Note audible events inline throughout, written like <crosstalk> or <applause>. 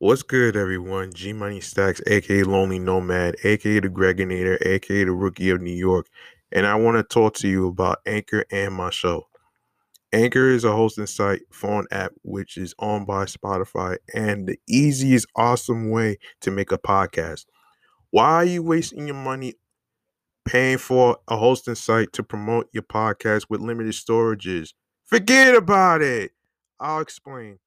What's good, everyone? G Money Stackz, aka Lonely Nomad, aka the Greginator, aka the Rookie of New York, and I want to talk to you about Anchor and my show. Anchor is a hosting site phone app which is owned by Spotify and the easiest, awesome way to make a podcast. Why are you wasting your money paying for a hosting site to promote your podcast with limited storages? Forget about it. I'll explain.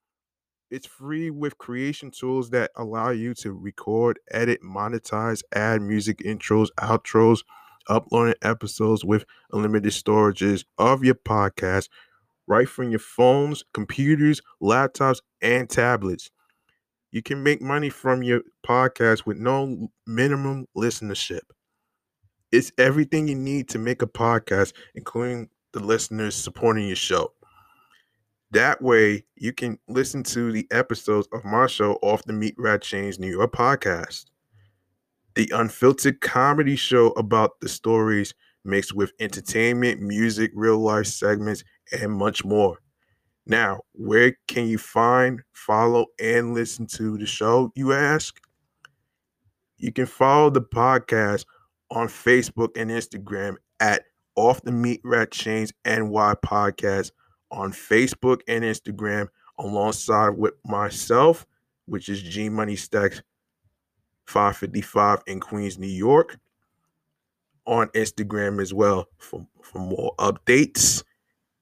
It's free with creation tools that allow you to record, edit, monetize, add music intros, outros, uploading episodes with unlimited storages of your podcast right from your phones, computers, laptops, and tablets. You can make money from your podcast with no minimum listenership. It's everything you need to make a podcast, including the listeners supporting your show. That way, you can listen to the episodes of my show off the Meatrack Chainz New York podcast. The unfiltered comedy show about the stories mixed with entertainment, music, real life segments, and much more. Now, where can you find, follow, and listen to the show, you ask? You can follow the podcast on Facebook and Instagram at Off the Meatrack Chainz NY Podcast on Facebook and Instagram alongside with myself, which is G Money Stackz 555 in Queens, New York, on Instagram as well for, for more updates,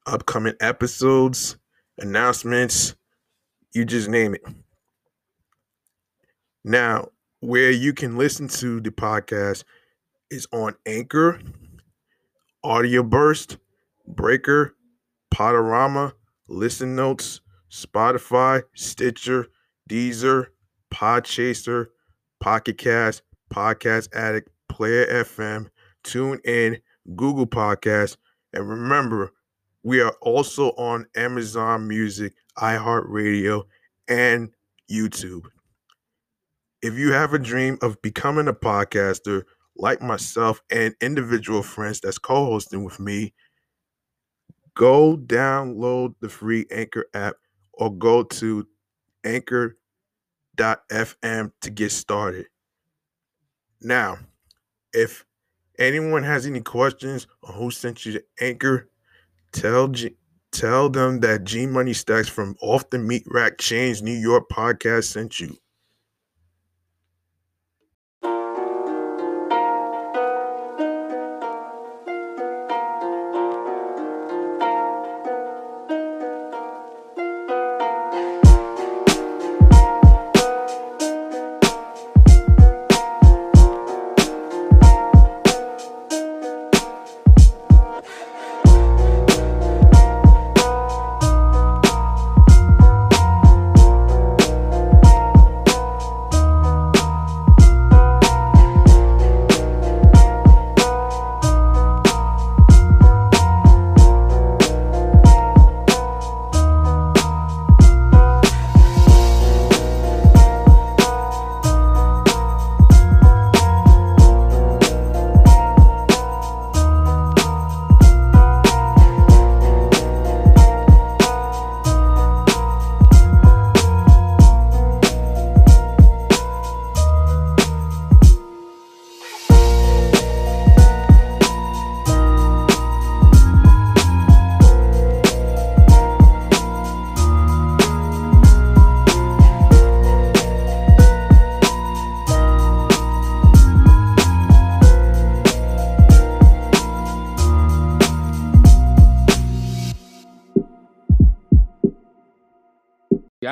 upcoming episodes, announcements, you just name it. Now, where you can listen to the podcast is on Anchor, Audioburst, Breaker, Podurama, Listen Notes, Spotify, Stitcher, Deezer, Podchaser, Pocket Cast, Podcast Addict, Player FM, TuneIn, Google Podcasts, and remember, we are also on Amazon Music, iHeartRadio, and YouTube. If you have a dream of becoming a podcaster like myself and individual friends that's co hosting with me, go download the free Anchor app or go to anchor.fm to get started. Now, if anyone has any questions on who sent you to Anchor, tell G- tell them that G Money Stackz from Off the Meatrack Chainz New York podcast sent you.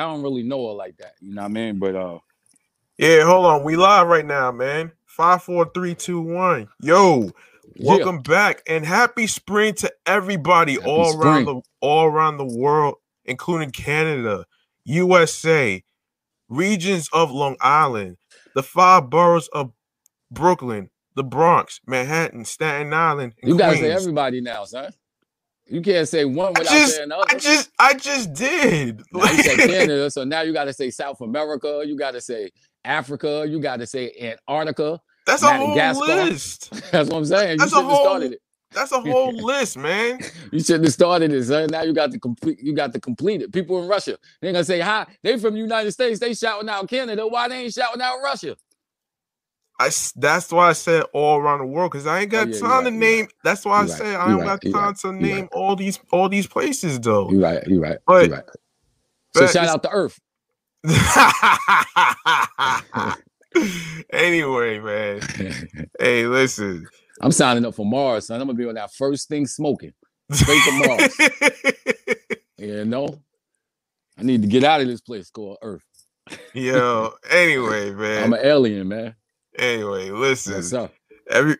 I don't really know her like that. You know what I mean? But uh Yeah, hold on. We live right now, man. Five, four, three, two, one. Yo, welcome yeah. back and happy spring to everybody happy all spring. around the all around the world, including Canada, USA, regions of Long Island, the five boroughs of Brooklyn, the Bronx, Manhattan, Staten Island. you gotta say everybody now, son. You can't say one without just, saying another. I just, I just did. <laughs> Now you said Canada, so now you got to say South America. You got to say Africa. You got to say Antarctica. That's a whole <laughs> list. That's what I'm saying. That's you a whole. started it. That's a whole list, man. <laughs> You shouldn't have started it, son. Now you got to complete. You got to complete it. People in Russia, they're gonna say, "Hi, they from the United States. They shouting out Canada. Why they ain't shouting out Russia?" I that's why I said all around the world because I ain't oh, got Oh, yeah, time right, to name. That's why I right, said I don't right, got time to name right. all these all these places though. You right. You right. But- you right. So shout out to Earth. <laughs> anyway, man. <laughs> Hey, listen. I'm signing up for Mars, son. I'm gonna be on that first thing smoking. Straight to Mars. <laughs> You know, I need to get out of this place called Earth. Yo, anyway, man. I'm an alien, man. Anyway, listen. Every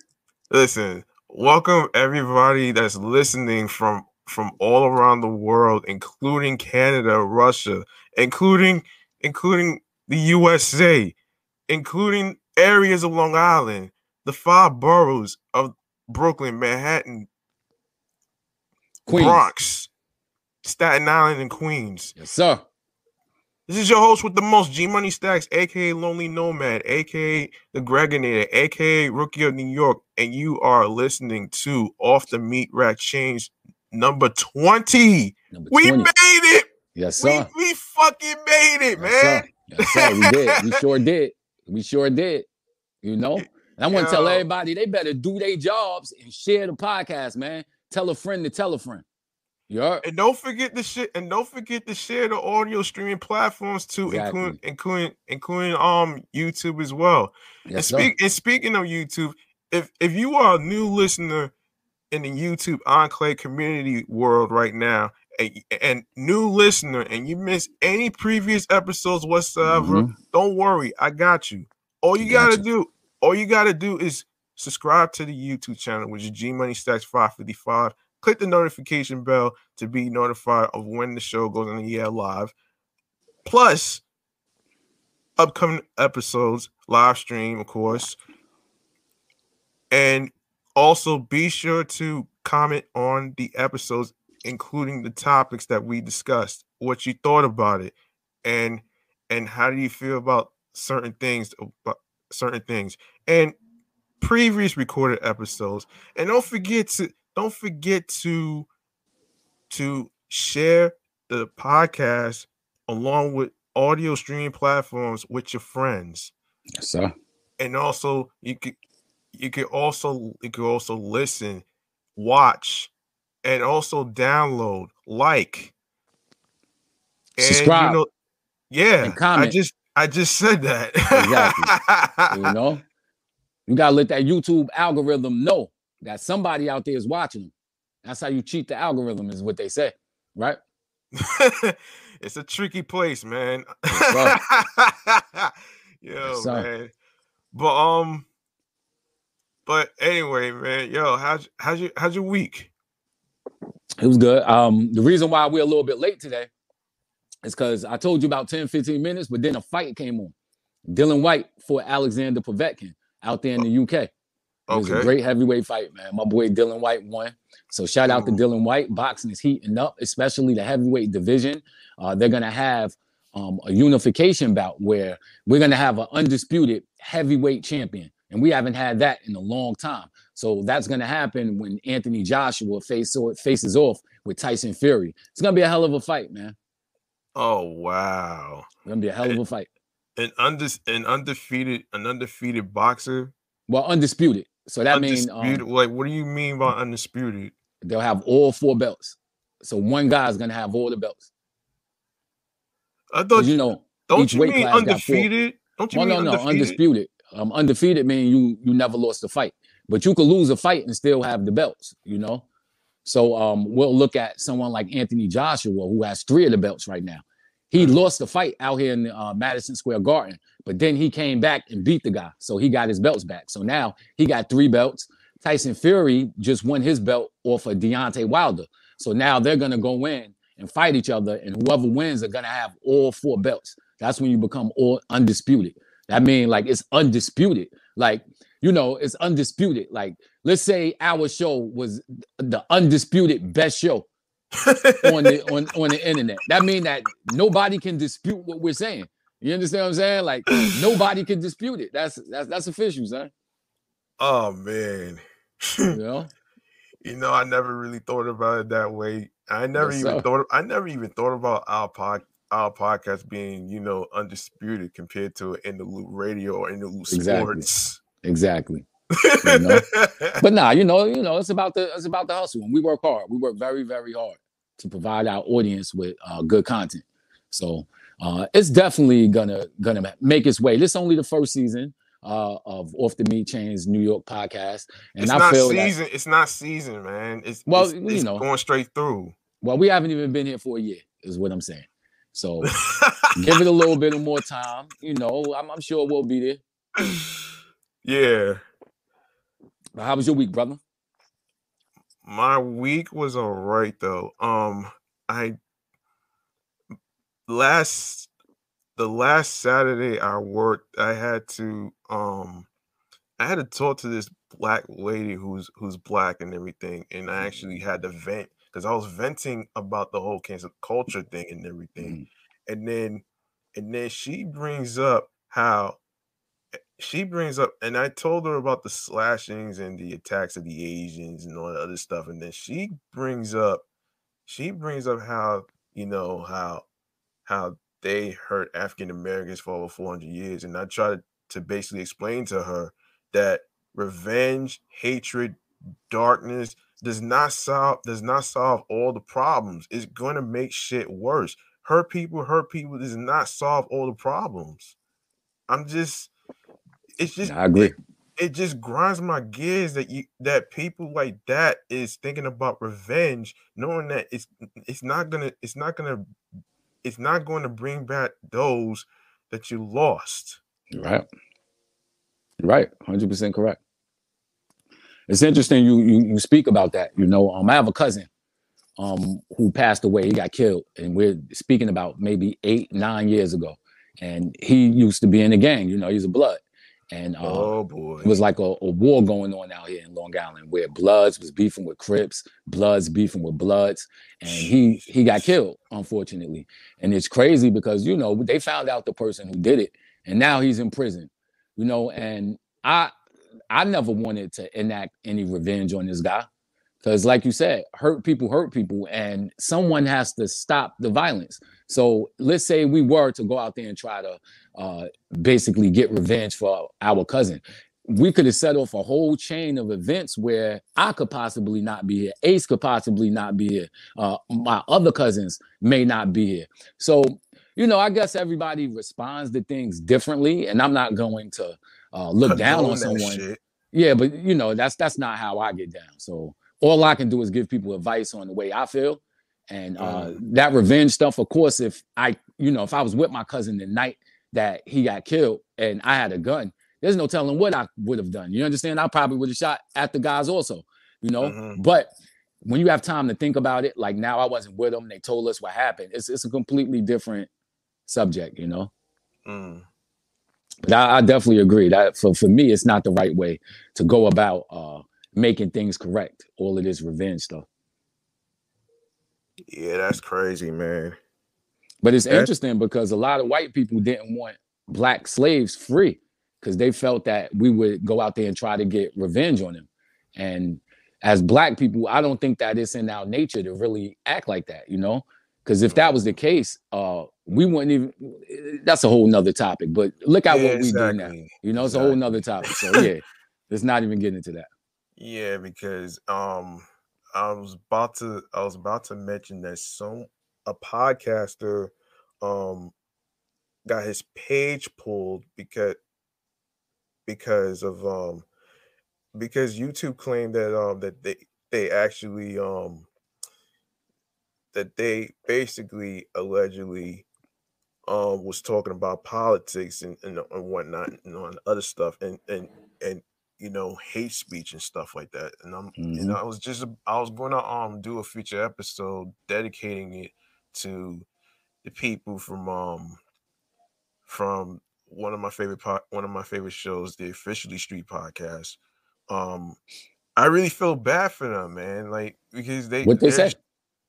listen welcome everybody that's listening from from all around the world including canada russia including including the usa including areas of long island the five boroughs of brooklyn manhattan Queens. bronx staten island and queens Yes, sir. This is your host with the most G Money Stackz, aka Lonely Nomad, aka The Gregonator, aka Rookie of New York, and you are listening to Off the Meatrack Chainz number 20. Number We made it! Yes, We, sir. we fucking made it, Yes, man. sir. Yes, sir. We did. We <laughs> sure did. We sure did. You know? And I want to tell everybody they better do their jobs and share the podcast, man. Tell a friend to tell a friend. Heard? And don't forget the shit, and don't forget to share the audio streaming platforms too, Exactly. including including including um YouTube as well. and Yes, sir. and speaking of YouTube, if if you are a new listener in the YouTube Enclave community world right now, and, and new listener, and you miss any previous episodes whatsoever, Mhm. don't worry, I got you. All you Got gotta do, all you gotta do is subscribe to the YouTube channel, which is G Money Stackz 555. Click the notification bell to be notified of when the show goes on the air live. Plus, upcoming episodes, live stream, of course. And also be sure to comment on the episodes, including the topics that we discussed, what you thought about it, and and how do you feel about certain things about certain things and previous recorded episodes. And don't forget to don't forget to to share the podcast along with audio streaming platforms with your friends Yes, sir. and also you could you could also you could also listen watch and also download like and Subscribe. you know yeah And i just i just said that <laughs> You know? You gotta let that YouTube algorithm know that somebody out there is watching them. That's how you cheat the algorithm, is what they say, right? <laughs> it's a tricky place man <laughs> yo man but um but anyway man yo how's how's your how's your week It was good. Um, the reason why we're a little bit late today is because I told you about 10, 15 minutes, but then a fight came on. Dillian Whyte for Alexander Povetkin out there in the UK. It was a great heavyweight fight, man. My boy Dillian Whyte won. So shout out to Dillian Whyte. Boxing is heating up, especially the heavyweight division. Uh, they're gonna have um, a unification bout where we're gonna have an undisputed heavyweight champion, and we haven't had that in a long time. So that's gonna happen when Anthony Joshua face, faces off with Tyson Fury. It's gonna be a hell of a fight, man. oh wow It's gonna be a hell of a fight. an unde- an undefeated an undefeated boxer Well, undisputed. So that means um, like what do you mean by undisputed they'll have all four belts. So one guy's gonna have all the belts. i thought you know, don't you mean undefeated don't you well, mean no, no, undefeated? undisputed. Um, undefeated mean you you never lost a fight, but you could lose a fight and still have the belts. You know, so um, we'll look at someone like Anthony Joshua who has three of the belts right now. He lost the fight out here in uh, Madison Square Garden, but then he came back and beat the guy, so he got his belts back. So now he got three belts. Tyson Fury just won his belt off of Deontay Wilder, so now they're gonna go in and fight each other, and whoever wins are gonna have all four belts. That's when you become all undisputed. That means like it's undisputed. Like, you know, it's undisputed. Like, let's say our show was the undisputed best show <laughs> on the on, on the internet. That means that nobody can dispute what we're saying. You understand what I'm saying? Like nobody can dispute it. That's that's that's official, son. oh man <laughs> You know? You know, I never really thought about it that way. I never Yes, even sir. thought. I never even thought about our pod, our podcast being, you know, undisputed compared to Interlude Radio or Interlude Exactly. Sports. Exactly. <laughs> You know? But nah, you know, you know, it's about the it's about the hustle. And we work hard. We work very, very hard to provide our audience with uh, good content. So uh, it's definitely gonna gonna make its way. This is only the first season uh, of Off the Meat Chains New York podcast, and it's I not feel that season. It's not season, man. It's Well, it's, you it's know. going straight through. well, we haven't even been here for a year, is what I'm saying. So <laughs> give it a little bit of more time. You know, I'm, I'm sure we'll be there. <sighs> yeah, how was your week, brother? my week was all right though. Um, I last the last Saturday I worked, I had to um I had to talk to this black lady who's who's black and everything, and I actually had to vent because I was venting about the whole cancel culture thing and everything, and then and then she brings up how eh, she brings up and I told her about the slashings and the attacks of the Asians and all that other stuff, and then she brings up she brings up how you know how how they hurt African Americans for over 400 years, and I tried to basically explain to her that revenge, hatred, darkness does not solve does not solve all the problems. It's going to make shit worse. Hurt people, hurt people does not solve all the problems. I'm just it's just I agree. it just grinds my gears that you that people like that is thinking about revenge, knowing that it's it's not gonna it's not gonna it's not going to bring back those that you lost. Right. Right. 100% correct. It's interesting you, you you speak about that. You know, um, I have a cousin um who passed away. He got killed, and we're speaking about maybe eight, nine years ago. And he used to be in the gang. You know, he's a blood, and uh, oh boy. it was like a, a war going on out here in Long Island where Bloods was beefing with Crips, Bloods beefing with Bloods, and he he got killed, unfortunately. And it's crazy because you know they found out the person who did it, and now he's in prison. You know, and I I never wanted to enact any revenge on this guy. Because, like you said, hurt people hurt people, and someone has to stop the violence. So, let's say we were to go out there and try to uh, basically get revenge for our cousin. We could have set off a whole chain of events where I could possibly not be here, Ace could possibly not be here, uh, my other cousins may not be here. So, you know, I guess everybody responds to things differently, and I'm not going to uh, look down on someone. Yeah, but you know, that's that's not how I get down. So all I can do is give people advice on the way I feel. And uh that revenge stuff, of course, if I, you know, if I was with my cousin the night that he got killed and I had a gun, there's no telling what I would have done. You understand? I probably would have shot at the guys also, you know. Mhm. But when you have time to think about it, like now I wasn't with them, they told us what happened. It's it's a completely different subject, you know. Mm. But I, I definitely agree that for, for me, it's not the right way to go about uh, making things correct. All of this revenge stuff. Yeah, that's crazy, man. But it's That's- interesting because a lot of white people didn't want black slaves free because they felt that we would go out there and try to get revenge on them. And as black people, I don't think that it's in our nature to really act like that, you know? Because if that was the case, uh, we wouldn't even that's a whole nother topic. But look at Yeah, what we do now. You know, it's a whole nother topic. So <laughs> yeah, let's not even get into that. Yeah, because um I was about to I was about to mention that some a podcaster um got his page pulled because because of um because YouTube claimed that um that they they actually um that they basically allegedly um was talking about politics and, and, and whatnot and on other stuff and and and you know hate speech and stuff like that. And i'm you know i was just i was going to um do a future episode dedicating it to the people from um from one of my favorite po- one of my favorite shows the officially street podcast um i really feel bad for them man like because they What they their- say?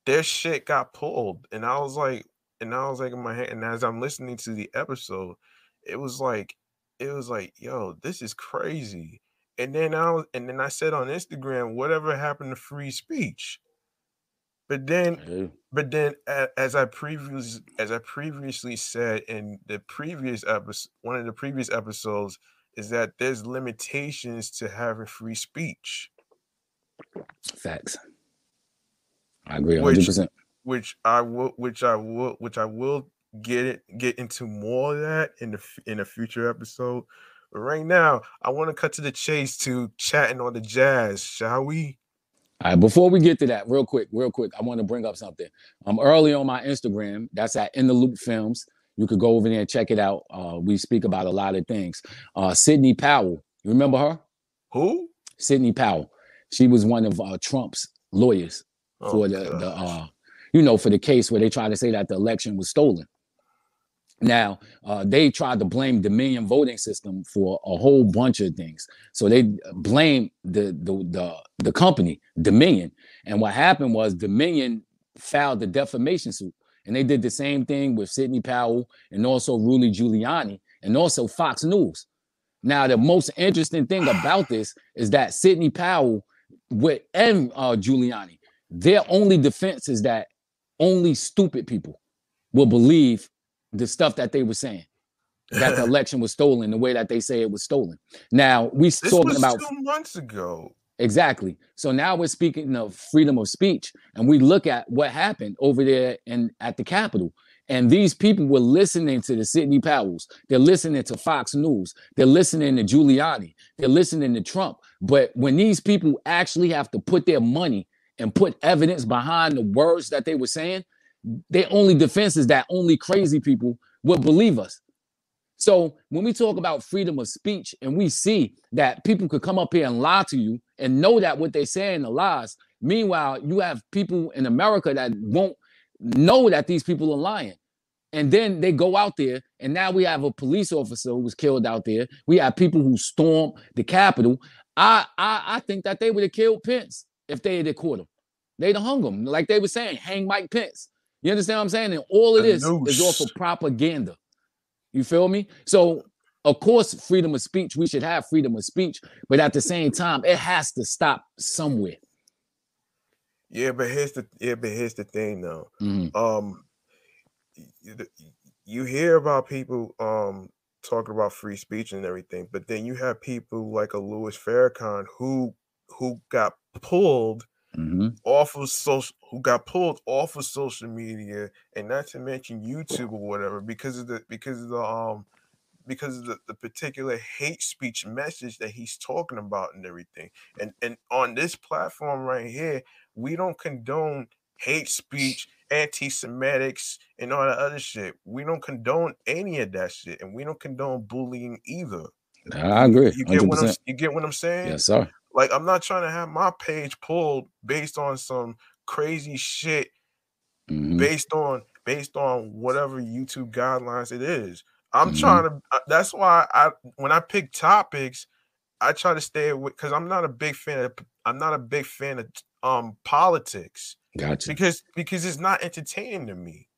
their shit got pulled and i was like and i was like in my head and as i'm listening to the episode it was like it was like yo this is crazy and then I was, and then I said on Instagram, whatever happened to free speech? But then, but then, as I previous as I previously said in the previous episode, one of the previous episodes, is that there's limitations to having free speech, facts. I agree Which- 100%. which I will, which I will, which I will get it get into more of that in the in a future episode. But right now, I want to cut to the chase to chatting on the jazz, shall we? All right, before we get to that, real quick, real quick, I want to bring up something. Um, early on my Instagram, that's at In the Loop Films. You could go over there and check it out. Uh, we speak about a lot of things. Uh, Sidney Powell, you remember her? Who? Sidney Powell. She was one of uh, Trump's lawyers Oh, for the, the uh, you know, for the case where they tried to say that the election was stolen. Now, uh, they tried to blame Dominion voting system for a whole bunch of things. So they blame the, the the the company Dominion, and what happened was Dominion filed the defamation suit, and they did the same thing with Sidney Powell and also Rudy Giuliani and also Fox News. Now, the most interesting thing about this is that Sidney Powell with and uh, Giuliani, their only defense is that only stupid people will believe the stuff that they were saying that the <laughs> election was stolen the way that they say it was stolen. Now we this talking was about two months ago. exactly. So now we're speaking of freedom of speech, and we look at what happened over there and at the Capitol. And these people were listening to the Sidney Powells. They're listening to Fox News. They're listening to Giuliani. They're listening to Trump. But when these people actually have to put their money and put evidence behind the words that they were saying, their only defense is that only crazy people will believe us. So when we talk about freedom of speech and we see that people could come up here and lie to you and know that what they're saying are lies, meanwhile, you have people in America that won't know that these people are lying. And then they go out there, and now we have a police officer who was killed out there. We have people who stormed the Capitol. I I, I think that they would have killed Pence if they had caught him. They'd have hung him, like they were saying, hang Mike Pence. You understand what I'm saying? And all of this is off of noose. propaganda. You feel me? So, of course, freedom of speech, we should have freedom of speech, but at the same time, it has to stop somewhere. Yeah, but here's the yeah, but here's the thing though. Mhm. Um, you, you hear about people um talking about free speech and everything, but then you have people like a Louis Farrakhan who who got pulled Mhm. off of social who got pulled off of social media and not to mention YouTube or whatever because of the because of the um because of the, the particular hate speech message that he's talking about and everything. And and on this platform right here, we don't condone hate speech, anti-Semitics, and all that other shit. We don't condone any of that shit, and we don't condone bullying either. I agree. You get what I'm you get what I'm saying? Yes, sir. Like I'm not trying to have my page pulled based on some crazy shit Mhm. based on based on whatever YouTube guidelines it is. I'm Mhm. trying to uh, that's why I when I pick topics, I try to stay away because I'm not a big fan of I'm not a big fan of um politics Gotcha. because because it's not entertaining to me.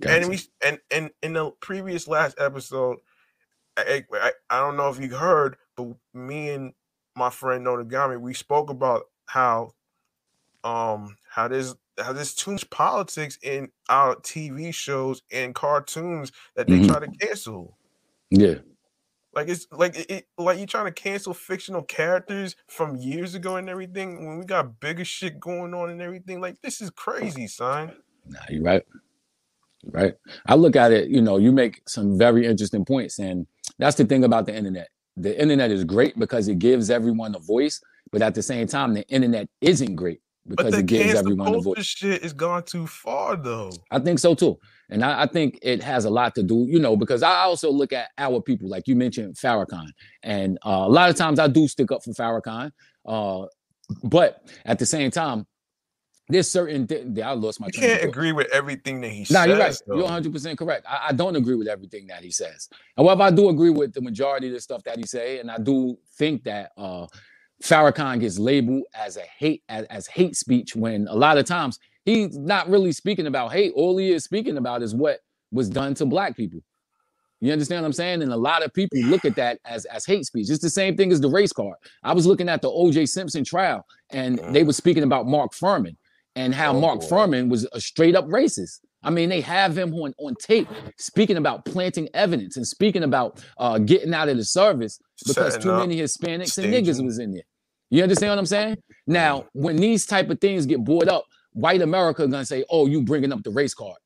Gotcha. And we and and in the previous last episode, I, I I don't know if you heard, but me and my friend Notagami, we spoke about how um how there's how there's too much politics in our TV shows and cartoons that they Mhm. try to cancel. yeah. Like it's like it, like you trying to cancel fictional characters from years ago and everything when we got bigger shit going on and everything. Like this is crazy, son. Nah, you're right. You're right. I look at it, you know, you make some very interesting points. And that's the thing about the internet. The internet is great because it gives everyone a voice, but at the same time, the internet isn't great because it gives everyone a voice. shit is gone too far though. I think so too. And I, I think it has a lot to do, you know, because I also look at our people, like you mentioned Farrakhan. And uh, a lot of times I do stick up for Farrakhan. Uh, but at the same time, there's certain, thi- I lost my You can't agree with everything that he No, says. you're right. though. You're 100 percent correct. I, I don't agree with everything that he says. However, I do agree with the majority of the stuff that he say, and I do think that uh, Farrakhan gets labeled as a hate as, as hate speech when a lot of times he's not really speaking about hate. All he is speaking about is what was done to black people. You understand what I'm saying? And a lot of people look at that as as hate speech. It's the same thing as the race card. I was looking at the O.J. Simpson trial, and they were speaking about Mark Fuhrman and how Oh, Mark boy. Fuhrman was a straight up racist. I mean, they have him on, on tape speaking about planting evidence and speaking about uh, getting out of the service because Setting too many Hispanics and niggas was in there. You understand what I'm saying? Now, when these type of things get brought up, white America gonna say, "Oh, you bringing up the race card."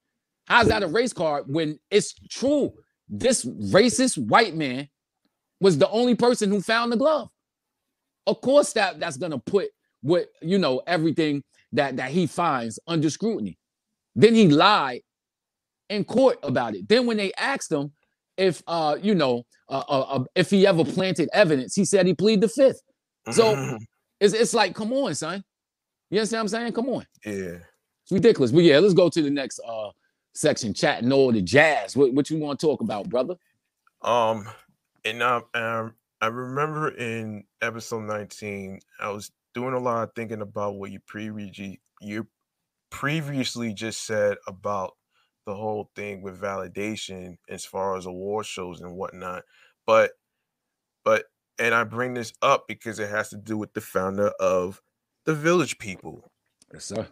How's that a race card when it's true? This racist white man was the only person who found the glove. Of course, that that's gonna put what you know everything that that he finds under scrutiny. Then he lied in court about it. Then when they asked him if uh you know uh, uh, uh, if he ever planted evidence, he said he pleaded the fifth. So- It's it's like, come on, son. You understand what I'm saying? Come on. yeah. It's ridiculous. But yeah, let's go to the next uh section, chatting all the jazz. What, what you want to talk about, brother? Um, and um, um, I remember in episode 19, I was doing a lot of thinking about what you previously you previously just said about the whole thing with validation as far as award shows and whatnot. But but and I bring this up because it has to do with the founder of the Village People. Yes, sir.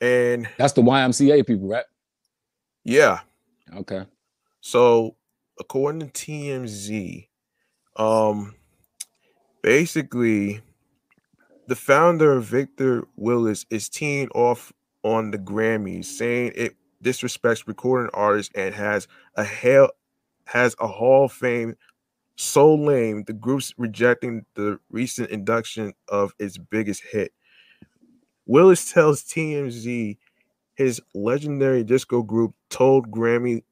And That's the YMCA people, right? yeah, Okay. So, according to TMZ, um, basically, the founder Victor Willis is teeing off on the Grammys, saying it disrespects recording artists and has a hell has a Hall of Fame so lame. The group's rejecting the recent induction of its biggest hit. Willis tells TMZ his legendary disco group told Grammy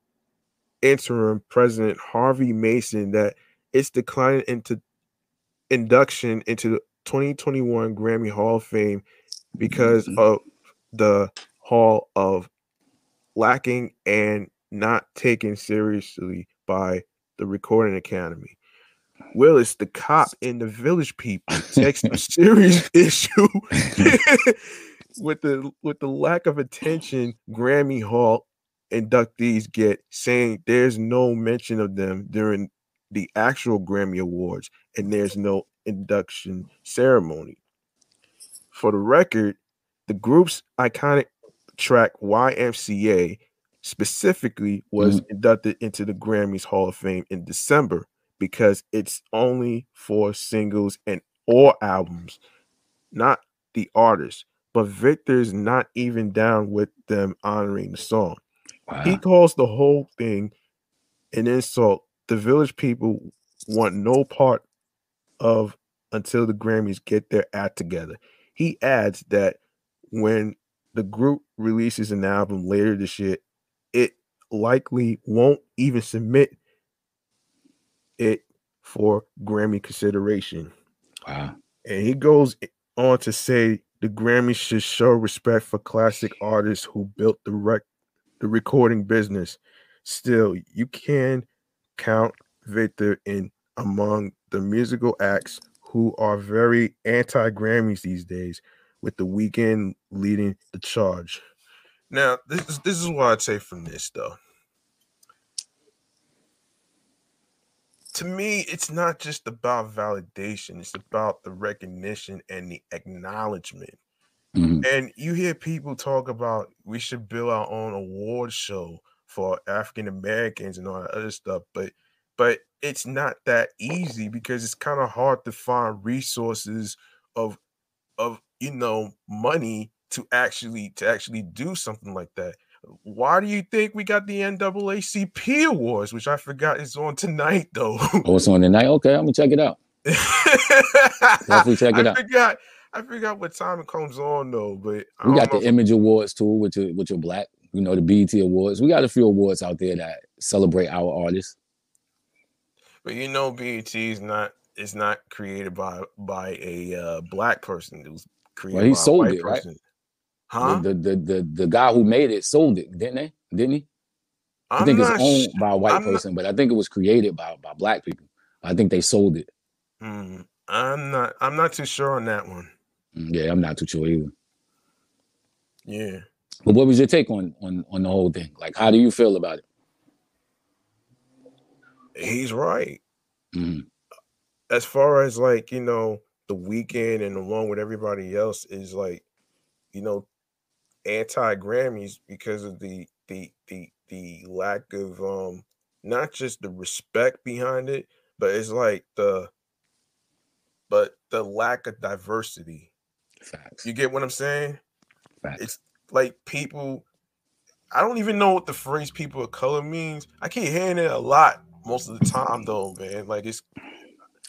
interim president Harvey Mason that it's declining into induction into the 2021 Grammy Hall of Fame because mm-hmm. of the Hall of lacking and not taken seriously by the Recording Academy. Willis, the cop in the Village People, <laughs> takes a serious <laughs> issue <laughs> with the with the lack of attention Grammy Hall inductees get, saying there's no mention of them during the actual Grammy Awards and there's no induction ceremony. For the record, the group's iconic track YMCA specifically was mm-hmm. inducted into the Grammys Hall of Fame in December because it's only for singles and or albums, not the artist. But Victor's not even down with them honoring the song. He calls the whole thing an insult. The village people want no part of until the Grammys get their act together. He adds that when the group releases an album later this year, it likely won't even submit it for Grammy consideration. Wow. And he goes on to say the Grammys should show respect for classic artists who built the rec- the recording business. Still, you can count Victor in among the musical acts who are very anti Grammys these days, with the Weeknd leading the charge. Now, this is this is what I'd say from this though. To me, it's not just about validation, it's about the recognition and the acknowledgement. Mhm. And you hear people talk about we should build our own award show for African Americans and all that other stuff, but but it's not that easy because it's kind of hard to find resources of of you know money to actually to actually do something like that. Why do you think we got the NAACP awards, which I forgot is on tonight <laughs> though? Oh, it's on tonight. Okay, I'm gonna check it out. Definitely check <laughs> it I out. forgot. I forgot what time it comes on though, but I We got the if- Image Awards too, which are which are black. You know, the BET Awards. We got a few awards out there that celebrate our artists. But you know, BET is not is not created by by a uh, black person. It was created he by sold a white it, right? person. Huh? The, the, the the the guy who made it sold it, didn't they? Didn't he? I I'm think it's owned sh- by a white I'm not- person, but I think it was created by by black people. I think they sold it. Hmm, I'm not. I'm not too sure on that one. Mm, Yeah, I'm not too sure either. Yeah. But what was your take on on on the whole thing? Like, how do you feel about it? He's right. Mhm. As far as like, you know, the Weeknd and along with everybody else is like, you know, anti Grammys because of the the the the lack of um not just the respect behind it, but it's like the but the lack of diversity. Facts. You get what I'm saying? Facts. It's like people I don't even know what the phrase people of color means. I keep hearing it a lot most of the time though, man. Like it's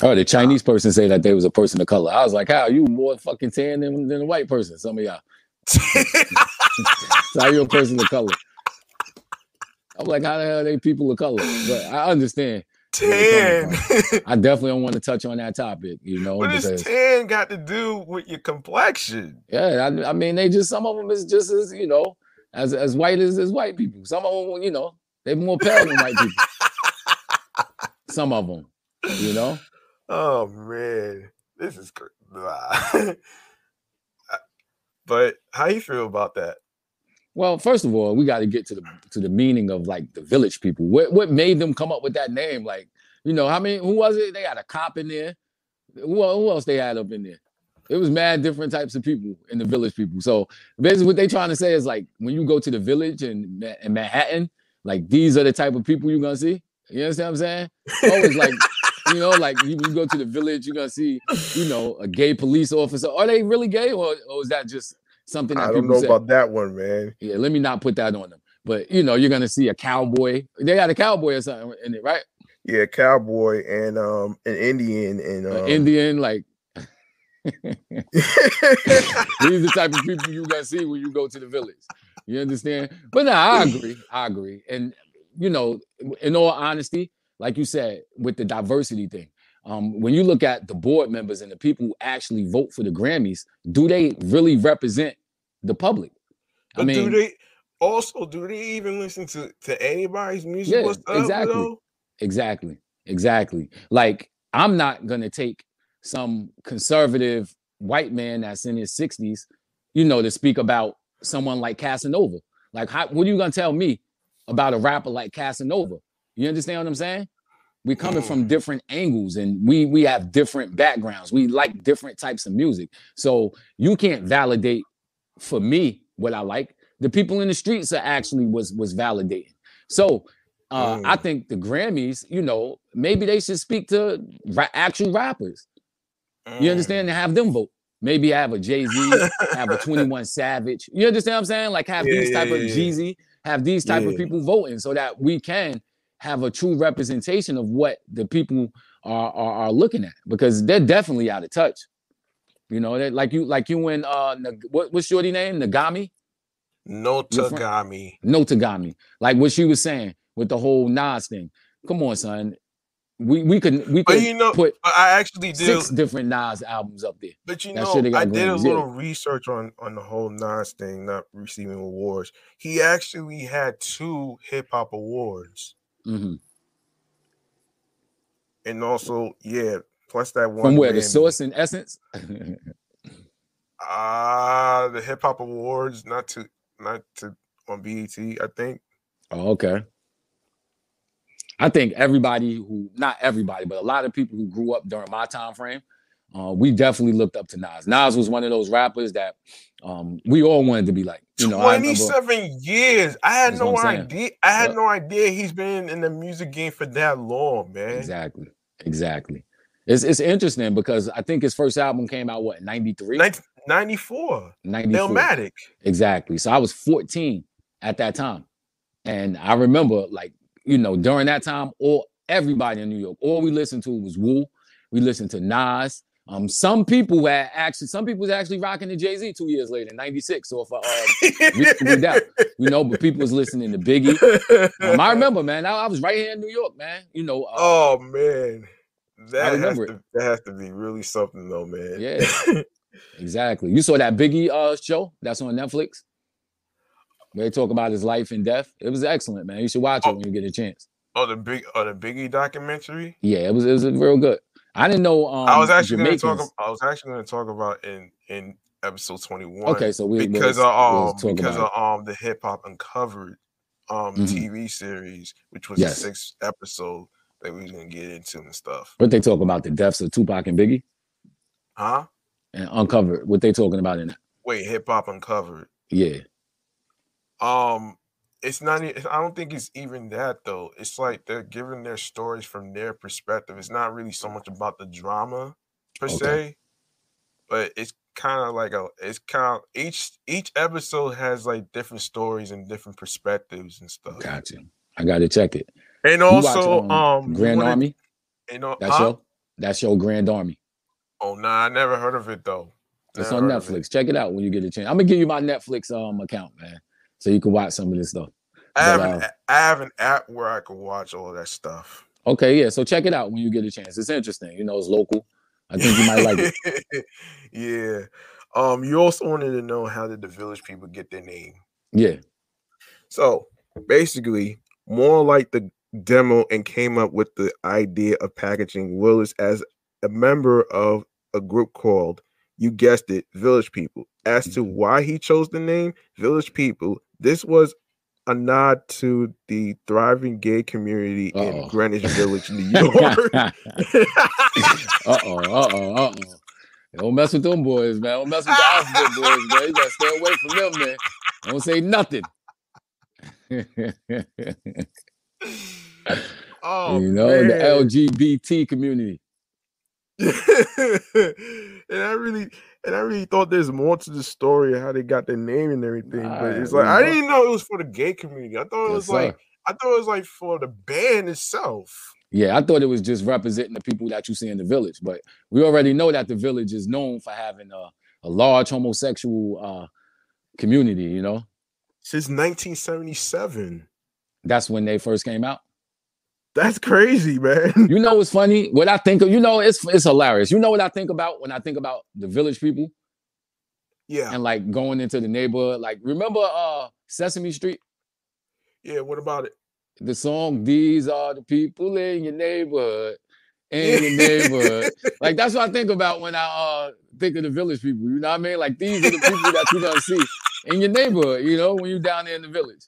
Oh, the Chinese person say that they was a person of color. I was like, how you more fucking tan than, than a white person? Some of y'all. So <laughs> how you a person of color? I'm like, how the hell are they people of color? But I understand. tan. <laughs> I definitely don't want to touch on that topic, you know, what does tan got to do with your complexion? yeah, I, I mean, they just some of them is just as you know, as as white as as white people. Some of them, you know, they're more pale than white people. Some of them, you know. Oh man, this is cr- nah. <laughs> but how you feel about that? Well, first of all, we got to get to the to the meaning of like the village people. What what made them come up with that name? Like, you know, how many? Who was it? They had a cop in there. Who, who else they had up in there? It was mad different types of people in the village people. So basically, what they trying to say is like when you go to the village in, in Manhattan, like these are the type of people you're gonna see. You understand what I'm saying? <laughs> Always like, you know, like you, you go to the village, you're gonna see, you know, a gay police officer. Are they really gay, or, or is that just something that I don't people know say? about that one, man. Yeah, let me not put that on them. But you know, you're gonna see a cowboy. They got a cowboy or something in it, right? Yeah, cowboy and um an Indian and An um, Indian, like <laughs> <laughs> these are the type of people you're gonna see when you go to the village. You understand? But nah, I agree. I agree. And you know, in all honesty, like you said, with the diversity thing, um, when you look at the board members and the people who actually vote for the Grammys, do they really represent the public? I But mean, do they also do they even listen to to anybody's music? Yeah, stuff, exactly. though? Exactly. Exactly. Like I'm not gonna take some conservative white man that's in his 60s, you know, to speak about someone like Casanova. Like, how, what are you gonna tell me about a rapper like Casanova? You understand what I'm saying? We're coming from different angles and we we have different backgrounds. We like different types of music. So you can't validate for me what I like. The people in the streets are actually was was validating. So uh, I Mm. think the Grammys, you know, maybe they should speak to ra- actual rappers. You Mm. understand? And have them vote. Maybe have a Jay Z, have a <laughs> 21 Savage. You understand what I'm saying? Like have Yeah, these type yeah, of yeah. Jeezy, have these type of people voting so that we can have a true representation of what the people are, are, are looking at because they're definitely out of touch. You know, that like you like you and uh what, what's shorty name? Nagami? No Tagami. no Tagami. Like what she was saying with the whole Nas thing. Come on, son. We we could we could you know, put but I actually did. six different Nas albums up there. But you know, shit they got I did a little research on on the whole Nas thing, not receiving awards. He actually had two hip hop awards, mm-hmm. and also, yeah, plus that one From where the source and essence. <laughs> Ah, the hip hop awards, not to not to on BET, I think. oh, okay. I think everybody who not everybody, but a lot of people who grew up during my time frame, uh, we definitely looked up to Nas. Nas was one of those rappers that um, we all wanted to be like. You know, I remember- 27 years. I had no what I'm saying. idea. I had Yep. no idea he's been in the music game for that long, man. Exactly. Exactly. It's it's interesting because I think his first album came out what 93? 19- 94. 94. Illmatic. Exactly. So I was 14 at that time. And I remember like, you know, during that time, all everybody in New York, all we listened to was Wu. We listened to Nas. Um, some people had actually, some people was actually rocking to Jay-Z two years later, 96. So if I uh, reasonable doubt, you know, but people was listening to Biggie. Um, I remember, man, I, I was right here in New York, man. You know, uh, Oh man, that has to that has to be really something though, man. Yeah. Exactly. You saw that Biggie uh show that's on Netflix. They talk about his life and death. It was excellent, man. You should watch it Oh. when you get a chance. oh, the big, oh, the Biggie documentary. Yeah, it was it was real good. I didn't know um I was actually going to talk. I was actually going to talk about in in episode twenty one. Okay, so we because we'll, of we'll um because of um the hip hop uncovered um Mhm. TV series, which was Yes. a six episode that we was gonna get into and stuff. What they talk about the deaths of Tupac and Biggie Huh? and uncovered. What they talking about in that? Wait, hip hop uncovered. Yeah. Um, it's not. I don't think it's even that though. It's like they're giving their stories from their perspective. It's not really so much about the drama per Okay. se, but it's kind of like a. It's kind of each each episode has like different stories and different perspectives and stuff. Gotcha. I gotta check it. And You watch, also, um, Grand wanna- Army. You know, That's your that's your Grand Army. Oh nah, I never heard of it though. It's Never on of it. Netflix. Check it out when you get a chance. I'm gonna give you my Netflix um account, man, so you can watch some of this stuff. I have, But, an, uh, I have an app where I can watch all that stuff. Okay, yeah. So check it out when you get a chance. It's interesting. You know, it's local. I think you might like it. <laughs> yeah. Um, you also wanted to know how did the village people get their name? Yeah. So basically, Morali the demo and came up with the idea of packaging Willis as a member of a group called, you guessed it, Village People. As to Mhm. why he chose the name Village People, this was a nod to the thriving gay community in Uh-oh. Greenwich Village, New <laughs> York. <laughs> uh oh. Uh oh. Uh oh. Don't mess with them boys, man. Don't mess with the alphabet boys, man. You gotta stay away from them, man. Don't say nothing. <laughs> oh, you know, the. LGBT community. <laughs> and I really and I really thought there's more to the story of how they got their name and everything. Nah, but it's like I didn't know it was for the gay community. I thought it Yes, was like sir. I thought it was like for the band itself. Yeah, I thought it was just representing the people that you see in the village, but we already know that the village is known for having a, a large homosexual uh, community. You know, Since 1977. that's when they first came out. That's crazy, man. You know, it's funny. What I think of, you know, it's it's hilarious. You know what I think about when I think about the village people Yeah. and like going into the neighborhood. Like, remember uh Sesame Street? Yeah. What about it? The song "These Are the People in Your Neighborhood." In your <laughs> neighborhood, like that's what I think about when I uh think of the village people. You know what I mean? Like these are the people that you don't see in your neighborhood. You know, when you're down there in the village.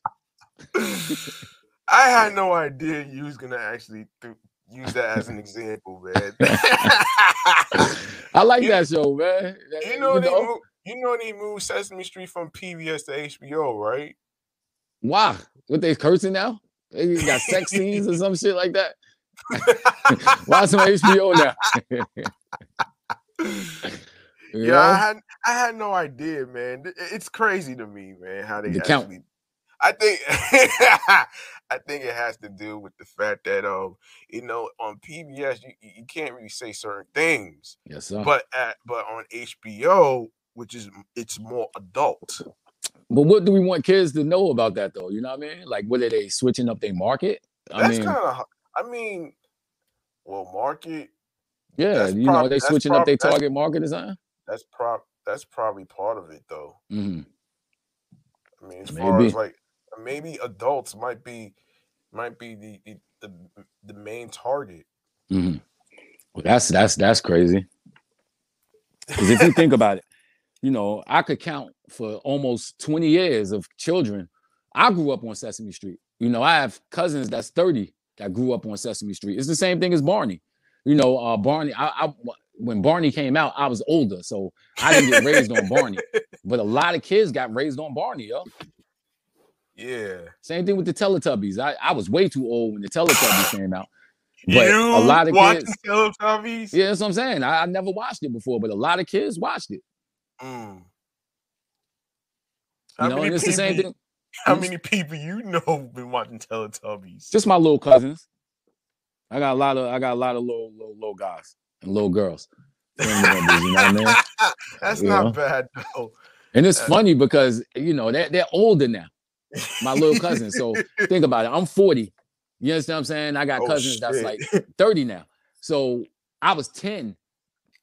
<laughs> I had no idea you was gonna actually th- use that as an example, man. <laughs> I like You- that show, man. Eh, you know, they moved, you know they moved Sesame Street from PBS to HBO, right? why? What they cursing now? They got sex scenes or some shit like that. <laughs> Why is on HBO now? You yeah, I had I had no idea, man. It's crazy to me, man, how they The count. I think <laughs> I think it has to do with the fact that um, you know, on PBS you, you can't really say certain things, Yes, sir. But, at but on HBO, which is it's more adult. But what do we want kids to know about that though? You know what I mean? Like, what are they switching up their market? I That's mean, kind of I mean, well, market yeah, you know, they switching prob- up their target market something. that's prob that's probably part of it though. hmm I mean, as far as like maybe adults might be might be the the, the, the main target. hmm Well, that's that's that's crazy. Because if you think <laughs> about it, you know, I could count for almost 20 years of children. I grew up on Sesame Street. You know, I have cousins that's 30 that grew up on Sesame Street. It's the same thing as Barney. You know, uh, Barney, I, I when Barney came out, I was older, so I didn't get raised on Barney. But a lot of kids got raised on Barney, yo. Yeah. Same thing with the Teletubbies. I, I was way too old when the Teletubbies <laughs> came out. But you a lot of watching kids, Teletubbies? yeah, that's what I'm saying. I, I never watched it before, but a lot of kids watched it. Mm. You How know, many and it's the same people- thing. How many people you know <laughs> been watching Teletubbies? Just my little cousins. I got a lot of I got a lot of little little, little guys and little girls. Members, you know what I mean? <laughs> That's You not know? bad though. And it's Uh, funny because you know they're they're older now. My little cousin. So <laughs> think about it. I'm 40. You understand what I'm saying? I got Oh, cousins that's like 30 now. So I was 10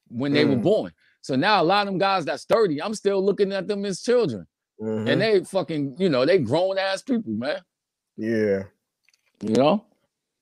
when they were Mm. born. So now a lot of them guys that's 30, I'm still looking at them as children. Mhm. And they fucking, you know, they grown ass people, man. yeah. You know?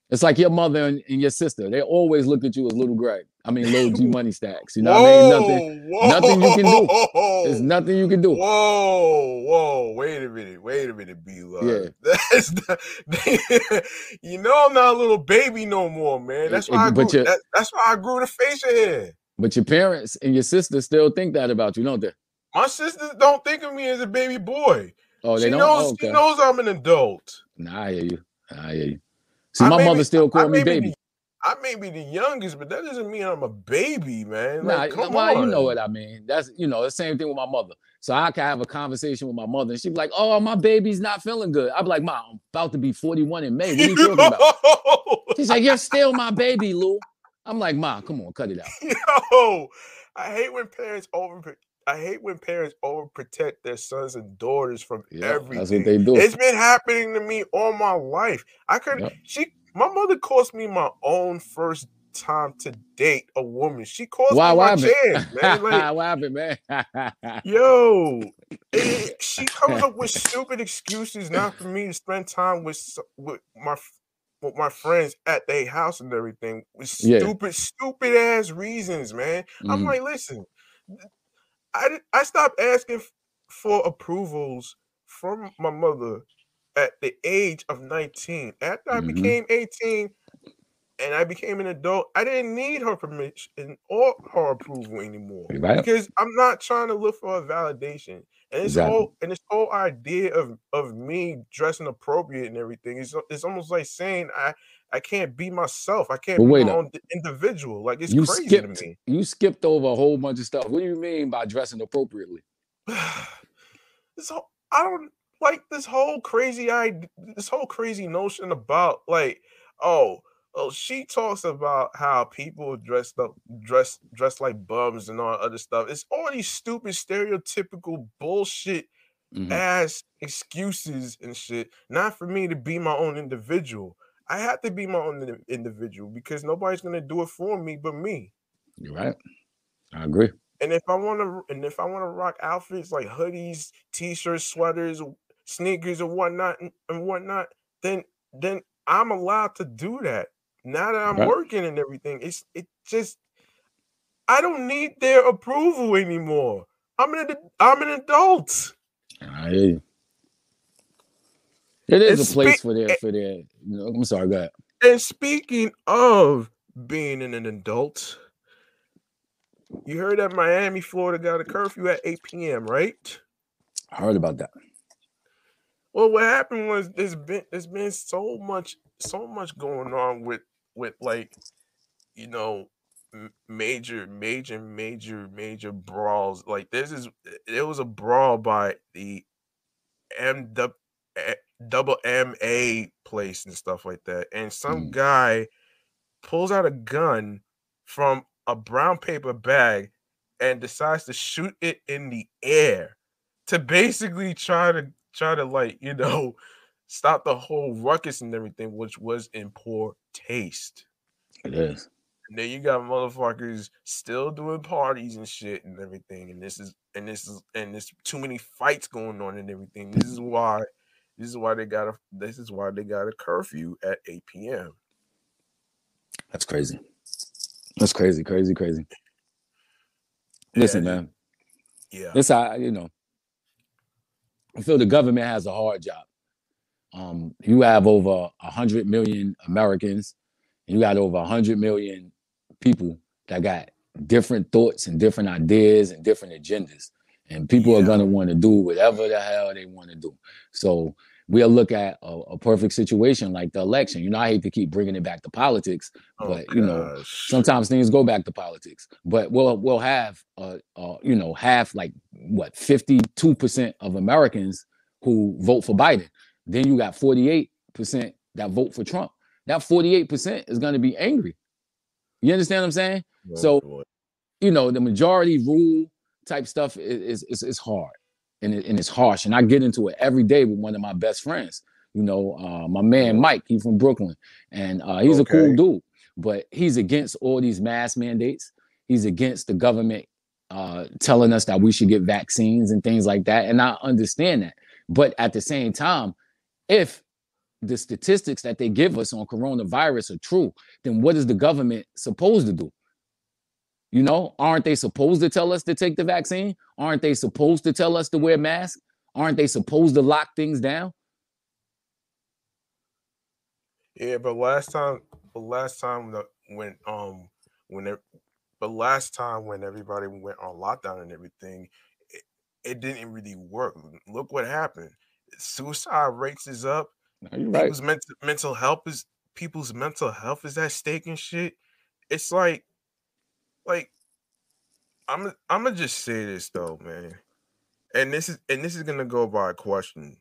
It's like your mother and, and your sister. They always look at you as little Greg. I mean, Lil G <laughs> Money Stackz. You know whoa, what I mean? Nothing, whoa, nothing you can do. There's nothing you can do. Whoa, whoa, wait a minute, wait a minute, B Love. Yeah. <laughs> That's not, <laughs> you know I'm not a little baby no more, man. That's why I grew, that, that's why I grew the facial hair. But your parents and your sister still think that about you, don't they? My sisters don't think of me as a baby boy. Oh, they she don't? knows oh, okay. she knows I'm an adult. Nah, I hear you. I hear you. See, I my mother still call me baby. I may be the youngest, but that doesn't mean I'm a baby, man. Like, nah, come well, on. you know what I mean. That's you know the same thing with my mother. So I can have a conversation with my mother, and she'd be like, "Oh, my baby's not feeling good." I'd be like, "Mom, I'm about to be 41 in May. What are you talking about?" <laughs> She's like, "You're still my baby, Lou." I'm like, "Mom, come on, cut it out." <laughs> Yo, I hate when parents over. I hate when parents overprotect their sons and daughters from yeah, everything. That's what they do. It's been happening to me all my life. I could. Yep. She my mother cost me my own first time to date a woman. She cost Why, me my chance, man. <laughs> Like, what happened, man? yo, it, <laughs> she comes up with stupid excuses not for me to spend time with with my with my friends at their house and everything with stupid, yeah. stupid ass reasons, man. Mm. I'm like, listen, I I stopped asking for approvals from my mother at the age of 19. After I mm-hmm. became 18 and I became an adult, I didn't need her permission or her approval anymore. Right. Because I'm not trying to look for a validation. And this exactly. whole and this whole idea of of me dressing appropriate and everything is it's almost like saying I I can't be myself. I can't but be my own individual. Like it's you crazy skipped, to me. You skipped over a whole bunch of stuff. What do you mean by dressing appropriately? <sighs> so I don't like this whole crazy idea, this whole crazy notion about like, oh, oh, she talks about how people dressed up, dress, dressed like bums and all other stuff. It's all these stupid, stereotypical bullshit mm-hmm. ass excuses and shit. Not for me to be my own individual. I have to be my own individual because nobody's gonna do it for me but me. You're right. I agree. And if I want to, and if I want to rock outfits like hoodies, t-shirts, sweaters, sneakers and whatnot and, and whatnot, then then I'm allowed to do that. Now that I'm right. working and everything, it's it just I don't need their approval anymore. I'm an I'm an adult. I hear you. It is and a place spe- for their for their. You know, I'm sorry, go ahead. And speaking of being an adult, you heard that Miami, Florida got a curfew at 8 p.m., right? I heard about that. Well, what happened was there's been there's been so much so much going on with with like you know major major major major brawls. Like this is it was a brawl by the M double M A place and stuff like that, and some mm. guy pulls out a gun from a brown paper bag and decides to shoot it in the air to basically try to try to like you know <laughs> stop the whole ruckus and everything, which was in poor taste. It is. And then you got motherfuckers still doing parties and shit and everything, and this is and this is and there's too many fights going on and everything. This is why this is why they got a this is why they got a curfew at 8 p.m. That's crazy. That's crazy, crazy, crazy. Listen, yeah, man. Yeah. This I you know I feel the government has a hard job. Um, you have over a hundred million Americans, and you got over a hundred million people that got different thoughts and different ideas and different agendas. And people yeah. are gonna want to do whatever the hell they want to do. So we'll look at a, a, perfect situation like the election. You know, I hate to keep bringing it back to politics, oh, but you know, sometimes things go back to politics. But we'll we'll have uh, uh you know half like what fifty two percent of Americans who vote for Biden. Then you got forty eight percent that vote for Trump. That forty eight percent is going to be angry. You understand what I'm saying? Oh, so, boy. you know, the majority rule type stuff is is, is hard and, it, and it's harsh. And I get into it every day with one of my best friends. You know, uh, my man Mike, he's from Brooklyn, and uh, he's okay. a cool dude. But he's against all these mask mandates. He's against the government uh, telling us that we should get vaccines and things like that. And I understand that. But at the same time, if the statistics that they give us on coronavirus are true, then what is the government supposed to do? You know, aren't they supposed to tell us to take the vaccine? Aren't they supposed to tell us to wear masks? Aren't they supposed to lock things down? Yeah, but last time, but last time when um when it, but last time when everybody went on lockdown and everything, it, it didn't really work. Look what happened. Suicide rates is up. You're right. People's mental mental health is people's mental health is at stake and shit. It's like, like, I'm I'm gonna just say this though, man, and this is and this is gonna go by a question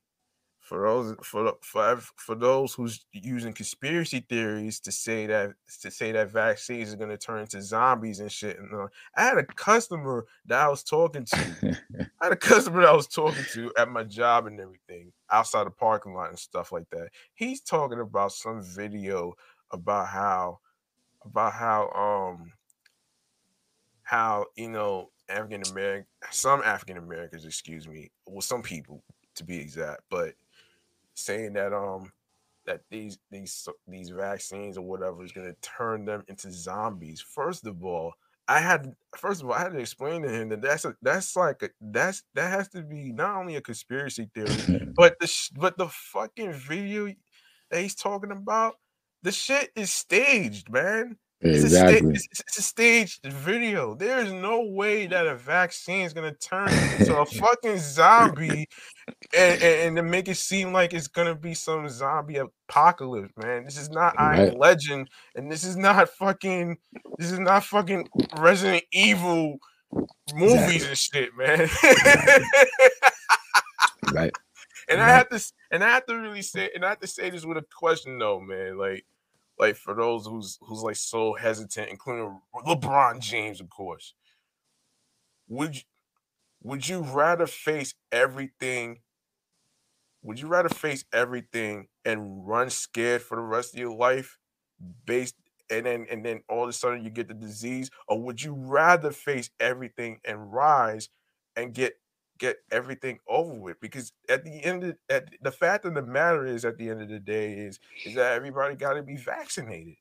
for those for for for those who's using conspiracy theories to say that to say that vaccines are to turn into zombies and shit. And uh, I had a customer that I was talking to. <laughs> I had a customer that I was talking to at my job and everything outside the parking lot and stuff like that. He's talking about some video about how about how um how you know African American some African Americans, excuse me, well some people to be exact, but saying that um that these these these vaccines or whatever is going to turn them into zombies. First of all, I had first of all I had to explain to him that that's a, that's like a, that's that has to be not only a conspiracy theory, <laughs> but the but the fucking video that he's talking about, the shit is staged, man. Exactly. It's a, sta- it's a staged video. There's no way that a vaccine is gonna turn into a <laughs> fucking zombie and, and, and, to make it seem like it's gonna be some zombie apocalypse, man. This is not right. I Legend, and this is not fucking this is not fucking Resident Evil movies exactly. and shit, man. right. <laughs> And right. I have to and I have to really say, and I have to say this with a question though, man. Like like for those who's who's like so hesitant, including LeBron James, of course. Would you would you rather face everything? Would you rather face everything and run scared for the rest of your life, based and then and then all of a sudden you get the disease, or would you rather face everything and rise and get get everything over with because at the end of at the fact of the matter is at the end of the day is is that everybody got to be vaccinated.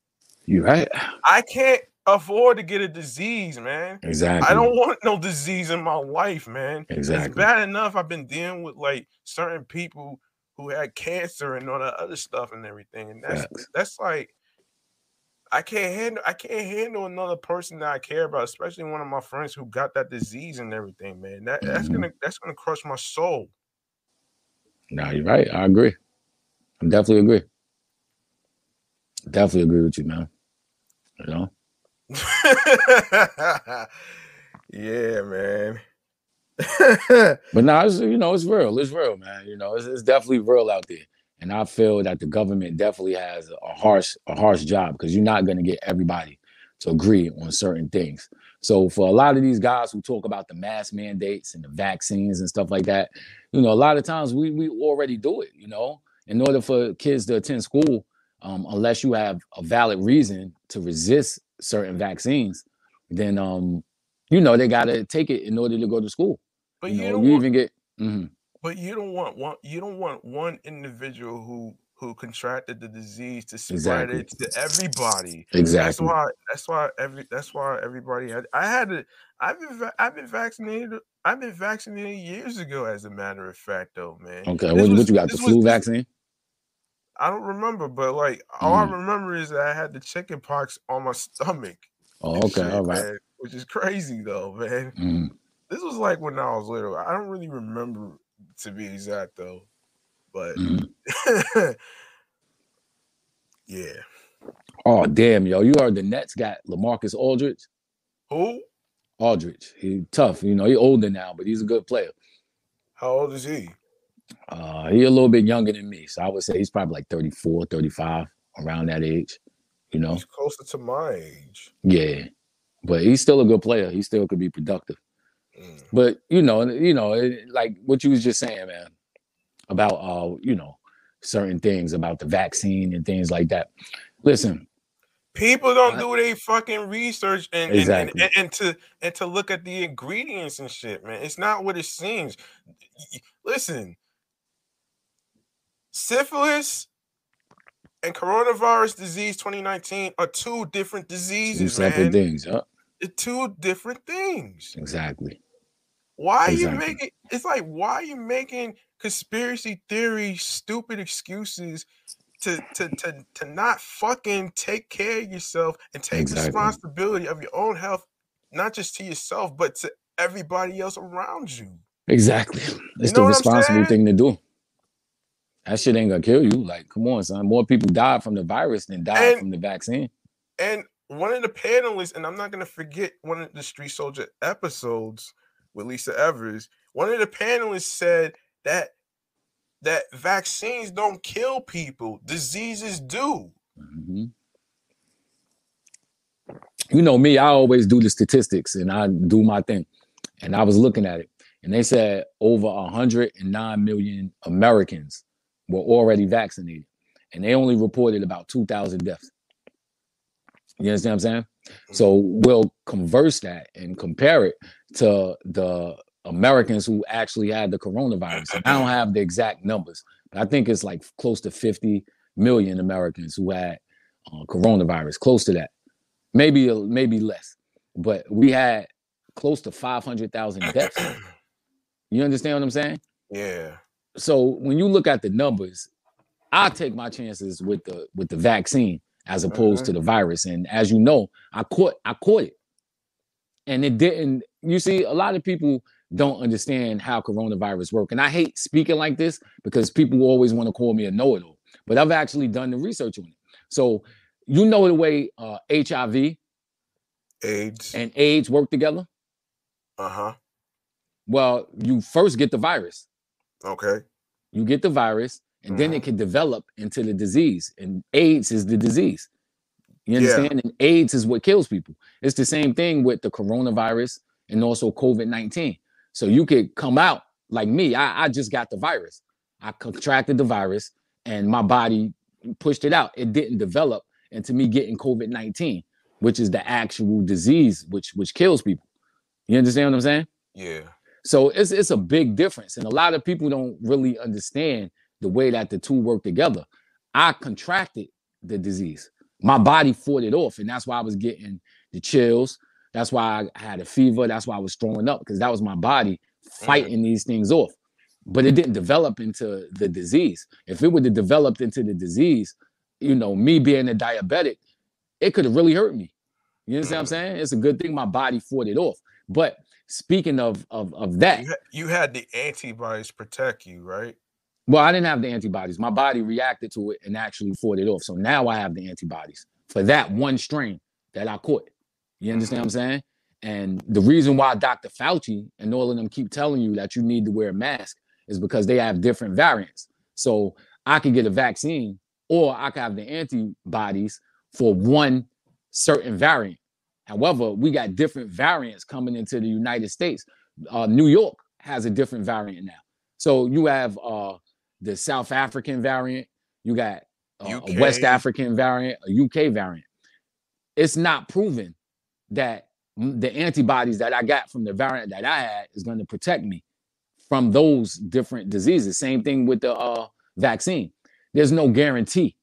You're right. I can't afford to get a disease man. Exactly. i don't want no disease in my life man. Exactly. it's bad enough i've been dealing with like certain people who had cancer and all that other stuff and everything and that's Facts. that's like I can't handle I can't handle another person that I care about, especially one of my friends who got that disease and everything, man. That that's mm-hmm. gonna that's gonna crush my soul. No, you're right. I agree. I definitely agree. Definitely agree with you, man. You know? <laughs> yeah, man. <laughs> but now it's you know it's real. It's real, man. You know, it's, it's definitely real out there. And I feel that the government definitely has a harsh, a harsh job because you're not going to get everybody to agree on certain things. So for a lot of these guys who talk about the mask mandates and the vaccines and stuff like that, you know, a lot of times we we already do it. You know, in order for kids to attend school, um, unless you have a valid reason to resist certain vaccines, then um, you know, they got to take it in order to go to school. But you, know, you even get. Mm-hmm. But you don't want one. You don't want one individual who who contracted the disease to spread exactly. it to everybody. Exactly. That's why. That's why every. That's why everybody had. I had to. I've been. I've been vaccinated. I've been vaccinated years ago. As a matter of fact, though, man. Okay. What, was, what you got? The flu was, vaccine. I don't remember, but like all mm. I remember is that I had the chicken pox on my stomach. Oh, okay, shit, all right. Man, which is crazy though, man. Mm. This was like when I was little. I don't really remember to be exact, though. But mm-hmm. <laughs> yeah. Oh damn, yo! You heard the Nets got LaMarcus Aldridge. Who? Aldridge. He tough. You know, he older now, but he's a good player. How old is he? Uh, he a little bit younger than me, so I would say he's probably like 34, 35, around that age. You know, he's closer to my age. Yeah, but he's still a good player. He still could be productive. Mm. But you know, you know, like what you was just saying, man, about uh, you know, certain things about the vaccine and things like that. Listen, people don't do their fucking research and, exactly. and, and, and to and to look at the ingredients and shit, man. It's not what it seems. Listen, syphilis and coronavirus disease 2019 are two different diseases, two separate man. things. Huh? two different things. Exactly. Why are Exactly. you making it's like why are you making conspiracy theory stupid excuses to to to to not fucking take care of yourself and take Exactly. responsibility of your own health, not just to yourself, but to everybody else around you. Exactly. It's know the responsible thing to do. That shit ain't gonna kill you. Like, come on, son. More people died from the virus than died And- from the vaccine. And one of the panelists, and I'm not gonna forget one of the Street Soldier episodes with Lisa Evers, one of the panelists said that that vaccines don't kill people, diseases do. Mhm. You know me, I always do the statistics and I do my thing. And I was looking at it, and they said over 109 million Americans were already vaccinated, and they only reported about 2,000 deaths. You understand what I'm saying? So we'll converse that and compare it to the Americans who actually had the coronavirus. And I don't have the exact numbers, but I think it's like close to 50 million Americans who had uh, coronavirus, close to that, maybe maybe less. But we had close to 500,000 deaths. You understand what I'm saying? Yeah. So when you look at the numbers, I take my chances with the with the vaccine as opposed to the virus. And as you know, I caught I caught it, and it didn't. You see, a lot of people don't understand how coronavirus work, and I hate speaking like this because people always want to call me a know-it-all. But I've actually done the research on it. So you know the way uh, HIV AIDS. and AIDS work together. Uh-huh. Well, you first get the virus. Okay. you get the virus and then it can develop into the disease and aids is the disease you Yeah. understand? And aids is what kills people. It's the same thing with the coronavirus and also covid-19 so you could come out like me. I, I just got the virus. I contracted the virus and my body pushed it out. It didn't develop into me getting covid-19 which is the actual disease which which kills people. You understand what i'm saying? Yeah. so it's it's a big difference, and a lot of people don't really understand the way that the two work together. I contracted the disease. My body fought it off, and that's why I was getting the chills. That's why I had a fever. That's why I was throwing up because that was my body fighting these things off. But it didn't develop into the disease. If it would have developed into the disease, you know, me being a diabetic, it could have really hurt me. You know what I'm mm. saying? It's a good thing my body fought it off. But speaking of of of that, You, ha- you had the antibodies protect you, right? Well, I didn't have the antibodies. My body reacted to it and actually fought it off. So now I have the antibodies for that one strain that I caught. You understand what I'm saying? And the reason why Dr. Fauci and all of them keep telling you that you need to wear a mask is because they have different variants. So I could get a vaccine or I could have the antibodies for one certain variant. However, we got different variants coming into the United States. Uh, New York has a different variant now. So you have uh, the South African variant, you got uh, a West African variant, a UK variant. It's not proven that the antibodies that I got from the variant that I had is going to protect me from those different diseases. Same thing with the uh, vaccine. There's no guarantee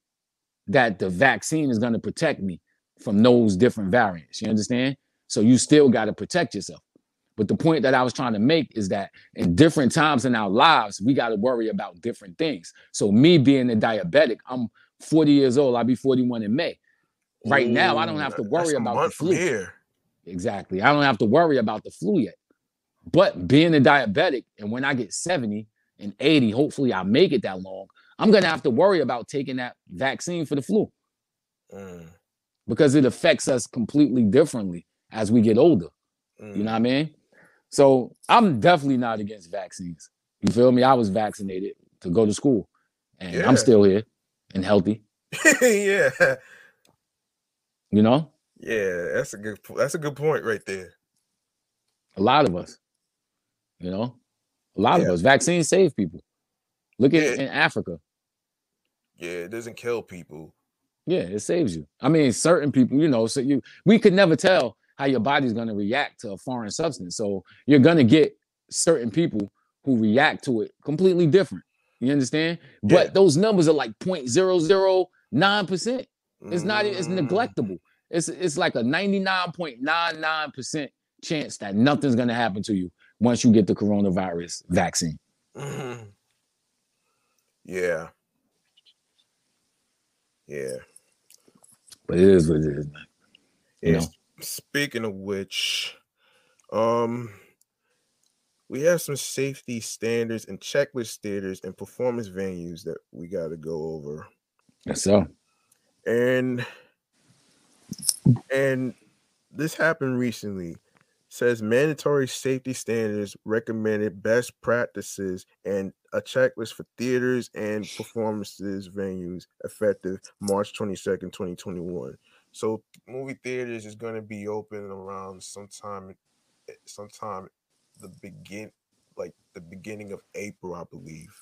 that the vaccine is going to protect me from those different variants. You understand? So you still got to protect yourself. But the point that I was trying to make is that in different times in our lives, we got to worry about different things. So me being a diabetic, I'm 40 years old. I'll be 41 in May. Right now, I don't have to worry about the flu. here. Exactly. I don't have to worry about the flu yet. But being a diabetic, and when I get 70 and 80, hopefully I make it that long, I'm gonna have to worry about taking that vaccine for the flu Mm, because it affects us completely differently as we get older. mm. You know what I mean? So I'm definitely not against vaccines. You feel me? I was vaccinated to go to school, and Yeah. I'm still here and healthy. <laughs> yeah, You know, yeah. That's a good. That's a good point right there. a lot of us. You know, a lot Yeah. of us. Vaccines save people. Look at Yeah. in Africa. Yeah, it doesn't kill people. Yeah, it saves you. I mean, certain people, you know, so you we could never tell how your body's going to react to a foreign substance. So you're going to get certain people who react to it completely different. You understand? But Yeah. those numbers are like 0.009%. It's not it's Mm, neglectable. It's it's like a 99.99% chance that nothing's gonna happen to you once you get the coronavirus vaccine. Mm-hmm. Yeah. Yeah. But it is what it is, man. You know? Speaking of which, um, we have some safety standards and checklist theaters and performance venues that we got to go over. Yes, so And and this happened recently. Says mandatory safety standards recommended best practices and a checklist for theaters and performances venues effective March 22nd, 2021. So movie theaters is going to be open around sometime eh, sometime the begin like the beginning of April, I believe.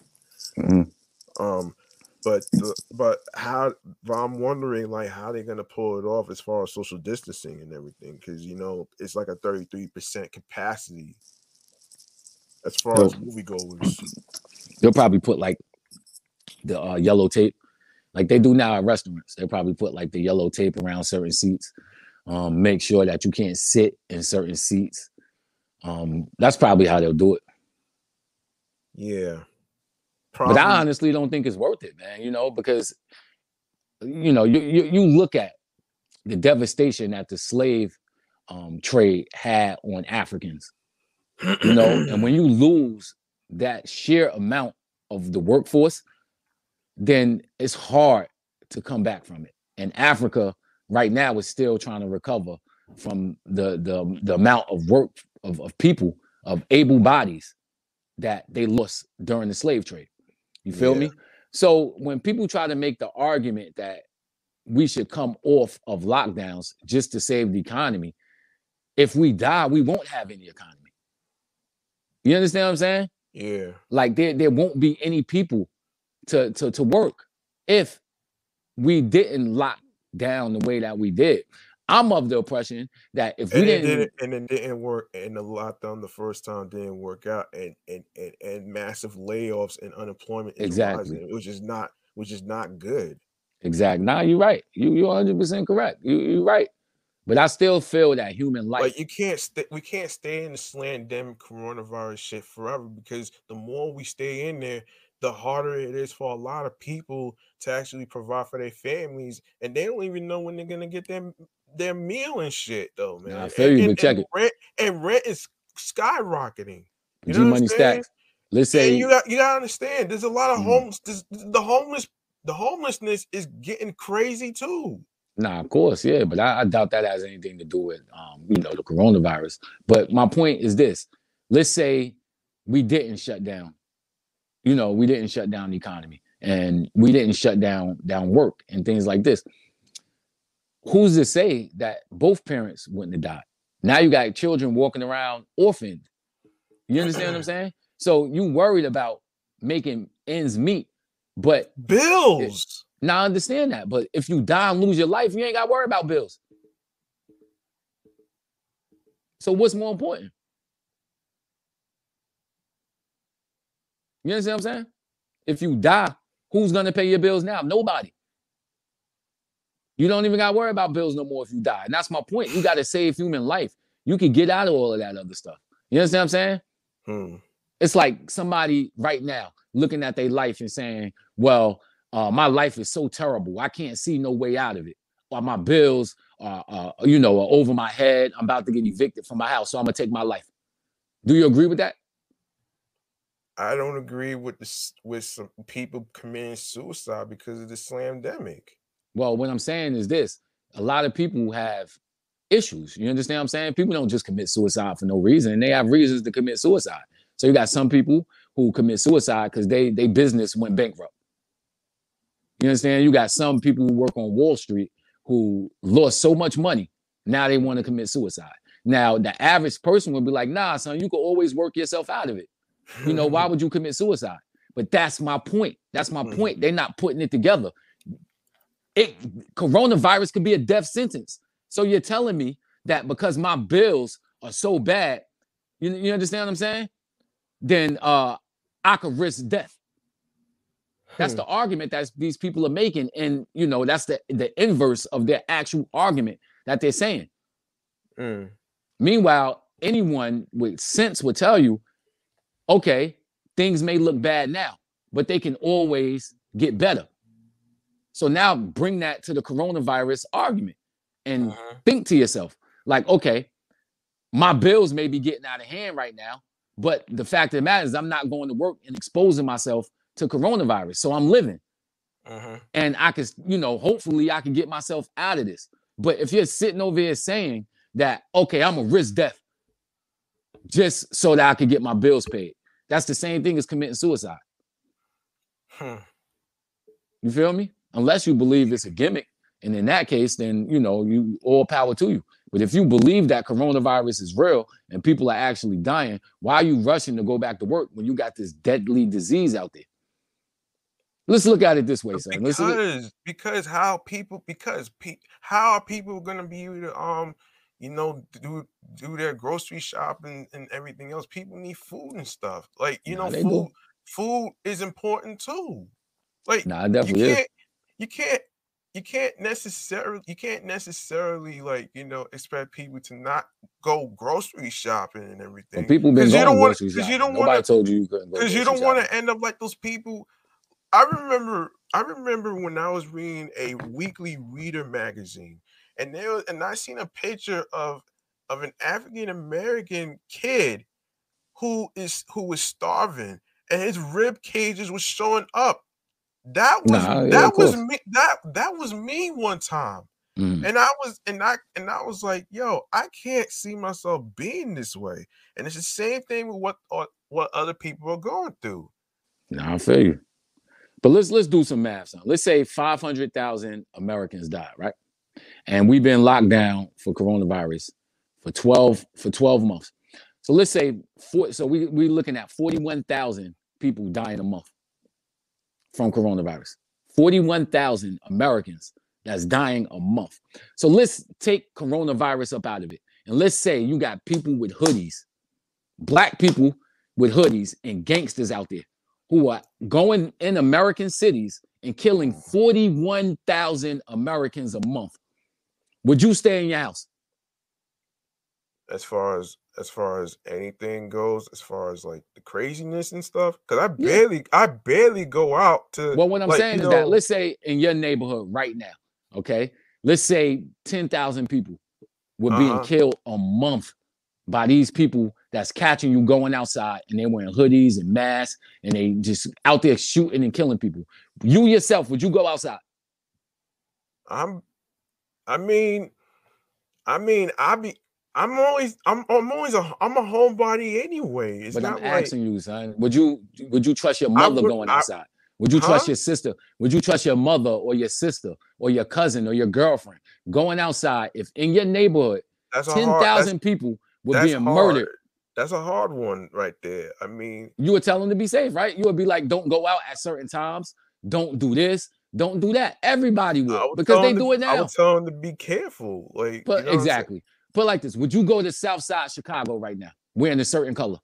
mhm. Um, but the, but how? But I'm wondering like how they're gonna pull it off as far as social distancing and everything, because you know it's like a 33 percent capacity as far Yo. as moviegoers. they'll probably put like the uh, yellow tape, like they do now at restaurants. They'll probably put like the yellow tape around certain seats. Um, make sure that you can't sit in certain seats. Um, that's probably how they'll do it. Yeah, But I honestly don't think it's worth it, man. You know, because you know, you you, you look at the devastation that the slave um, trade had on Africans. You know, and when you lose that sheer amount of the workforce, then it's hard to come back from it. And Africa right now is still trying to recover from the the, the amount of work of, of people of able bodies that they lost during the slave trade. You feel Yeah. me? So when people try to make the argument that we should come off of lockdowns just to save the economy, if we die, we won't have any economy. You understand what I'm saying? yeah, Like there, there won't be any people to, to, to work if we didn't lock down the way that we did. I'm of the impression that if we and didn't, didn't and it didn't work, and the lockdown the first time didn't work out, and and and, and massive layoffs and unemployment Exactly. rising, which is not which is not good. exactly, nah, you're right. You you're 100 percent correct. You you're right. But I still feel that human life. Like you can't stay. We can't stay in the slandemic coronavirus shit forever because the more we stay in there, the harder it is for a lot of people to actually provide for their families, and they don't even know when they're gonna get their their meal and shit, though, man. Nah, I feel and, you, and- check and it. Rent and rent is skyrocketing. You G know what I'm Money? Stackz. Let's say and you got you gotta understand. There's a lot of homes. This, the homeless, the homelessness is getting crazy too. Nah, of course, yeah, but I, I doubt that has anything to do with um, you know, the coronavirus. But my point is this: let's say we didn't shut down, you know, we didn't shut down the economy, and we didn't shut down down work and things like this. Who's to say that both parents wouldn't have died? Now you got children walking around orphaned. You understand what I'm saying? So you worried about making ends meet, but Bills. now I understand that. But if you die and lose your life, you ain't got to worry about bills. So what's more important? You understand what I'm saying? If you die, who's gonna pay your bills now? Nobody. You don't even gotta worry about bills no more if you die. And that's my point. You gotta save human life. You can get out of all of that other stuff. You understand what I'm saying? Hmm. it's like somebody right now looking at their life and saying, "Well, uh, my life is so terrible. I can't see no way out of it. Or my bills are, uh, you know, are over my head. I'm about to get evicted from my house, so I'm gonna take my life." Do you agree with that? I don't agree with this with some people committing suicide because of the slamdemic. Well, what I'm saying is this: a lot of people have issues. You understand what I'm saying? People don't just commit suicide for no reason, they have reasons to commit suicide. So you got some people who commit suicide because they they business went bankrupt. You understand? You got some people who work on Wall Street who lost so much money. Now they want to commit suicide. Now the average person would be like, "Nah, son, you can always work yourself out of it." You know, why <laughs> would you commit suicide? But that's my point. That's my Mhm. point. They're not putting it together. It coronavirus could be a death sentence. So you're telling me that because my bills are so bad, you, you understand what I'm saying? Then uh I could risk death. That's Hmm. the argument that these people are making. And you know, that's the the inverse of their actual argument that they're saying. Mm. Meanwhile, anyone with sense would tell you, okay, things may look bad now, but they can always get better. So now bring that to the coronavirus argument and Mhm. think to yourself, like, okay, my bills may be getting out of hand right now, but the fact of the matter is I'm not going to work and exposing myself to coronavirus. So I'm living Mhm. and I can, you know, hopefully I can get myself out of this. But if you're sitting over here saying that, okay, I'm gonna risk death just so that I could get my bills paid, that's the same thing as committing suicide. Hmm. You feel me? Unless you believe it's a gimmick, and in that case, then you know, you all power to you. But if you believe that coronavirus is real and people are actually dying, why are you rushing to go back to work when you got this deadly disease out there? Let's look at it this way, son. Because because how people because pe- how are people gonna be able to um you know do do their grocery shopping and and everything else? People need food and stuff. Like you Nah, know, food do. food is important too. Like nah, it you definitely can't you can't you can't necessarily you can't necessarily like you know expect people to not go grocery shopping and everything But people been going grocery 'cause you don't Nobody wanna- told you you couldn't go because you don't want to end up like those people. I remember, I remember when I was reading a weekly reader magazine, and there was, and I seen a picture of of an African American kid who is who was starving, and his rib cages was showing up. That was Nah, yeah, that was course. me. That that was me one time. Mm. And I was and I and I was like, yo, I can't see myself being this way. And it's the same thing with what uh, what other people are going through. Nah, I feel you. But let's let's do some math. Son. Let's say 500,000 Americans died, right? And we've been locked down for coronavirus for 12 for 12 months. So let's say four, so we we're looking at 41,000 people dying a month from coronavirus. 41,000 Americans that's dying a month. So let's take coronavirus up out of it. And let's say you got people with hoodies, black people with hoodies and gangsters out there who are going in American cities and killing 41,000 Americans a month. Would you stay in your house? as far as as far as anything goes, as far as like the craziness and stuff. Cause I Yeah. barely I barely go out to Well, what I'm like, saying is that let's say in your neighborhood right now, okay, let's say 10,000 people were being Uh-huh. killed a month by these people that's catching you going outside and they're wearing hoodies and masks and they just out there shooting and killing people. You yourself, would you go outside? I'm I mean I mean I be I'm always I'm I'm always a I'm a homebody anyway. It's but not I'm like asking you, son. Would you would you trust your mother would- going I- outside? Would you trust Huh? your sister? Would you trust your mother or your sister or your cousin or your girlfriend going outside if in your neighborhood that's ten hard thousand people were being murdered? That's a hard one right there. I mean, You would tell them to be safe, right? You would be like, "Don't go out at certain times. Don't do this. Don't do that." Everybody will because they do to, it now. I would tell them to be careful. Like, But you know what I'm saying? exactly. Put like this: Would you go to South Side Chicago right now wearing a certain color?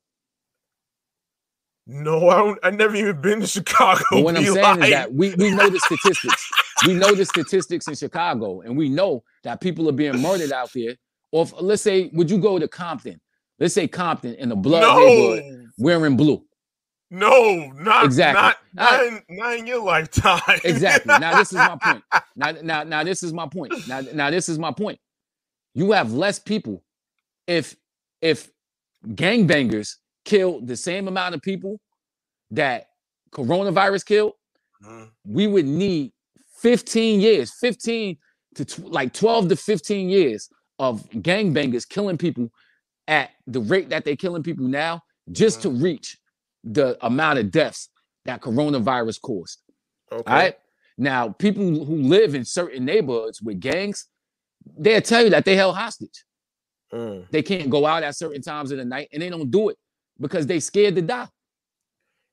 No, I don't. I never even been to <laughs> Chicago. But what I'm saying is that we, we know the statistics. <laughs> we know the statistics in Chicago, and we know that people are being murdered out there. Or if, let's say, would you go to Compton? Let's say Compton in the blood neighborhood wearing blue. No, not Exactly. Not, not, in, not in your lifetime. Exactly. Now this is my <laughs> point. Now, now, now this is my point. Now, now this is my point. You have less people if if gangbangers kill the same amount of people that coronavirus killed. Mhm. we would need 15 years, 15 to tw- like 12 to 15 years of gangbangers killing people at the rate that they're killing people now, just to reach the amount of deaths that coronavirus caused. Okay. All right. Now, people who live in certain neighborhoods with gangs, they'll tell you that they held hostage. Mm. They can't go out at certain times of the night and they don't do it because they scared to die.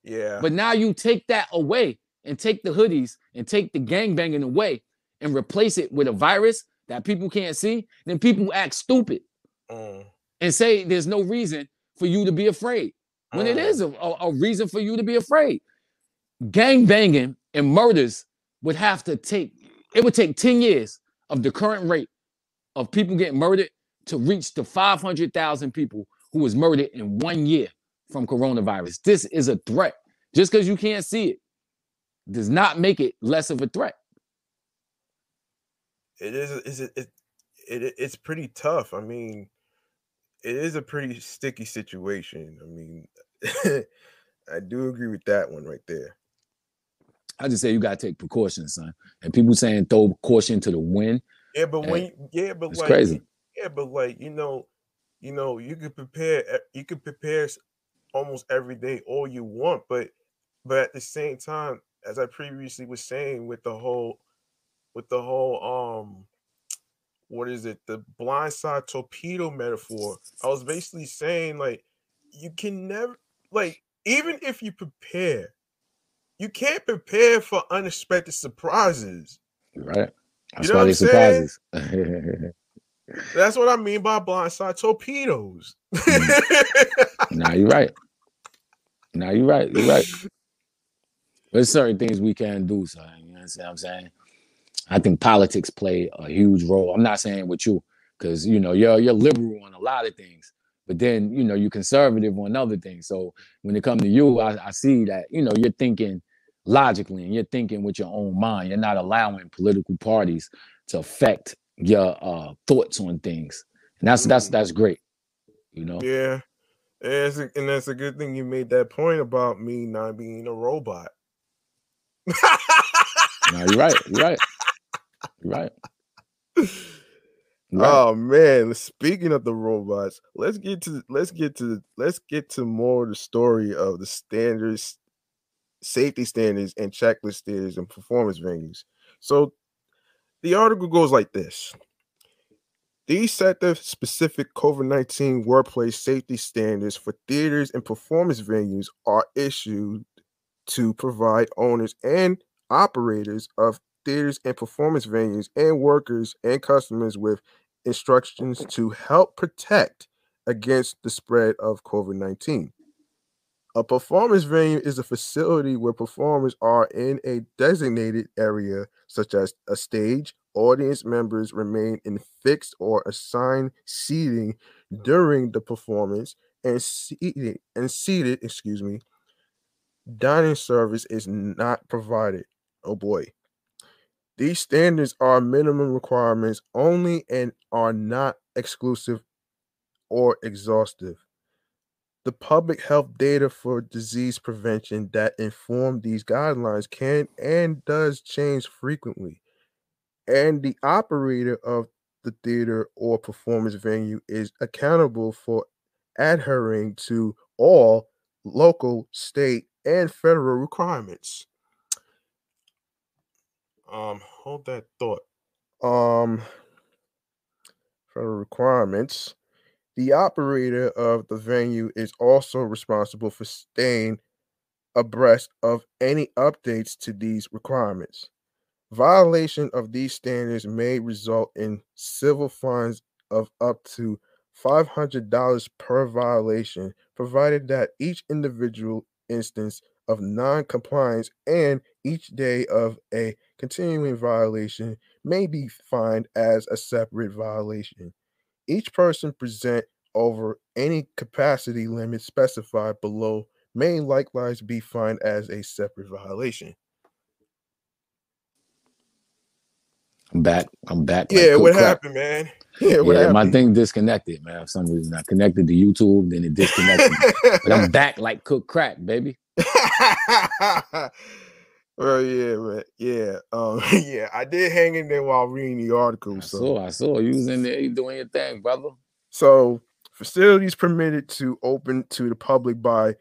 Yeah. But now you take that away and take the hoodies and take the gangbanging away and replace it with a virus that people can't see, then people act stupid Mm. and say there's no reason for you to be afraid when it Mm. is a, a, a reason for you to be afraid. Gang banging and murders would have to take, it would take 10 years of the current rate of people getting murdered to reach the 500,000 people who was murdered in one year from coronavirus. This is a threat. Just because you can't see it does not make it less of a threat. It is. Is it, it? It it's pretty tough. I mean, it is a pretty sticky situation. I mean, <laughs> I do agree with that one right there. I just say you gotta take precautions, son. And people saying throw caution to the wind. Yeah, but when yeah, but it's like crazy. yeah, but like you know, you know, you could prepare you could prepare almost every day all you want, but but at the same time, as I previously was saying with the whole with the whole um what is it, the blindside torpedo metaphor, I was basically saying like you can never like even if you prepare, you can't prepare for unexpected surprises. Right. That's know what I'm saying? surprises. <laughs> That's what I mean by blindside torpedoes. Mm. nah, you're right. Nah, you're right. You're right. <laughs> There's certain things we can't do, son. You know what I'm saying? I think politics play a huge role. I'm not saying with you, because you know, you're you're liberal on a lot of things, but then you know, you're conservative on other things. So when it comes to you, I, I see that, you know, you're thinking logically and you're thinking with your own mind. You're not allowing political parties to affect your uh thoughts on things. And that's that's that's great. You know? yeah. And that's, a, and that's a good thing you made that point about me not being a robot. <laughs> No, you're right. You're right. Right. Right. Oh man, speaking of the robots, let's get to let's get to let's get to more the story of the standards, safety standards, and checklist standards and performance venues. So the article goes like this. These set the specific COVID 19 workplace safety standards for theaters and performance venues are issued to provide owners and operators of theaters and performance venues and workers and customers with instructions to help protect against the spread of COVID 19. A performance venue is a facility where performers are in a designated area, such as a stage. Audience members remain in fixed or assigned seating during the performance, and seated and seated, excuse me, dining service is not provided. Oh boy. These standards are minimum requirements only and are not exclusive or exhaustive. The public health data for disease prevention that inform these guidelines can and does change frequently. And the operator of the theater or performance venue is accountable for adhering to all local, state, and federal requirements. Um, hold that thought. Um, federal requirements. The operator of the venue is also responsible for staying abreast of any updates to these requirements. Violation of these standards may result in civil fines of up to $500 per violation, provided that each individual instance of non compliance and each day of a continuing violation may be fined as a separate violation. Each person present over any capacity limit specified below may likewise be fined as a separate violation. I'm back. I'm back. Yeah, cooked what crap. happened, man? <laughs> Yeah, what yeah, my thing disconnected, man. For some reason, I connected to YouTube, then it disconnected. but I'm <laughs> back like cooked crack, baby. <laughs> well, yeah, man. Yeah, um, <laughs> yeah. I did hang in there while reading the article. I So, saw, I saw you was in there, you doing your thing, brother. so facilities permitted to open to the public by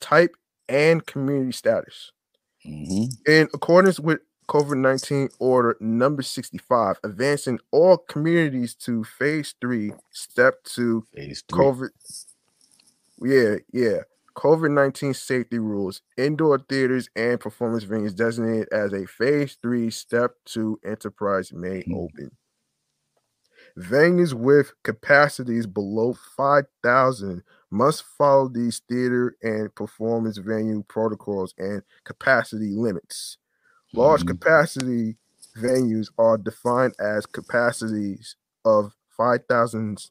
type and community status. hmm In accordance with COVID 19 order number 65, advancing all communities to phase three, step two, Phase three. COVID. Yeah, yeah. COVID 19 safety rules, indoor theaters and performance venues designated as a phase three, step two enterprise may Hmm. open. Venues with capacities below 5,000 must follow these theater and performance venue protocols and capacity limits. Large Mhm. capacity venues are defined as capacities of 5,000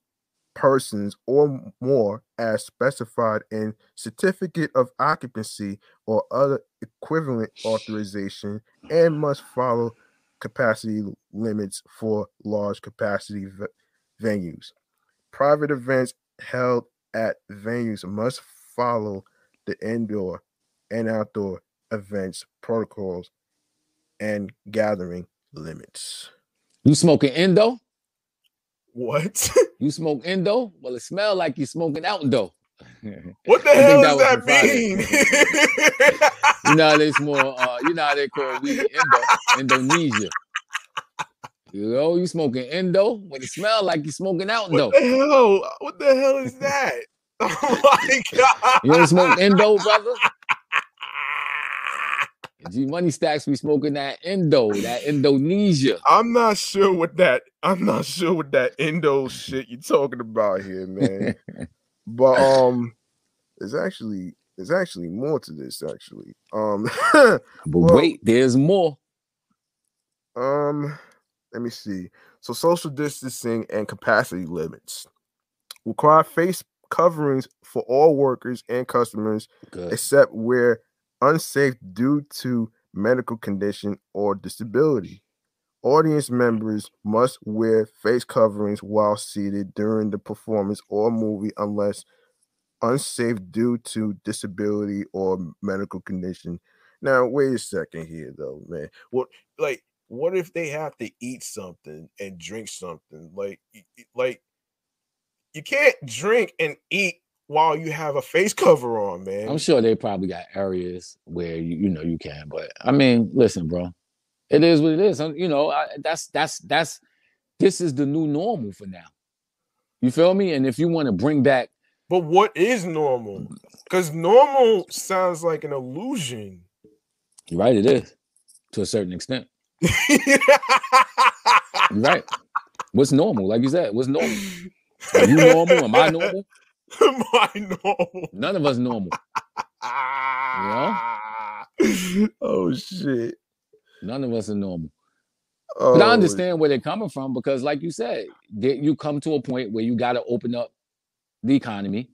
persons or more as specified in certificate of occupancy or other equivalent authorization and must follow capacity limits for large capacity v- venues. Private events held at venues must follow the indoor and outdoor events protocols and gathering limits. You smoking endo? What? <laughs> You smoke indo? Well, it smell like you smoking outdoor. <laughs> What the hell does that that mean? <laughs> You know they more uh you know they call weed indo, Indonesia. You know, you smoking indo when it smell like you smoking outdoor. what the hell? What the hell is that? Oh my god! You don't smoke indo, brother? G Money Stackz be smoking that Indo, that Indonesia. I'm not sure what that. I'm not sure what that Indo shit you're talking about here, man. but um, there's actually there's actually more to this. Actually, um, <laughs> But Well- wait, there's more. um, let me see. So social distancing and capacity limits require face coverings for all workers and customers Good. except where unsafe due to medical condition or disability. Audience members must wear face coverings while seated during the performance or movie unless unsafe due to disability or medical condition. Now, wait a second here, though, man. What, like, what if they have to eat something and drink something? Like, like, you can't drink and eat while you have a face <laughs> cover on, man. I'm sure they probably got areas where you, you know you can, but I mean, listen, bro, it is what it is. Um, You know, I, that's that's that's this is the new normal for now. You feel me? And if you want to bring back, But what is normal? Because normal sounds like an illusion. you're right, it is to a certain extent. <laughs> Right. What's normal? Like you said, what's normal? Are you normal? Am I <laughs> normal? My <laughs> normal. None of us normal. <laughs> Oh shit. None of us are normal. Oh, But I understand where they're coming from because, like you said, that you come to a point where you got to open up the economy.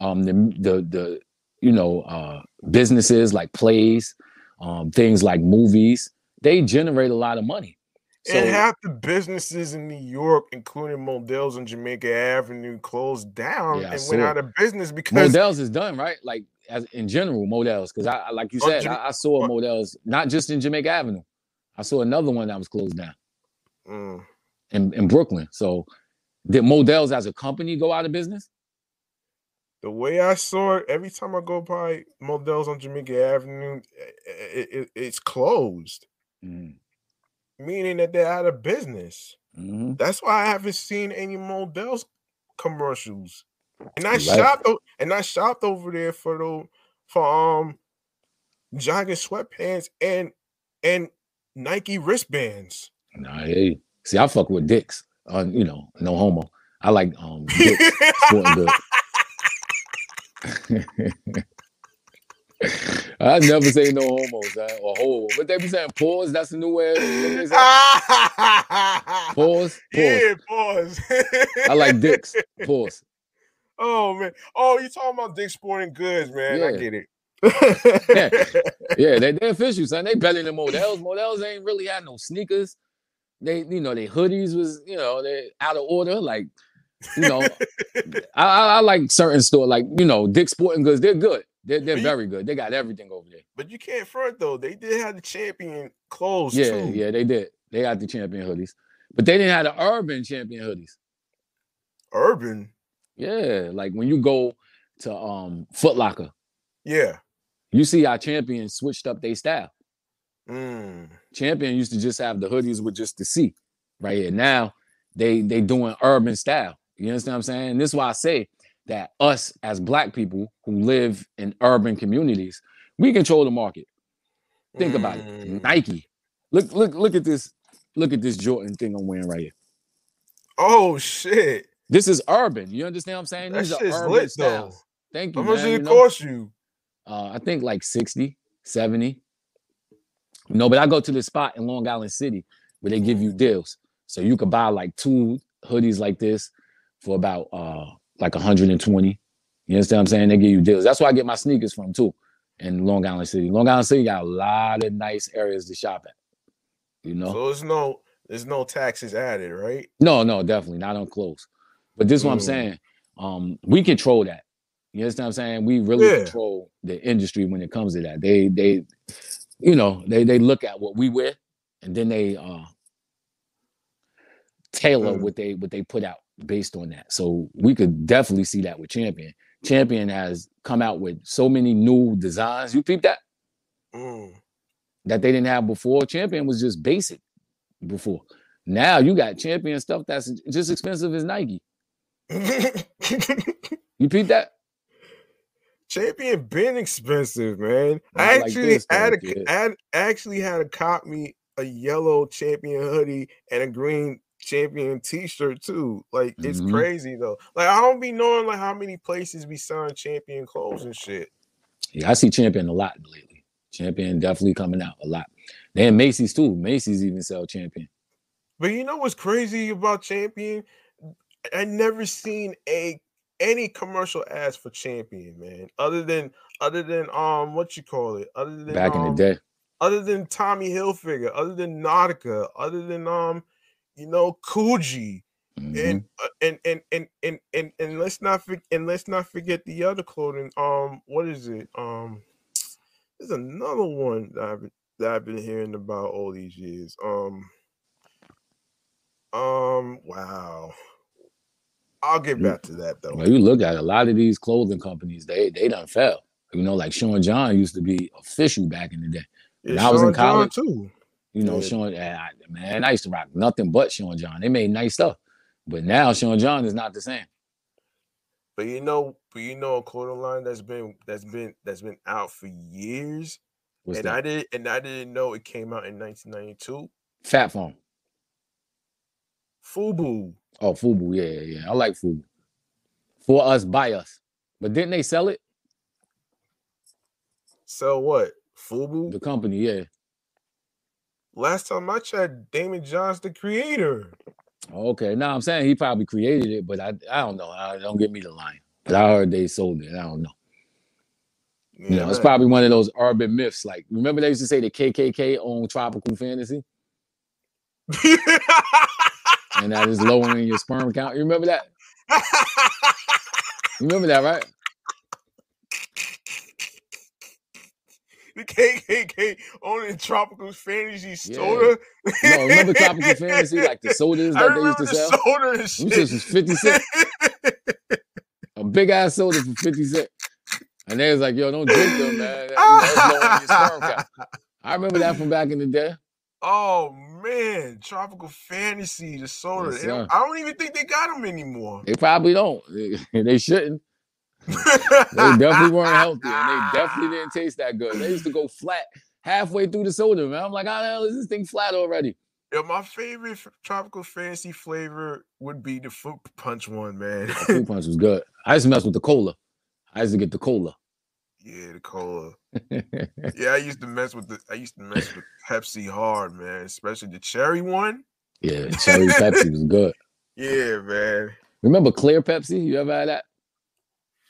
Um, the the the you know uh, businesses like plays, um, things like movies, they generate a lot of money. So and half the businesses in New York, including Modell's on Jamaica Avenue, closed down Yeah, and went it. out of business because Modell's is done right, like as in general, Modell's. Because I like you said, Jama- I, I saw on- Modell's not just in Jamaica Avenue. I saw another one that was closed down Mm. in, in Brooklyn. So did Modell's as a company go out of business? the way I saw it, every time I go by Modell's on Jamaica Avenue, it, it, it's closed, Mm, meaning that they're out of business. mhm. That's why I haven't seen any Modell's commercials. And I Right. shopped and I shopped over there for the for um jogging sweatpants and and Nike wristbands. Nah, you. See, I fuck with dicks. Uh, you know, no homo. I like um dicks, sporting <laughs> goods. <laughs> I never say no homos uh, or ho. What they be saying? Pause. That's the new way. <laughs> Pause. Pause. Yeah, pause. I like dicks. Pause. Oh man. Oh, you talking about Dick Sporting Goods, man. I get it. Yeah, <laughs> yeah, they they official, son. They better than Modell's. Modell's ain't really had no sneakers. They, you know, they hoodies was, you know, they out of order. Like, you know, <laughs> I, I, I like certain store, like you know, Dick Sporting Goods. They're good. They're they're you- very good. They got everything over there. But you can't front though. They did have the champion clothes Yeah, too. yeah, they did. They got the champion hoodies, but they didn't have the urban champion hoodies. Urban. Yeah, like when you go to um Foot Locker, Yeah. you see our champion switched up their style. Mm. Champion used to just have the hoodies with just the C right here. Now they they doing urban style. You understand what I'm saying? This is why I say that us as black people who live in urban communities, we control the market. Think about it. Mm. Nike. Look, look, look at this. Look at this Jordan thing I'm wearing right here. Oh shit. This is urban. You understand what I'm saying? That These are urban lit styles. though. Thank you. How much man, did you it know? cost you? Uh, I think like 60, 70. No, but I go to this spot in Long Island City where they give you deals. So you could buy like two hoodies like this for about uh like 120. You understand what I'm saying? They give you deals. That's where I get my sneakers from too. In Long Island City. Long Island City got a lot of nice areas to shop at. You know? So there's no there's no taxes added, right? No, no, definitely not on clothes. But this is what I'm Mm. saying. Um, we control that. You understand what I'm saying? We really Yeah. control the industry when it comes to that. They they you know, they they look at what we wear and then they uh tailor Mm. what they what they put out based on that. So we could definitely see that with Champion. Champion has come out with so many new designs. You peep that Mm. that they didn't have before. Champion was just basic before. Now you got champion stuff that's just expensive as Nike. <laughs> You peep that? Champion been expensive, man. Not I actually though, had a actually had to cop me a yellow champion hoodie and a green champion t-shirt too. Like it's Mhm. crazy though. Like I don't be knowing like how many places we selling champion clothes and shit. Yeah, I see champion a lot lately. Champion definitely coming out a lot. Then Macy's too. Macy's even sell champion. But you know what's crazy about champion? I never seen a any commercial ads for champion, man. Other than other than um what you call it? Other than Back in um, the day. other than Tommy Hilfiger, other than Nautica, other than um, you know, Coogi, Mhm. and, uh, and and and and and and let's not forget and let's not forget the other clothing. Um, what is it? Um, there's another one that I've been, that I've been hearing about all these years. Um, um, wow. I'll get back to that though. Well, you look at a lot of these clothing companies, they they done fell. You know, like Sean John used to be official back in the day. when I was in Sean John, college- too. You know, Yeah. Sean, eh, I- man, I used to rock nothing but Sean John. They made nice stuff, but now Sean John is not the same. But you know, but you know, a clothing line that's been that's been that's been out for years What's and that? I did and I didn't know it came out in 1992. Fat Phone. Fubu. Oh, Fubu. Yeah, yeah, yeah. I like Fubu. For us, by us. But didn't they sell it? So what? Fubu. The company, yeah. Last time I checked, Daymond John's the creator. Okay. Now I'm saying he probably created it, but I I don't know. I, don't get me the line. But I heard they sold it. I don't know. You know, it's probably one of those urban myths. Like, remember they used to say the KKK owned tropical fantasy, <laughs> and that is lowering your sperm count. You remember that? You remember that, right? <laughs> the KKK owning tropical fantasy Yeah. soda. No, remember tropical fantasy, like the sodas <laughs> that they used to the sell. soda and shit. shits was 50 cent. A big ass soda for 50 cent. And they was like, yo, don't drink them, man. You know, it's lowering your sperm <laughs> count. I remember that from back in the day. Oh man, tropical fantasy, the soda. Yes, They don't- sir. I don't even think they got them anymore. They probably don't. They shouldn't. They definitely weren't <laughs> healthy, and they definitely didn't taste that good. They used to go flat halfway through the soda, man. I'm like, how the hell is this thing flat already? Yeah, my favorite tropical fantasy flavor would be the fruit punch one, man. Fruit punch was good. I used to mess with the cola. I used to get the cola. yeah, the cola. <laughs> Yeah, I used to mess with the. I used to mess with Pepsi hard, man. Especially the cherry one. yeah, cherry Pepsi was good. <laughs> Yeah, man. Remember clear Pepsi? You ever had that?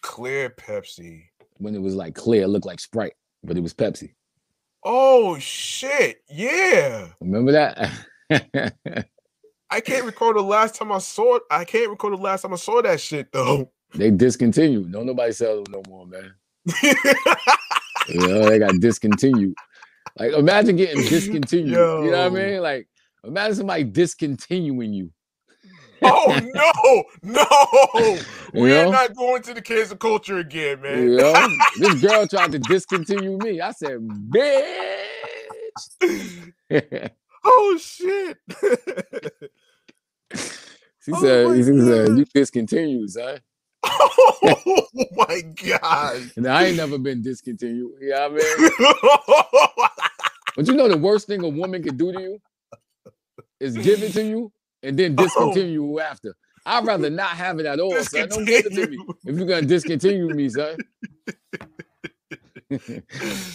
Clear Pepsi. When it was like clear, it looked like Sprite, but it was Pepsi. Oh shit! Yeah, Remember that? <laughs> I can't recall the last time I saw it. I can't recall the last time I saw that shit though. they discontinued. No, nobody sell them no more, man. <laughs> You know, they got discontinued. Like, imagine getting <laughs> discontinued. You know what I mean? Like, imagine somebody discontinuing you. <laughs> oh no, no! <laughs> You We're not going to the cancel culture again, man. You <laughs> know? this girl tried to discontinue me. I said, bitch. oh shit! she Oh said, she said, you discontinued, son. oh my god! And I ain't never been discontinued. You know I mean? But you know the worst thing a woman could do to you is give it to you and then <laughs> Oh. discontinue you after. I'd rather <laughs> not have it at all, son. Don't give it to me. If you're gonna discontinue me, son. <laughs>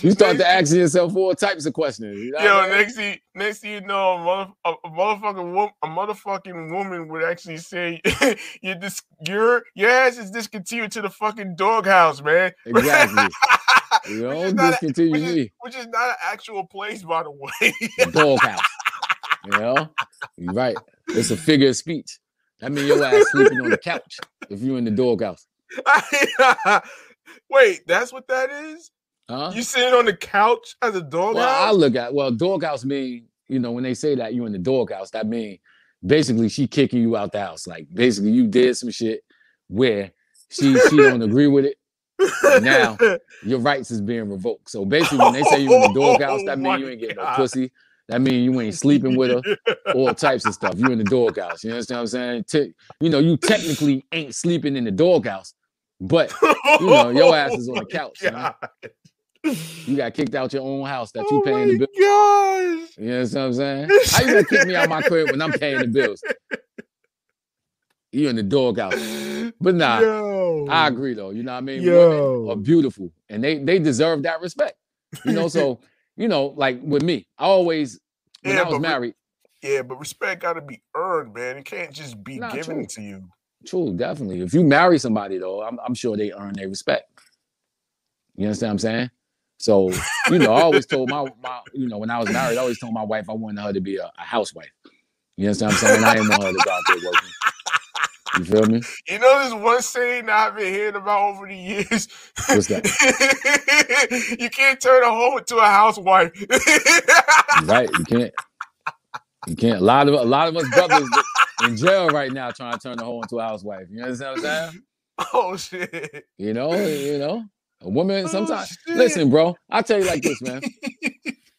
you start to asking yourself all types of questions. You know Yo, I mean? next thing, next thing you know, a, mother, a, a motherfucking woman, a motherfucking woman would actually say, "You dis- your your ass is discontinued to the fucking doghouse, man." Exactly. You Which don't is not a- discontinue which is, me. which is not an actual place, by the way. The doghouse. You know? Right. It's a figure of speech. That means your ass sleeping on the couch if you're in the doghouse. <laughs> Wait, that's what that is? Huh? You sitting on the couch as a doghouse? Well, I look at well, doghouse mean, you know, when they say that you in the doghouse, that mean basically she kicking you out the house. Like basically you did some shit where she she don't agree with it. now, <laughs> Your rights is being revoked. So basically, when they say you in the doghouse, that Oh mean my you ain't getting no <laughs> oh pussy. That mean you ain't sleeping with her. <laughs> All types of stuff. You in the doghouse. You understand what I'm saying? Te- you know, you technically ain't sleeping in the doghouse, but you know, your ass is <laughs> oh on the Oh couch. God. you got kicked out your own house that oh you paying the bills. gosh. You know what I'm saying? How you gonna kick me out my crib when I'm paying the bills? <laughs> You in the doghouse. But nah, Yo. I agree though. You know what I mean? Yo. Women are beautiful and they they deserve that respect. You know, so you know, like with me, I always when Yeah, I was but re- married, Yeah, but respect got to be earned, man. It can't just be Nah, given true. to you. true, definitely. If you marry somebody though, I'm, I'm sure they earn their respect. You understand what I'm saying? So, you know, I always told my my, you know, when I was married, I always told my wife I wanted her to be a, a housewife. You understand what I'm saying? I didn't want her to go out there working. You feel me? <laughs> You know, this one saying I've been hearing about over the years. What's that? <laughs> you can't turn a hoe into a housewife. <laughs> Right? You can't. You can't. A lot of a lot of us brothers in jail right now trying to turn the hoe into a housewife. You understand what I'm saying? oh shit! You know, you know, a woman Oh, sometimes. Listen, bro, I'll tell you like this, man.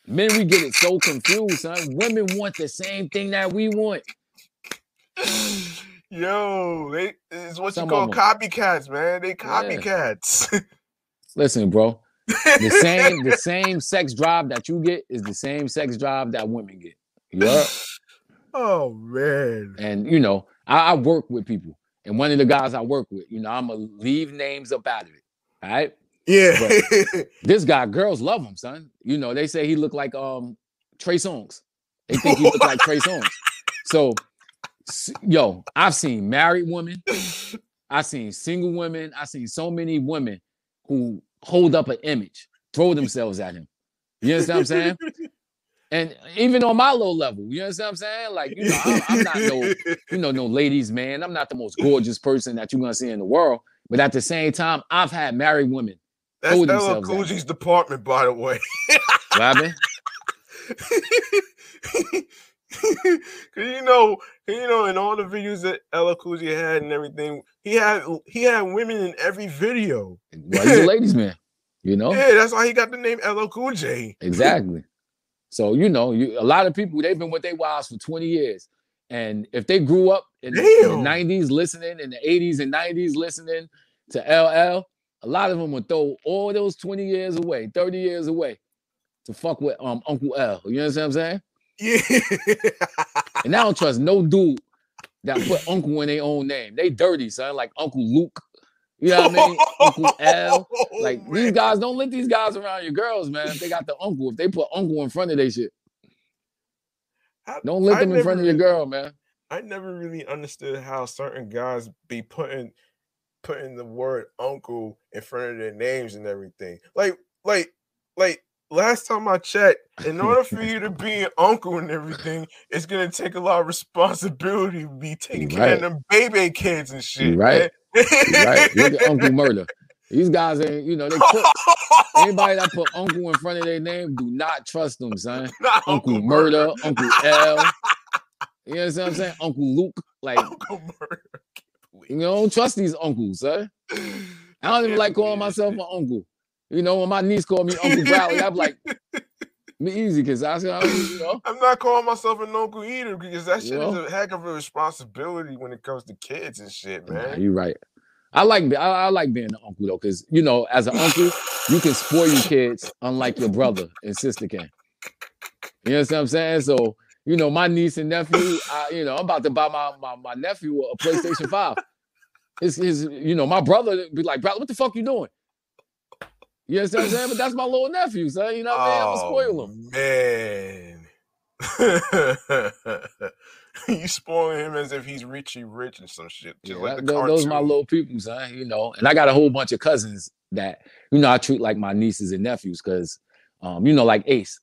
Men, we get it so confused, son. Women want the same thing that we want. Yo, they it's what Some you call copycats, man. They copycats. <laughs> Listen, bro, the same the <laughs> same sex drive that you get is the same sex drive that women get. Heard? <laughs> oh man. And you know, I, I work with people, and one of the guys I work with, you know, I'm gonna leave names up out of it. All right. Yeah. This guy, girls love him, son. You know, they say he look like um Trey Songz. They think he look like Trey Songz. So, yo, I've seen married women, I've seen single women, I've seen so many women who hold up an image, throw themselves at him. You understand what I'm saying? And even on my low level, you understand what I'm saying? Like, you know, I'm, I'm not no, you know, no ladies, man. I'm not the most gorgeous person that you're gonna see in the world. But at the same time, I've had married women. That's LL themselves Cool out. G's department, by the way. Robin, <laughs> you know, you know, in all the videos that LL Cool had and everything, he had he had women in every video. well, he's a <laughs> ladies' man. You know, Yeah, that's why he got the name LL Cool J. <laughs> exactly. So you know, you a lot of people they've been with their wives for 20 years. And if they grew up in the, in the 90s listening, in the 80s and 90s listening to LL, a lot of them would throw all those 20 years away, 30 years away to fuck with um Uncle L. You understand what I'm saying? Yeah. And I don't trust no dude that put Uncle in their own name. They dirty, son, like Uncle Luke. You know what I mean? Uncle <laughs> oh, L. Like Oh, these guys, don't let these guys around your girls, man. If they got the uncle, if they put uncle in front of their shit, I- don't let I them in front of your girl, man. I never really understood how certain guys be putting putting the word uncle in front of their names and everything. Like, like, like last time I checked, in <laughs> order for you to be an uncle and everything, it's gonna take a lot of responsibility to be taking care of right. them baby kids and shit. right. man. right? Look at Uncle <laughs> Murder. These guys ain't, you know, they put anybody that put uncle in front of their name, do not trust them, son. <laughs> Not Uncle, Murder, Uncle L. You know what I'm saying? Uncle Luke. Like, Uncle Murder. you know, don't trust these uncles, son. I don't even like calling myself an uncle. You know, when my niece called me Uncle Bradley, I'm like, <laughs> me easy, because I said, you know, I'm not calling myself an uncle either because that You shit know? is a heck of a responsibility when it comes to kids and shit, Nah, man. you're right. I like I, I like being an uncle though, because you know, as an uncle, you can spoil your kids unlike your brother and sister can. You know what I'm saying? So, you know, my niece and nephew, I, you know, I'm about to buy my, my, my nephew a PlayStation 5. His, his, you know, my brother be like, brother, what the fuck you doing? You understand what I'm saying? But that's my little nephew, son. You know what I mean? I'm gonna spoil him. Man. <laughs> you spoiling him as if he's Richie Rich and some shit. Just Yeah, like the th- those my little people, son. You know, and I got a whole bunch of cousins that you know I treat like my nieces and nephews because, um, you know, like Ace.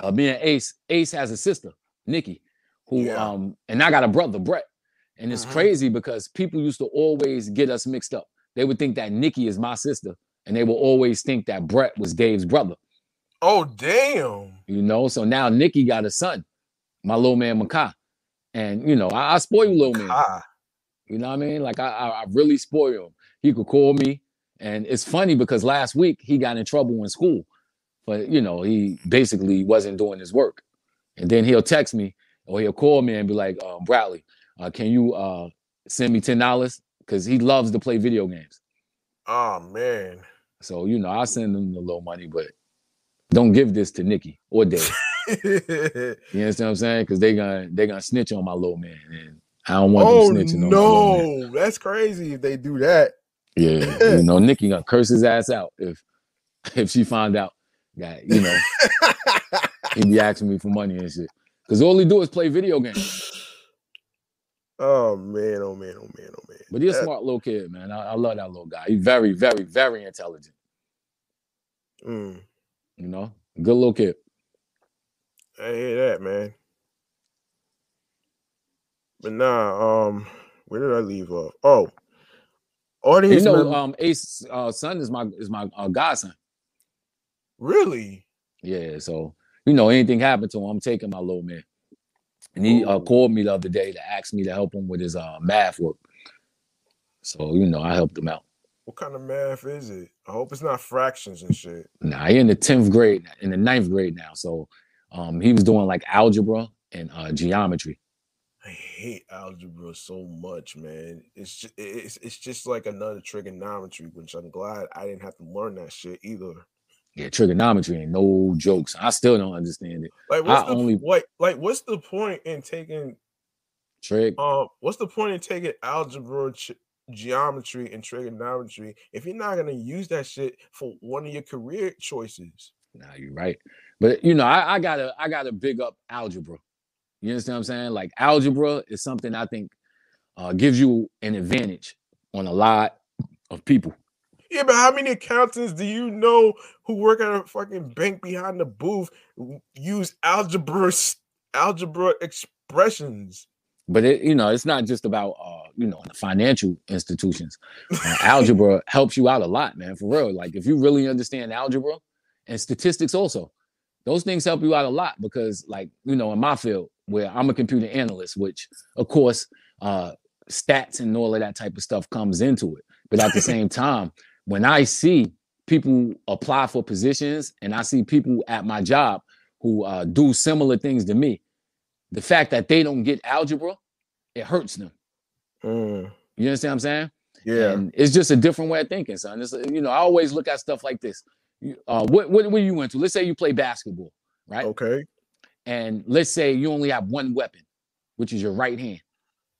Uh, me and Ace, Ace has a sister, Nikki, who Yeah. um, and I got a brother, Brett. And it's Mhm. crazy because people used to always get us mixed up. They would think that Nikki is my sister, and they will always think that Brett was Dave's brother. Oh damn. You know, so now Nikki got a son, my little man Makai. And you know, I, I spoil little man. You know what I mean? Like I, I, I really spoil him. He could call me, and it's funny because last week he got in trouble in school, but you know he basically wasn't doing his work. And then he'll text me or he'll call me and be like, um, "Bradley, uh, can you uh, send me ten dollars?" Because he loves to play video games. Oh man. So you know I send them the little money, but don't give this to Nikki or Dave. <laughs> You understand what I'm saying? Because they gonna they gonna snitch on my little man, and I don't want oh them snitching on my little man. no, that's crazy if they do that. Yeah, <laughs> you know, Nikki gonna curse his ass out if <laughs> if she find out that you know he be asking me for money and shit. Cause all he do is play video games. Oh man, oh man, oh man, oh man. But he's a That- smart little kid, man. I, I love that little guy. He's very, very, very intelligent. mm, You know, good little kid. I hear that, man. But nah, um, where did I leave off? Oh, audience. You know, mem- um, Ace uh, son is my is my uh, godson. really? Yeah, so you know, anything happened to him, I'm taking my little man. And he uh, called me the other day to ask me to help him with his uh, math work. So you know, I helped him out. What kind of math is it? I hope it's not fractions and shit. Nah, he in the tenth grade, in the ninth grade now. So um, he was doing like algebra and uh, geometry. I hate algebra so much, man. It's just, it's it's just like another trigonometry, which I'm glad I didn't have to learn that shit either. Yeah, trigonometry ain't no jokes. I still don't understand it. Like, what's I the only- what? Like, what's the point in taking Trig, um? What's the point in taking algebra, ch- geometry, and trigonometry if you're not gonna use that shit for one of your career choices? nah, you're right. But you know, I, I gotta I gotta big up algebra. You understand what I'm saying? Like algebra is something I think uh, gives you an advantage on a lot of people. Yeah, but how many accountants do you know who work at a fucking bank behind the booth use algebra algebra expressions? But it, you know, it's not just about uh, you know, the financial institutions. Uh, algebra <laughs> helps you out a lot, man, for real. Like if you really understand algebra and statistics also, those things help you out a lot because, like, you know, in my field where I'm a computer analyst, which of course, uh, stats and all of that type of stuff comes into it. But at the same time, when I see people apply for positions and I see people at my job who uh, do similar things to me, the fact that they don't get algebra, it hurts them. Mm, You understand what I'm saying? yeah. And it's just a different way of thinking, son. It's, you know, I always look at stuff like this. Uh, what, what, what you went to? Let's say you play basketball, right? Okay. And let's say you only have one weapon, which is your right hand.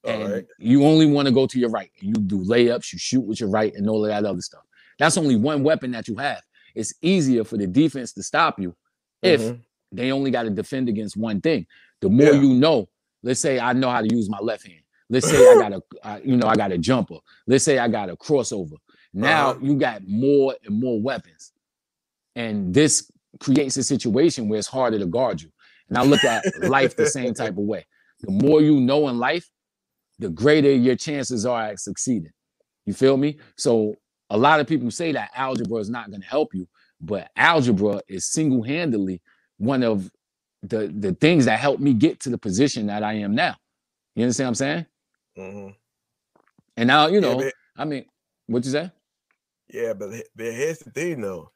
And right. you only want to go to your right. You do layups, you shoot with your right, and all of that other stuff. That's only one weapon that you have. It's easier for the defense to stop you if Mhm. they only got to defend against one thing. The more Yeah. you know, let's say I know how to use my left hand. Let's say I <laughs> got a, I- you know, I got a jumper. Let's say I got a crossover. Now Uh-huh. you got more and more weapons, and this creates a situation where it's harder to guard you. And I look at life the same type of way. The more you know in life, the greater your chances are at succeeding. You feel me? So a lot of people say that algebra is not going to help you, but algebra is single-handedly one of the the things that helped me get to the position that I am now. You understand what I'm saying? Mhm. And now, you Yeah, know, but- I mean, what you say? Yeah, but, but here's the thing though.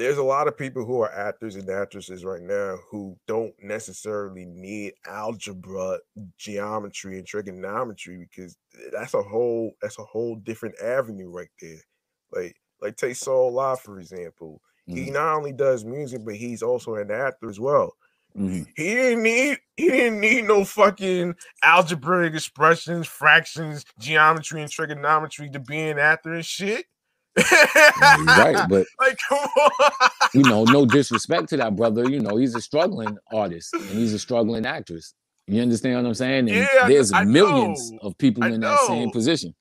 There's a lot of people who are actors and actresses right now who don't necessarily need algebra, geometry, and trigonometry because that's a whole that's a whole different avenue right there. Like like take Saul Law, for example. He Mhm, not only does music, but he's also an actor as well. mhm. He didn't need he didn't need no fucking algebraic expressions, fractions, geometry, and trigonometry to be an actor and shit. <laughs> right, but <laughs> like, <laughs> you know, no disrespect to that brother. You know, he's a struggling artist and he's a struggling actress. You understand what I'm saying? And Yeah, there's I millions know. of people in that same position.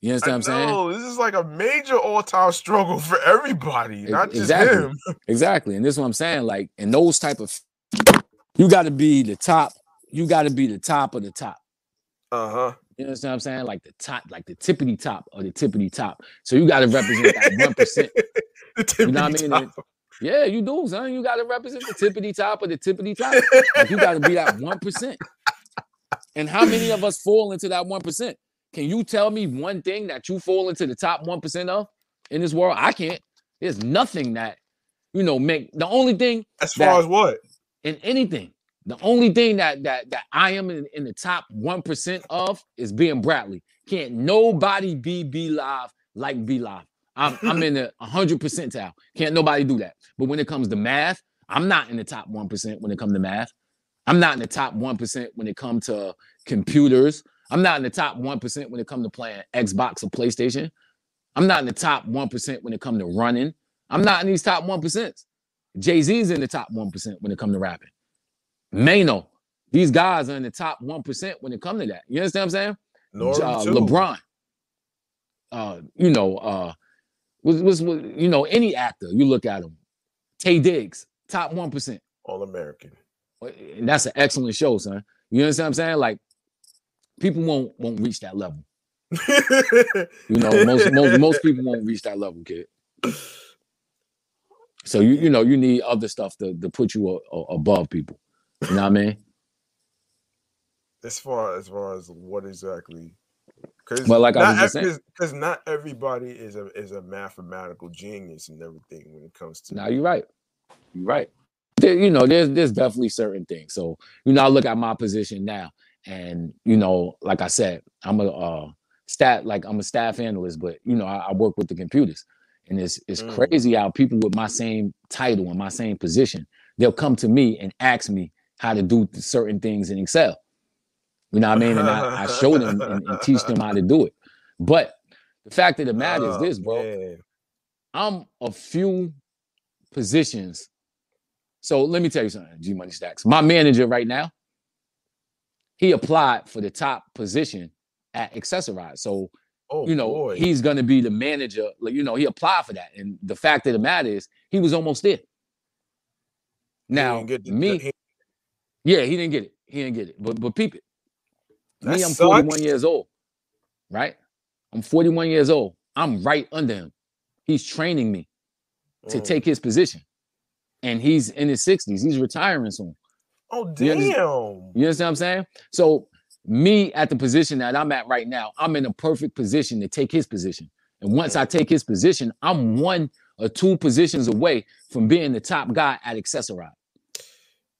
You understand what I'm saying? this is like a major all-time struggle for everybody, not just exactly. him. Exactly. And this is what I'm saying. Like in those type of you got to be the top, you got to be the top of the top. Uh-huh. You know what I'm saying? Like the top, like the tippity top or the tippity top. So you got to represent that one percent. <laughs> You know what I mean? top. Yeah, you do, son. You got to represent the tippity top or the tippity top. Like you got to be that one percent. And how many of us fall into that one percent? Can you tell me one thing that you fall into the top one percent of in this world? I can't. There's nothing that you know make the only thing As far as what? in anything. The only thing that that that I am in, in the top one percent of is being Bradley. Can't nobody be be live like be live. I'm I'm in the <laughs> hundred percentile. Can't nobody do that. But when it comes to math, I'm not in the top one percent when it comes to math. I'm not in the top one percent when it comes to computers. I'm not in the top one percent when it comes to playing Xbox or PlayStation. I'm not in the top one percent when it comes to running. I'm not in these top one percent. Jay Z's in the top one percent when it comes to rapping. Mano, these guys are in the top one percent when it comes to that. You understand what I'm saying? Nora uh, too. LeBron. Uh, you know, uh, was, was was you know any actor you look at him, Taye Diggs, top one percent, All American. and that's an excellent show, son. You understand what I'm saying? Like people won't won't reach that level. <laughs> You know, most most most people won't reach that level, kid. So you you know you need other stuff to to put you a, a- above people. You know what I mean? as far as far as what exactly because Well, like I was just saying. because not everybody is a is a mathematical genius and everything when it comes to Now you're right. You're right. There, you know, there's there's definitely certain things. So you know, I look at my position now, and you know, like I said, I'm a uh, stat like I'm a staff analyst, but you know, I, I work with the computers, and it's it's Mm. crazy how people with my same title and my same position, they'll come to me and ask me how to do certain things in Excel. You know what I mean? And I, I <laughs> show them and, and teach them how to do it. But the fact of the matter is Oh, this, bro. man. I'm a few positions. So let me tell you something, G Money Stackz. My manager right now, he applied for the top position at Accessorize. So, oh you know, boy. he's gonna be the manager. Like, you know, he applied for that. And the fact of the matter is he was almost there. He Now, didn't get the- me, yeah, he didn't get it. He didn't get it. But but peep it. That Me, I'm sucks. 41 years old, right? I'm 41 years old. I'm right under him. He's training me to Mm. take his position. And he's in his 60s. He's retiring soon. oh you damn understand- You understand what I'm saying? So me at the position that I'm at right now, I'm in a perfect position to take his position. And once I take his position, I'm one or two positions away from being the top guy at Accessorize.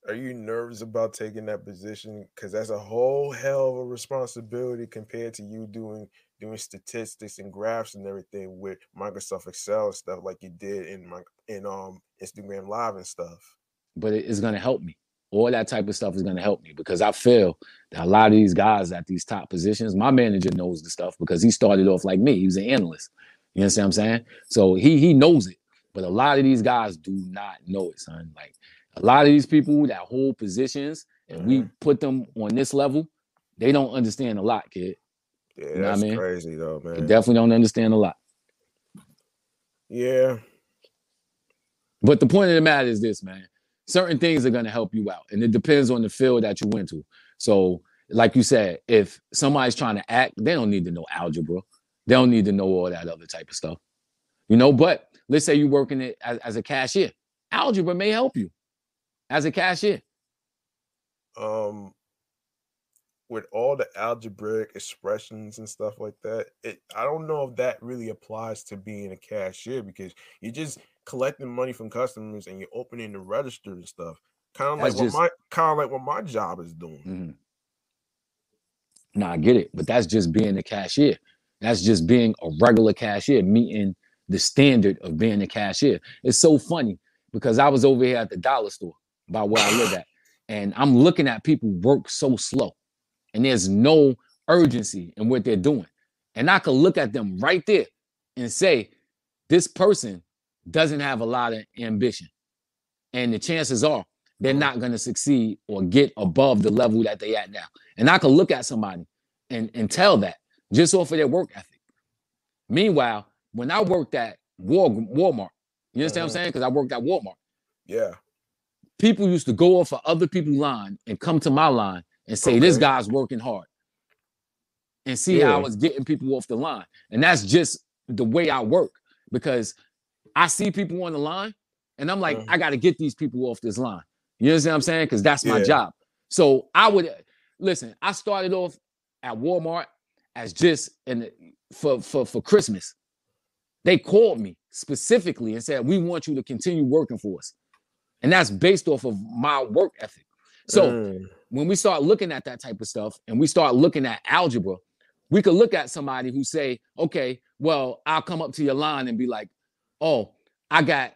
Are you nervous about taking that position? Because that's a whole hell of a responsibility compared to you doing doing statistics and graphs and everything with Microsoft Excel and stuff like you did in my in um Instagram Live and stuff. But it is going to help me. All that type of stuff is going to help me because I feel that a lot of these guys at these top positions, my manager knows the stuff because he started off like me. He was an analyst. You understand what I'm saying? So he he knows it. But a lot of these guys do not know it, son. Like a lot of these people that hold positions and we mm-hmm. put them on this level, they don't understand a lot, kid. Yeah, know what I mean? crazy though, They man. definitely don't understand a lot. yeah. But the point of the matter is this, man. Certain things are going to help you out, and it depends on the field that you went to. So, like you said, if somebody's trying to act, they don't need to know algebra. They don't need to know all that other type of stuff, you know. But let's say you're working it as, as a cashier, algebra may help you as a cashier. um with all the algebraic expressions and stuff like that it i don't know if that really applies to being a cashier because you're just collecting money from customers and you're opening the register and stuff kind of like That's what my kind of like what my job is doing Mhm. Nah, I get it, but that's just being a cashier. That's just being a regular cashier, meeting the standard of being a cashier. It's so funny because I was over here at the dollar store by where I live at, and I'm looking at people work so slow, and there's no urgency in what they're doing. And I could look at them right there and say, this person doesn't have a lot of ambition. And the chances are they're not going to succeed or get above the level that they at now. And I can look at somebody and, and tell that just off of their work ethic. Meanwhile, when I worked at Walmart, you understand uh-huh. what I'm mm-hmm. saying? Because I worked at Walmart. Yeah. People used to go off of other people's line and come to my line and say, okay. this guy's working hard. And see yeah. how I was getting people off the line. And that's just the way I work because I see people on the line and I'm like, uh-huh. I got to get these people off this line. You understand what I'm saying? Because that's my yeah. job. So I would listen, I started off at Walmart as just and for for for Christmas. They called me specifically and said, "We want you to continue working for us," and that's based off of my work ethic. So mm. when we start looking at that type of stuff and we start looking at algebra, we could look at somebody who say, "Okay, well, I'll come up to your line and be like, oh, I got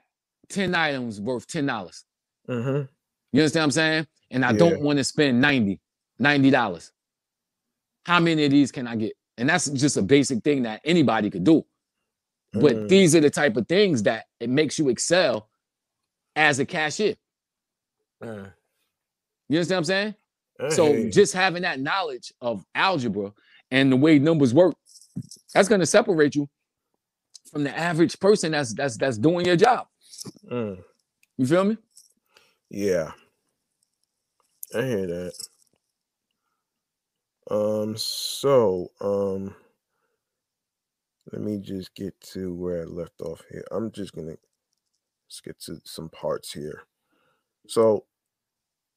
ten items worth ten dollars." Mm-hmm. You understand what I'm saying? And I yeah. don't want to spend 90 dollars. How many of these can I get? And that's just a basic thing that anybody could do. But mm. these are the type of things that it makes you excel as a cashier. Mm. You understand what I'm saying? so just having that knowledge of algebra and the way numbers work, that's going to separate you from the average person that's that's that's doing your job. Mm. You feel me? Yeah. I hear that. Um, so um let me just get to where I left off here. I'm just gonna let's get to some parts here. So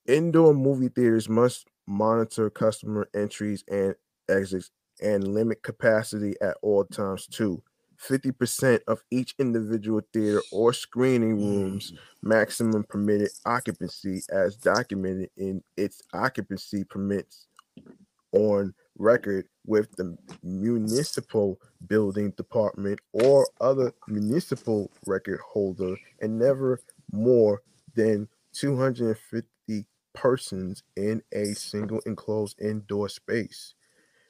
indoor movie theaters must monitor customer entries and exits and limit capacity at all times too. 50% of each individual theater or screening rooms mm. maximum permitted occupancy as documented in its occupancy permits on record with the municipal building department or other municipal record holder and never more than 250 persons in a single enclosed indoor space.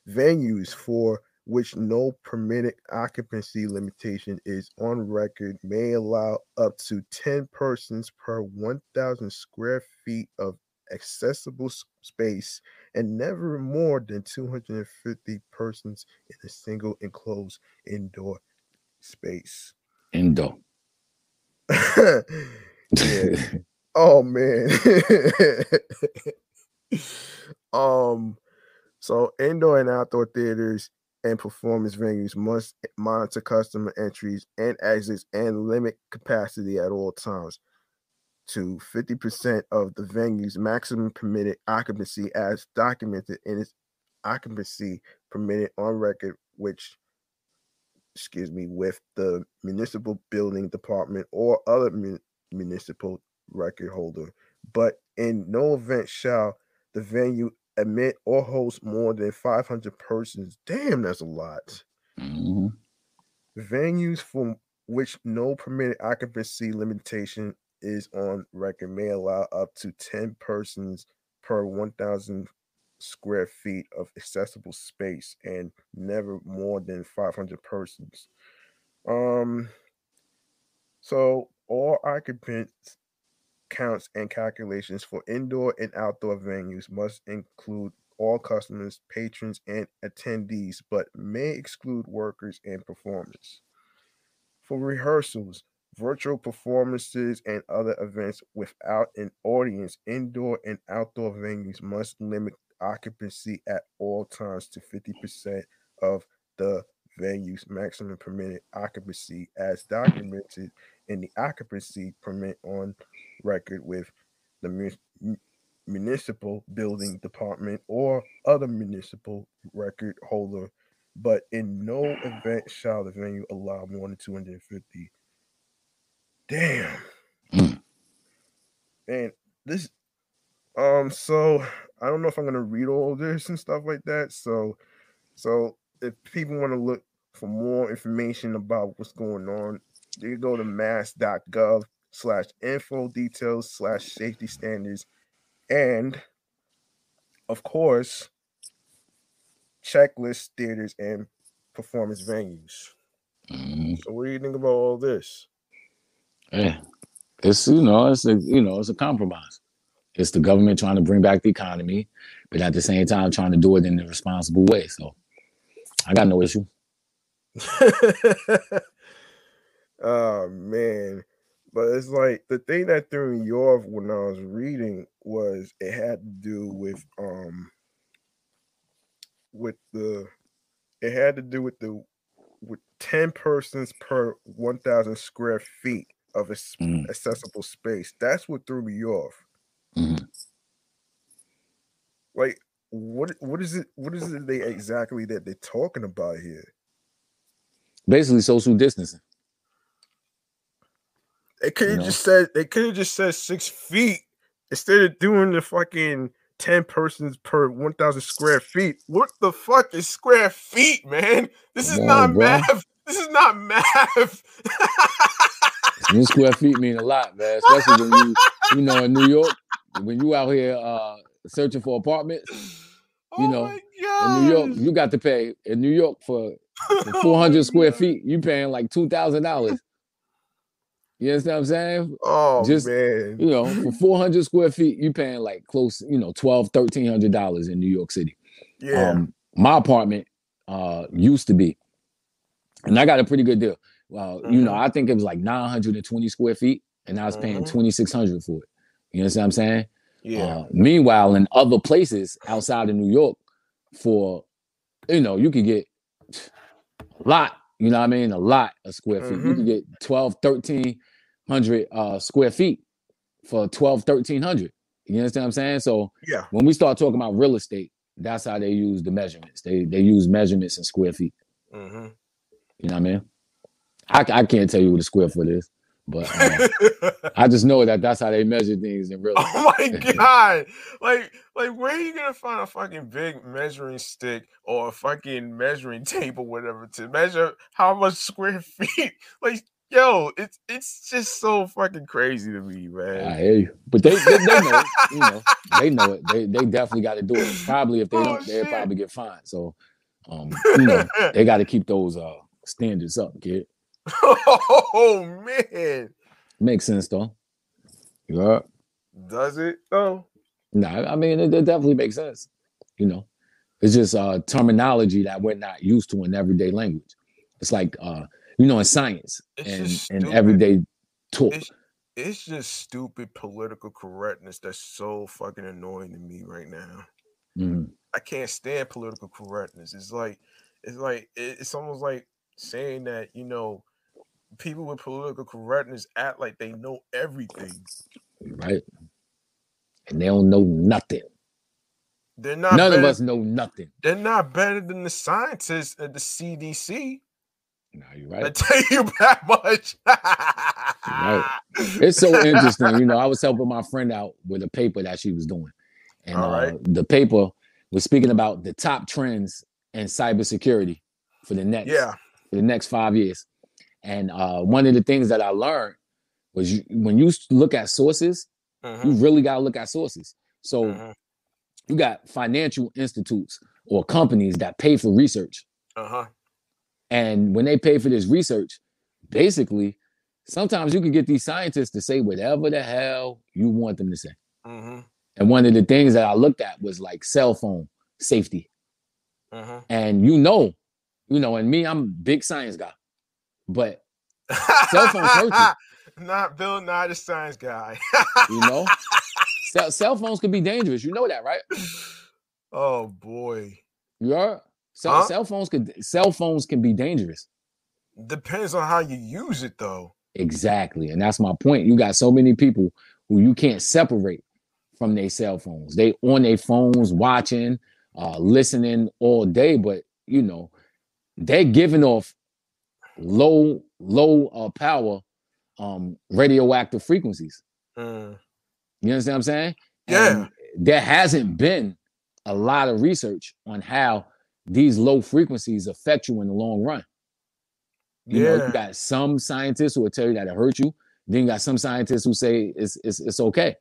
Venues for which no permitted occupancy limitation is on record, may allow up to 10 persons per 1,000 square feet of accessible space and never more than 250 persons in a single enclosed indoor space. Indoor. <laughs> <laughs> oh man. <laughs> um so indoor and outdoor theaters and performance venues must monitor customer entries and exits and limit capacity at all times to 50% of the venue's maximum permitted occupancy as documented in its occupancy permitted on record, which, excuse me, with the municipal building department or other mun- municipal record holder. But in no event shall the venue admit or host more than 500 persons. Damn, that's a lot. Mm-hmm. Venues for which no permitted occupancy limitation is on record may allow up to 10 persons per 1,000 square feet of accessible space and never more than 500 persons. Um, so all occupants counts and calculations for indoor and outdoor venues must include all customers, patrons, and attendees, but may exclude workers and performers. For rehearsals, virtual performances, and other events without an audience, indoor and outdoor venues must limit occupancy at all times to 50% of the venue's maximum permitted occupancy as documented in the occupancy permit on record with the municipal building department or other municipal record holder, but in no event shall the venue allow more than 250. Damn. Mm. And this um so I don't know if I'm gonna read all this and stuff like that. So so if people want to look for more information about what's going on, you go to mass.gov slash info details slash safety standards and of course checklist theaters and performance venues Mhm. So what do you think about all this? Yeah, it's you know, it's a you know, it's a compromise. It's the government trying to bring back the economy, but at the same time trying to do it in a responsible way. So I got no issue. <laughs> oh man. But it's like the thing that threw me off when I was reading was it had to do with um with the it had to do with the with 10 persons per 1000 square feet of a Mhm. accessible space. That's what threw me off. Mhm. Like what what is it what is it they exactly that they're talking about here? Basically, social distancing. They could have know? just said they could have just said six feet instead of doing the fucking 10 persons per 1000 square feet. What the fuck is square feet, man? This is not bro. math. This is not math. <laughs> New square feet mean a lot, man. Especially when you, you know, in New York, when you out here uh searching for apartments oh know, my in New York, you got to pay in New York for, for <laughs> Oh 400 my square God. feet. You paying like two thousand dollars. You understand what I'm saying? Oh just- man. You know, for 400 square feet, you paying like close, you know, 12, 1300 dollars in New York City. Yeah. Um, my apartment uh used to be, and I got a pretty good deal. Well, you know, Mhm. I think it was like 920 square feet, and I was paying Mhm. 2600 for it. You understand what I'm saying? yeah. Uh, meanwhile, in other places outside of New York, for you know, you could get a lot, you know what I mean? A lot of square feet. You Mhm. could get 12, 1300 uh square feet for 12, 1300. You understand what I'm saying? So yeah. when we start talking about real estate, that's how they use the measurements. They they use measurements in square feet. hmm You know what I mean? I, I can't tell you what a square foot is, but uh, <laughs> I just know that that's how they measure things in real estate. Oh my <laughs> god! Like, like, where are you gonna find a fucking big measuring stick or a fucking measuring <laughs> tape or whatever to measure how much square feet? Like, yo, it's it's just so fucking crazy to me, man. I hear you, but they they, they know it. You know, they know it. They they definitely got to do it. Probably if they Oh, don't, they'll probably get fined. So, um, you know, they got to keep those uh standards up, kid. <laughs> oh man, Makes sense though. Yeah. does it though? No, I mean it, it definitely makes sense. You know, it's just uh terminology that we're not used to in everyday language. It's like uh, you know, in science It's and and everyday talk. It's it's just stupid political correctness that's so fucking annoying to me right now. Mhm. I can't stand political correctness. It's like it's like it's almost like saying that you know people with political correctness act like they know everything. Right. And they don't know nothing. They're not None of us know nothing. They're not better than the scientists at the CDC. No, you're right. I right. tell you <laughs> that much. It's so interesting. You know, I was helping my friend out with a paper that she was doing. And right. uh, the paper was speaking about the top trends in cybersecurity for the next Yeah. for the next five years. And uh, one of the things that I learned was you, when you look at sources, you Mhm, really got to look at sources. So mhm, you got financial institutes or companies that pay for research. Uh-huh. And when they pay for this research, basically, sometimes you can get these scientists to say whatever the hell you want them to say. hmm And one of the things that I looked at was like cell phone safety. And you know, you know, and me, I'm a big science guy. But <laughs> Cell phones hurt Not Bill Nye the Science Guy. you know, <laughs> cell, cell phones can be dangerous. You know that, right? oh boy. You are cell, Huh? cell phones could cell phones can be dangerous. Depends on how you use it though. Exactly. And that's my point. You got so many people who you can't separate from their cell phones. They on their phones watching, uh, listening all day, but you know, they're giving off low, low uh, power um radioactive frequencies. Mm, You understand what I'm saying? Yeah. And there hasn't been a lot of research on how these low frequencies affect you in the long run. You know, Yeah. you got some scientists who will tell you that it hurt you. Then you got some scientists who say it's it's, it's okay.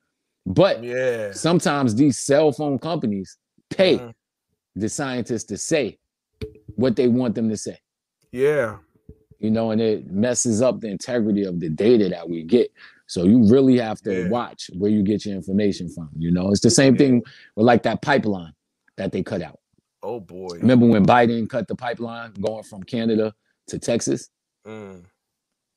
But Yeah. sometimes these cell phone companies pay Mhm. the scientists to say what they want them to say. Yeah. You know, and it messes up the integrity of the data that we get. So you really have to Yeah. watch where you get your information from. You know, it's the same Yeah. thing with like that pipeline that they cut out. Oh boy. Remember when Biden cut the pipeline going from Canada to Texas? Mm.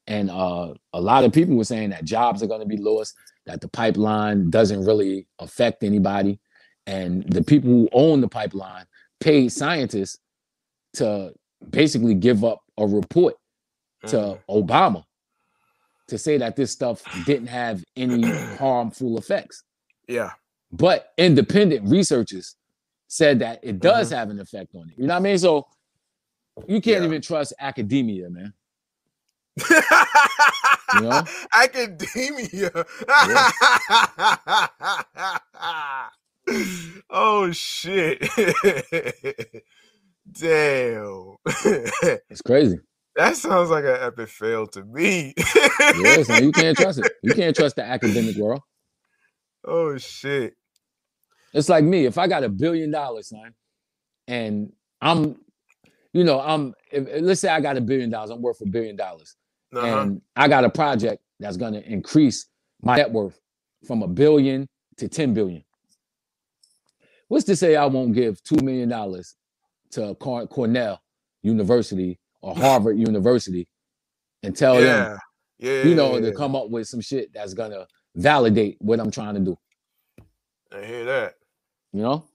And uh, a lot of people were saying that jobs are going to be lost, that the pipeline doesn't really affect anybody. And the people who own the pipeline paid scientists to basically give up a report to Mm. Obama to say that this stuff didn't have any <clears throat> harmful effects. Yeah. But independent researchers said that it does Mhm. have an effect on it. You know what I mean? So you can't Yeah. even trust academia, man. you know? <laughs> Academia. <laughs> oh shit. <laughs> Damn. It's crazy. That sounds like an epic fail to me. yes, so you can't trust it. You can't trust the <laughs> academic world. oh shit. It's like me. If I got a billion dollars, son, and I'm, you know, I'm. If, if- let's say I got a billion dollars. I'm worth a billion dollars, Uh-huh. and I got a project that's going to increase my net worth from a billion to ten billion. What's to say I won't give two million dollars to Cornell University or Harvard University and tell them, yeah. Yeah. you know, yeah, to come up with some shit that's gonna validate what I'm trying to do. I hear that. You know,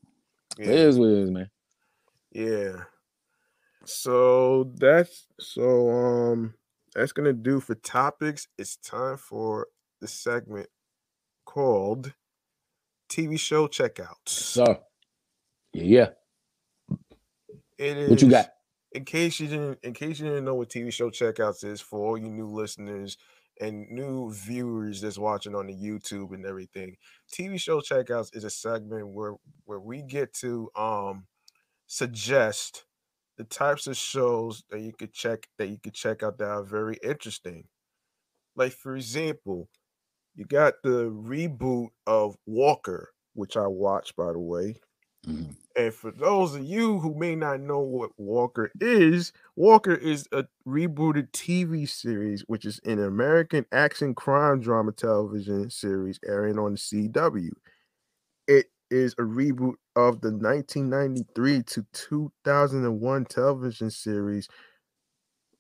Yeah. it is what it is, man. Yeah. So that's so um that's gonna do for topics. It's time for the segment called TV show checkouts. So, yeah, yeah. It is What you got? In case you didn't in case you didn't know what TV show checkouts is for all you new listeners and new viewers that's watching on the YouTube and everything. TV show checkouts is a segment where where we get to um suggest the types of shows that you could check that you could check out that are very interesting. Like for example, you got the reboot of Walker, which I watched by the way. Mhm. And for those of you who may not know what Walker is, Walker is a rebooted TV series, which is an American action crime drama television series airing on the CW. It is a reboot of the 1993 to 2001 television series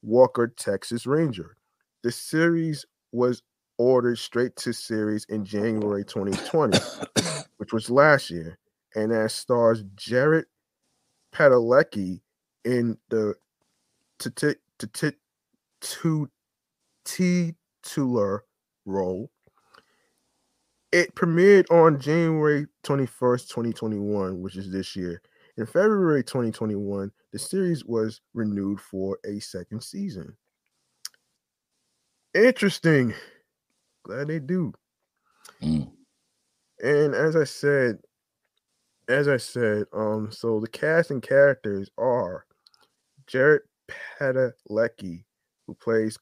Walker, Texas Ranger. The series was ordered straight to series in January 2020 <coughs> which was last year, and that stars Jared Padalecki in the tit- tit- tu- titular role. It premiered on January 21st, 2021, which is this year. In February 2021, the series was renewed for a second season. Interesting. Glad they do. Mm. And as I said, as I said, um, so the cast and characters are Jared Padalecki, who plays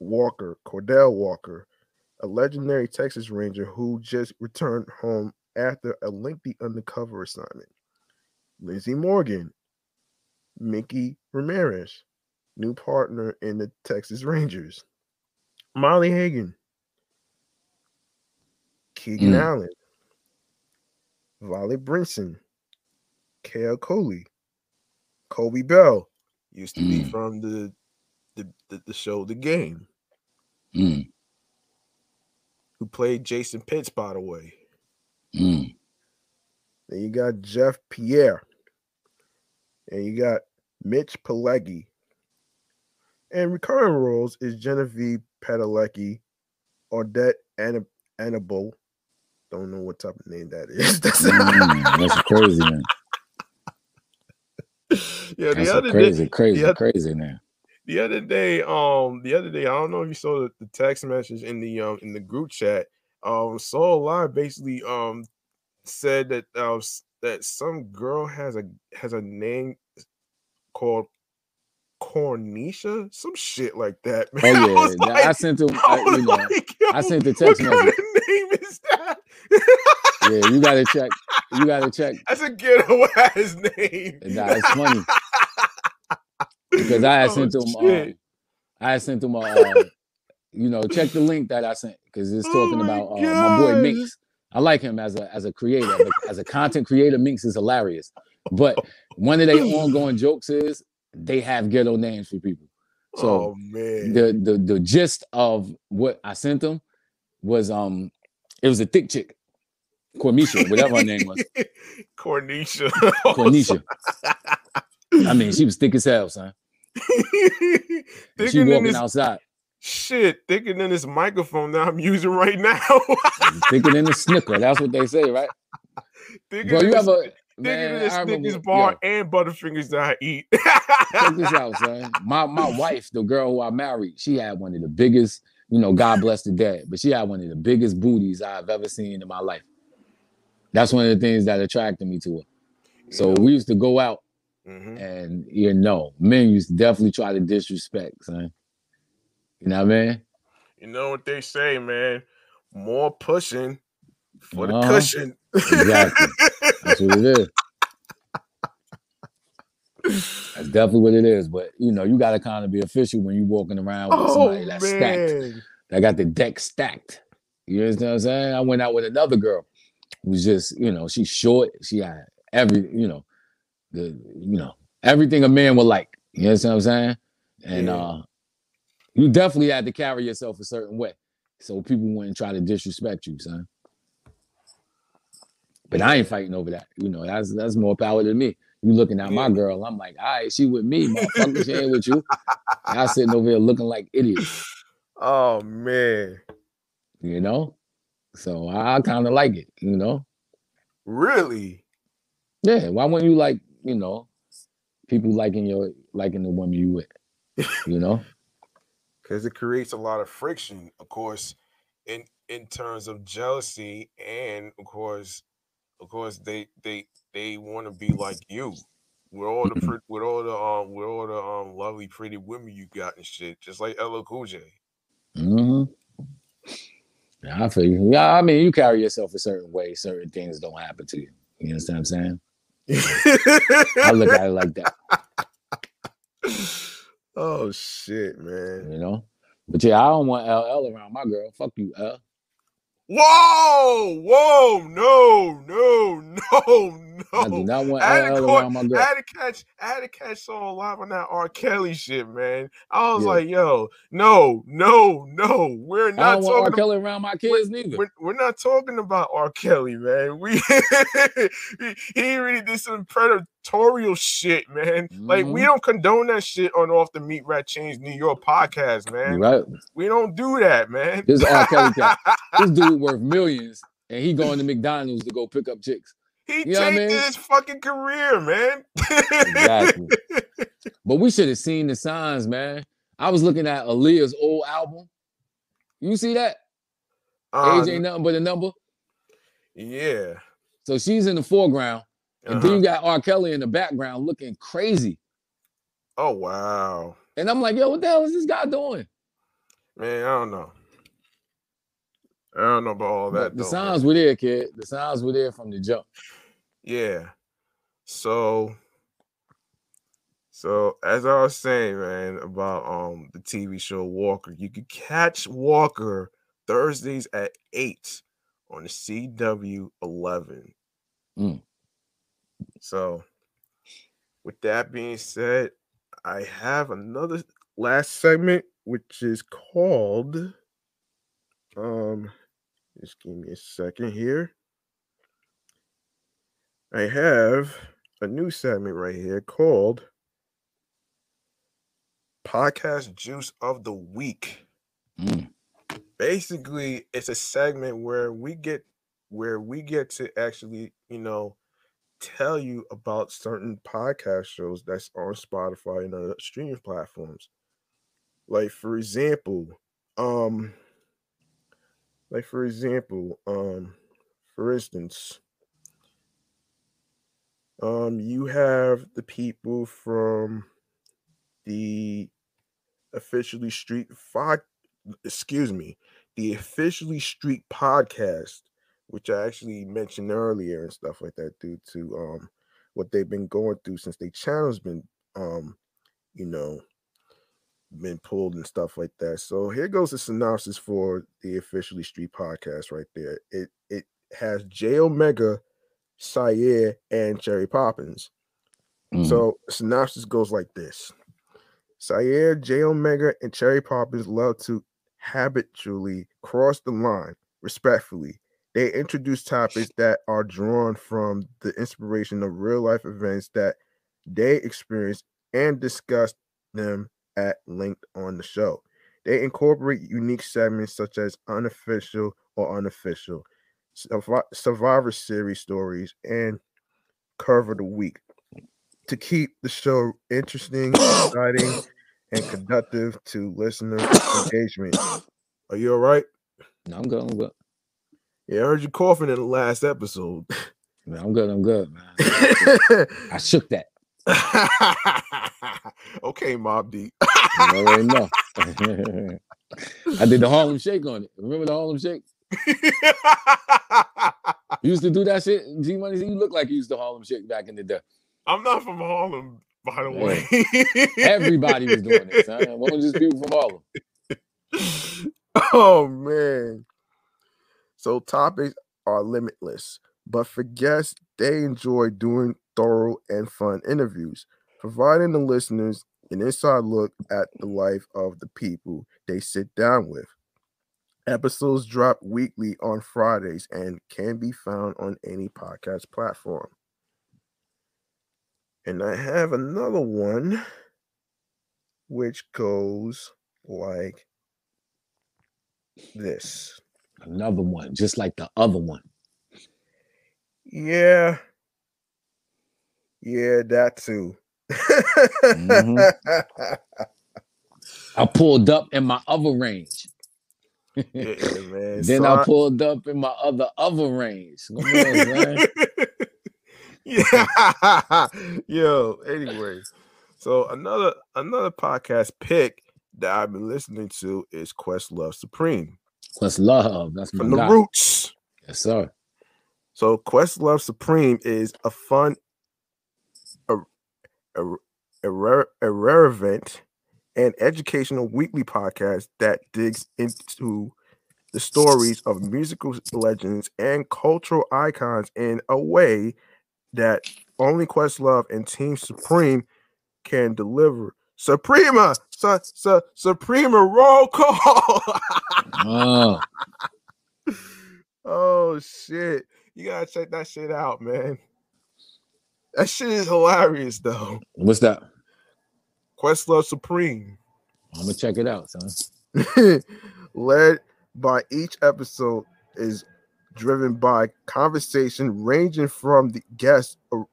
Walker, Cordell Walker, a legendary Texas Ranger who just returned home after a lengthy undercover assignment. Lizzie Morgan, Micki Ramirez, new partner in the Texas Rangers. Molly Hagan, Keegan Mm. Allen, Violet Brinson, Kale Culley, Coby Bell, used to be Mm. from the the, the the show The Game, Mm. who played Jason Pitts, by the way. Mm. Then you got Jeff Pierre, and you got Mitch Pileggi. And recurring roles is Genevieve Padalecki, Odette Anna- Annable. Don't know what type of name that is. <laughs> That's, Mm. That's <laughs> crazy, man. <laughs> yeah, the That's other a day, crazy, crazy, the oth- crazy, man. the other day, um, the other day, I don't know if you saw the, the text message in the um in the group chat. Um, Soul Live basically um said that uh, that some girl has a has a name called Cornisha, some shit like that. Oh Man. I yeah, I like, sent him. I I, you know, like, I sent the text message. Is that? Yeah, you gotta check. You gotta check. That's a ghetto ass name. Nah, it's funny because I had Oh, sent him. Um, shit. I sent him a, uh, you know, check the link that I sent because it's talking Oh my about uh, my boy. Minx. I like him as a as a creator, as a- as a content creator. Minx is hilarious, but one of their <laughs> ongoing jokes is they have ghetto names for people. So oh man. the the the gist of what I sent them was um it was a thick chick, Cornisha, whatever her name was, <laughs> Cornisha. Cornisha. I mean, she was thick as hell, son. <laughs> She walking this outside, shit, thicker than this microphone that I'm using right now. <laughs> thicker than a snicker. That's what they say, right? thicker Bro, you this, ever thicker man? than this remember, Snickers bar yo, and Butterfingers that I eat. check this out, son. My my wife, the girl who I married, she had one of the biggest. You know, God bless the dead, but she had one of the biggest booties I've ever seen in my life. That's one of the things that attracted me to her. So we used to go out Mhm. And you know, men used to definitely try to disrespect, son. You know what I mean? You know what they say, man. More pushing for the Uh-huh. cushion. <laughs> Exactly. That's what it is. That's definitely what it is. But you know, you gotta kind of be official when you're walking around with oh somebody that's stacked. That got the deck stacked. You understand what I'm saying? I went out with another girl who was just, you know, she's short. She had every, you know, the, you know, everything a man would like. You understand what I'm saying? And Yeah. uh you definitely had to carry yourself a certain way. So people wouldn't try to disrespect you, son. But I ain't fighting over that. You know, that's that's more power than me. You looking at my girl, I'm like, all right, she with me, motherfucker. She ain't with you. <laughs> Y'all sitting over here looking like idiot. Oh man. you know? So I, kind of like it, you know? Really? Yeah, why wouldn't you like, you know, people liking your liking the woman you with? <laughs> You know? Because it creates a lot of friction, of course, in in terms of jealousy, and of course, of course, they they they want to be like you. With all the pre- with all the um with all the um lovely pretty women you got and shit, just like LL Cool J. hmm Yeah, I feel you. Yeah, I mean, you carry yourself a certain way, certain things don't happen to you. You understand what I'm saying? I look at it like that, <laughs> oh shit, man! you know? But yeah, I don't want LL around my girl. Fuck you, L. Whoa, whoa, no, no, <laughs> no, no. I do not want I had, to my I had to catch, I had to catch Saul live on that R. Kelly shit, man. I was Yeah. like, yo, no, no, no, we're I not don't want R. talking. Kelly around my kids neither. We're, we're not talking about R. Kelly, man. We <laughs> he, he really did some predatorial shit, man. Like we Mhm. don't condone that shit on Off the Meatrack Chainz New York podcast, man. Right? We don't do that, man. This R. Kelly <laughs> cat. This dude worth millions, and he going to McDonald's to go pick up chicks. he You know what I changed mean? his fucking career, man. Exactly. <laughs> But we should have seen the signs, man. I was looking at Aaliyah's old album. You see that? Age ain't nothing but a number. yeah. So she's in the foreground, and then Uh-huh. you got R. Kelly in the background looking crazy. Oh wow, And I'm like, yo, what the hell is this guy doing? man. I don't know. I don't know about all But that. the though, signs man. were there, kid. The signs were there from the jump. Yeah. So so as I was saying, man, about um the TV show Walker, you could catch Walker Thursdays at 8 on the CW 11. Mm. So with that being said, I have another last segment which is called um just give me a second here. I have a new segment right here called Podcast Juice of the Week. Mm. Basically, it's a segment where we get where we get to actually, you know, tell you about certain podcast shows that's on Spotify and other streaming platforms. Like for example, um like for example, um for instance, um you have the people from the officially street five excuse me the officially street podcast which i actually mentioned earlier and stuff like that due to um what they've been going through since their channel's been um you know been pulled and stuff like that. So here goes the synopsis for the officially street podcast right there. It it has J Omega, Sayer, and Cherry Poppins. Mm. So synopsis goes like this: Sayer, J Omega, and Cherry Poppins love to habitually cross the line respectfully. They introduce topics that are drawn from the inspiration of real life events that they experience and discuss them at length on the show. They incorporate unique segments such as unofficial or unofficial, Survivor Series stories, and Curve of the Week to keep the show interesting, exciting, and conductive to listener engagement. Are you all right? No, I'm good. I'm good. Yeah, I heard you coughing in the last episode. <laughs> Man, I'm good. I'm good, man. <laughs> I shook that. <laughs> okay, Mobb Deep. You already know. I did the Harlem Shake on it. Remember the Harlem Shake? You used to do that shit. G Money, you look like you used to Harlem Shake back in the day. I'm not from Harlem, by the way. Everybody was doing this. Huh? What was just people from Harlem? oh man. So topics are limitless, but for guests, they enjoy doing thorough and fun interviews, providing the listeners an inside look at the life of the people they sit down with. Episodes drop weekly on Fridays and can be found on any podcast platform. And I have another one which goes like this. Another one, just like the other one. Yeah. Yeah, that too. Mhm. <laughs> I pulled up in my other range. yeah, man. <laughs> Then So I pulled up in my other other range. On, <laughs> yeah. Yo, anyway. So another another podcast pick that I've been listening to is Questlove Supreme Quest love. That's from the guy. Roots. Yes, sir. So Questlove Supreme is a fun, ir- ir- irre- irrelevant, and educational weekly podcast that digs into the stories of musical legends and cultural icons in a way that only Questlove and Team Supreme can deliver. Suprema, su- su- Suprema roll call. Oh, <laughs> Oh shit. You gotta check that shit out, man. That shit is hilarious though. what's that? Questlove Supreme. I'm gonna check it out, son. <laughs> Led by each episode is driven by conversation ranging from the guest or-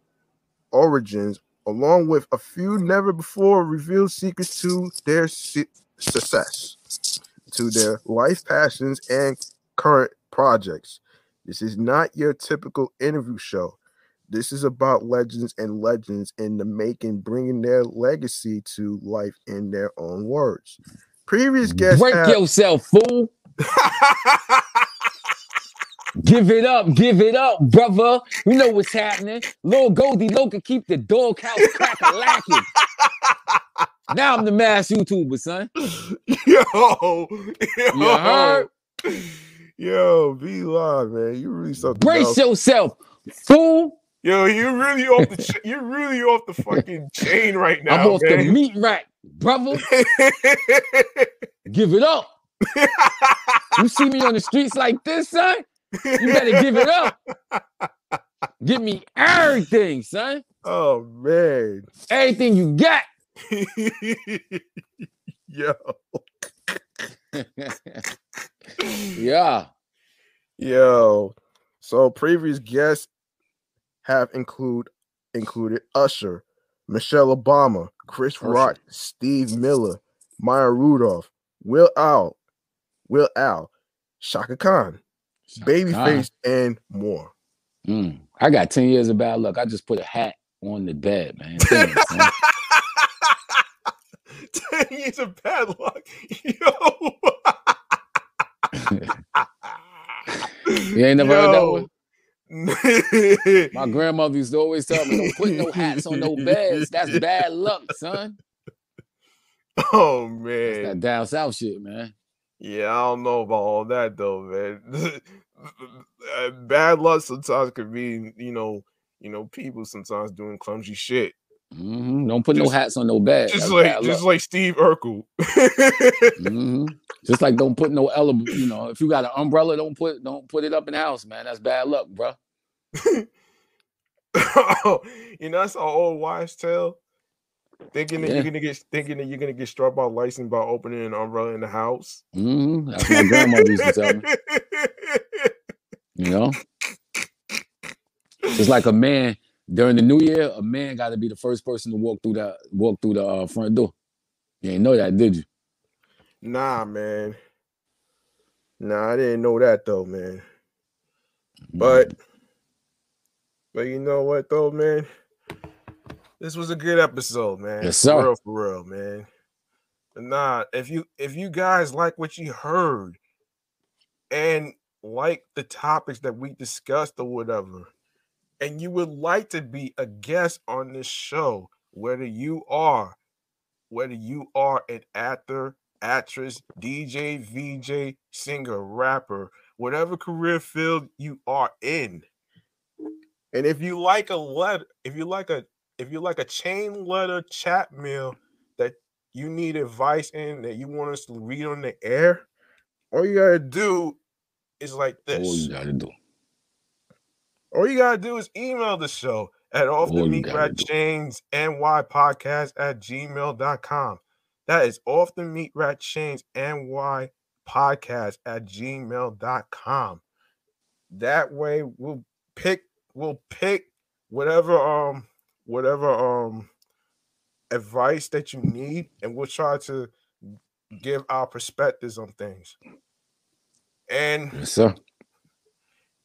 origins along with a few never before revealed secrets to their su- success to their life passions and current projects. This is not your typical interview show. This is about legends and legends in the making, bringing their legacy to life in their own words. Previous guests Break have- yourself, fool. <laughs> Give it up, give it up, brother. You know what's happening. Little Goldie Loca keep the doghouse crack a lacking. Now I'm the mass YouTuber, son. yo, yo, You yo, be live, man. You really something. Brace else. yourself, fool. Yo, you're really off the ch- you're really off the fucking chain right now, I'm off the meat rack, brother. <laughs> Give it up. You see me on the streets like this, son? You better give it up. <laughs> Give me everything, son. oh man, Everything you got. <laughs> yo, <laughs> yeah. yo. So previous guests have include included Usher, Michelle Obama, Chris Usher. Rock, Steve Miller, Maya Rudolph, Will Al, Will Al, Chaka Khan, Babyface, and more. Mm, I got 10 years of bad luck. I just put a hat on the bed, man. <laughs> Damn, son. Ten years of bad luck, <laughs> yo. <laughs> You ain't never heard that one? My grandmother used to always tell me, don't put no hats on no beds. That's bad luck, son. Oh That's man. that down south shit, man. Yeah, I don't know about all that though, man. Uh, Bad luck sometimes could be, you know, you know, people sometimes doing clumsy shit. hmm Don't put no hats on no bed. Just That's like just luck. like Steve Urkel. hmm Just like don't put no element. You know, if you got an umbrella, don't put don't put it up in the house, man. That's bad luck, bro. <laughs> you know, that's an old wives' tale. Thinking that Yeah. you're gonna get thinking that you're gonna get struck by lightning by opening an umbrella in the house. hmm That's my grandmother used to tell me. <laughs> You know, It's like a man during the new year, a man got to be the first person to walk through the walk through the uh, front door. You ain't know that, did you? Nah, man. Nah, I didn't know that though, man. But but you know what though, man? This was a good episode, man. Yes, For sir. real, for real, man. But nah, if you if you guys like what you heard and like the topics that we discussed or whatever, and you would like to be a guest on this show, whether you are whether you are an actor, actress, DJ, VJ, singer, rapper, whatever career field you are in. And if you like a letter, if you like a if you like a chain letter chat mail that you need advice in that you want us to read on the air, all you gotta do is like all this. you gotta do. All you gotta do is email the show at off the All meatrack chainz ny podcast at gmail.com. That is off the meatrack chainz ny podcast at gmail.com. That way we'll pick we'll pick whatever um whatever um advice that you need and we'll try to give our perspectives on things. And Yes, sir.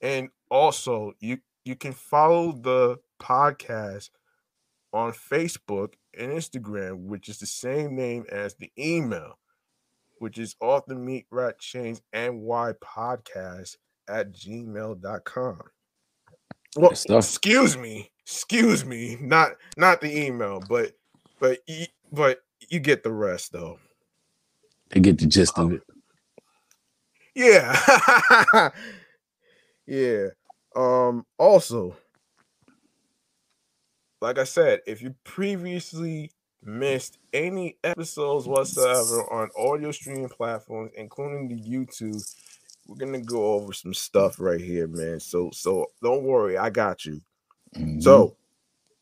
and also, you you can follow the podcast on Facebook and Instagram, which is the same name as the email, which is off the meatrack chainz ny podcast at gmail.com. Well, excuse me, excuse me, not not the email, but but but you get the rest though. They get the gist Oh. of it. Yeah. <laughs> yeah. Um also like I said, if you previously missed any episodes whatsoever on audio streaming platforms including the YouTube, we're going to go over some stuff right here, man. So so don't worry, I got you. Mhm. So